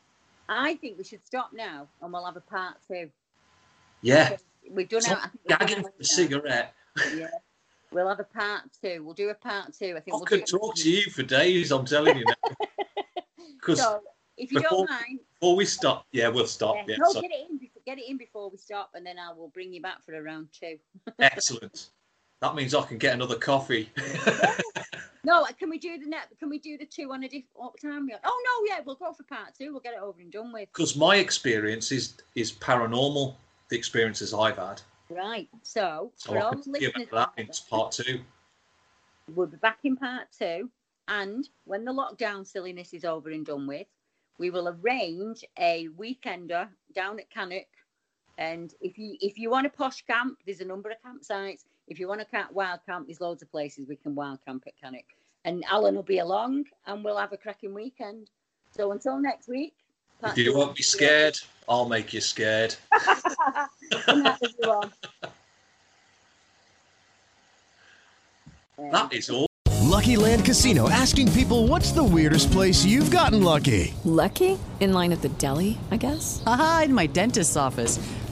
Speaker 5: I think we should stop now, and we'll have a part two.
Speaker 6: Yeah.
Speaker 5: We've done
Speaker 6: So,
Speaker 5: our. I think we've
Speaker 6: gagging for a cigarette.
Speaker 5: Yeah, we'll have a part two. We'll do a part two. I think
Speaker 6: I
Speaker 5: we'll
Speaker 6: could talk to you for days, I'm telling you now. Because
Speaker 5: So if you
Speaker 6: before,
Speaker 5: don't mind,
Speaker 6: before we stop, yeah, we'll stop.
Speaker 5: yeah,
Speaker 6: Yeah,
Speaker 5: no,
Speaker 6: so-
Speaker 5: get it in. before- Get it in before we stop, and then I will bring you back for a round two.
Speaker 6: excellent. That means I can get another coffee.
Speaker 5: No, uh, can we do the net? Can we do the two on a different what time? Oh no, yeah, we'll go for part two. We'll get it over and done with.
Speaker 6: Because my experience is is paranormal. The experiences I've had.
Speaker 5: Right. So
Speaker 6: So
Speaker 5: for
Speaker 6: I
Speaker 5: all listeners,
Speaker 6: that in part two.
Speaker 5: we'll be back in part two, and when the lockdown silliness is over and done with, we will arrange a weekender down at Cannock. And if you if you want a posh camp, there's a number of campsites. If you want a camp, wild camp, there's loads of places we can wild camp at Cannock. And Alan will be along, and we'll have a cracking weekend. So until next week. Part
Speaker 6: If you
Speaker 5: two.
Speaker 6: won't be scared, I'll make you scared.
Speaker 5: Good night, everyone.
Speaker 6: That is all.
Speaker 8: Lucky Land Casino asking people what's the weirdest place you've gotten lucky?
Speaker 12: Lucky? In line at the deli, I guess?
Speaker 13: Haha, in my dentist's office.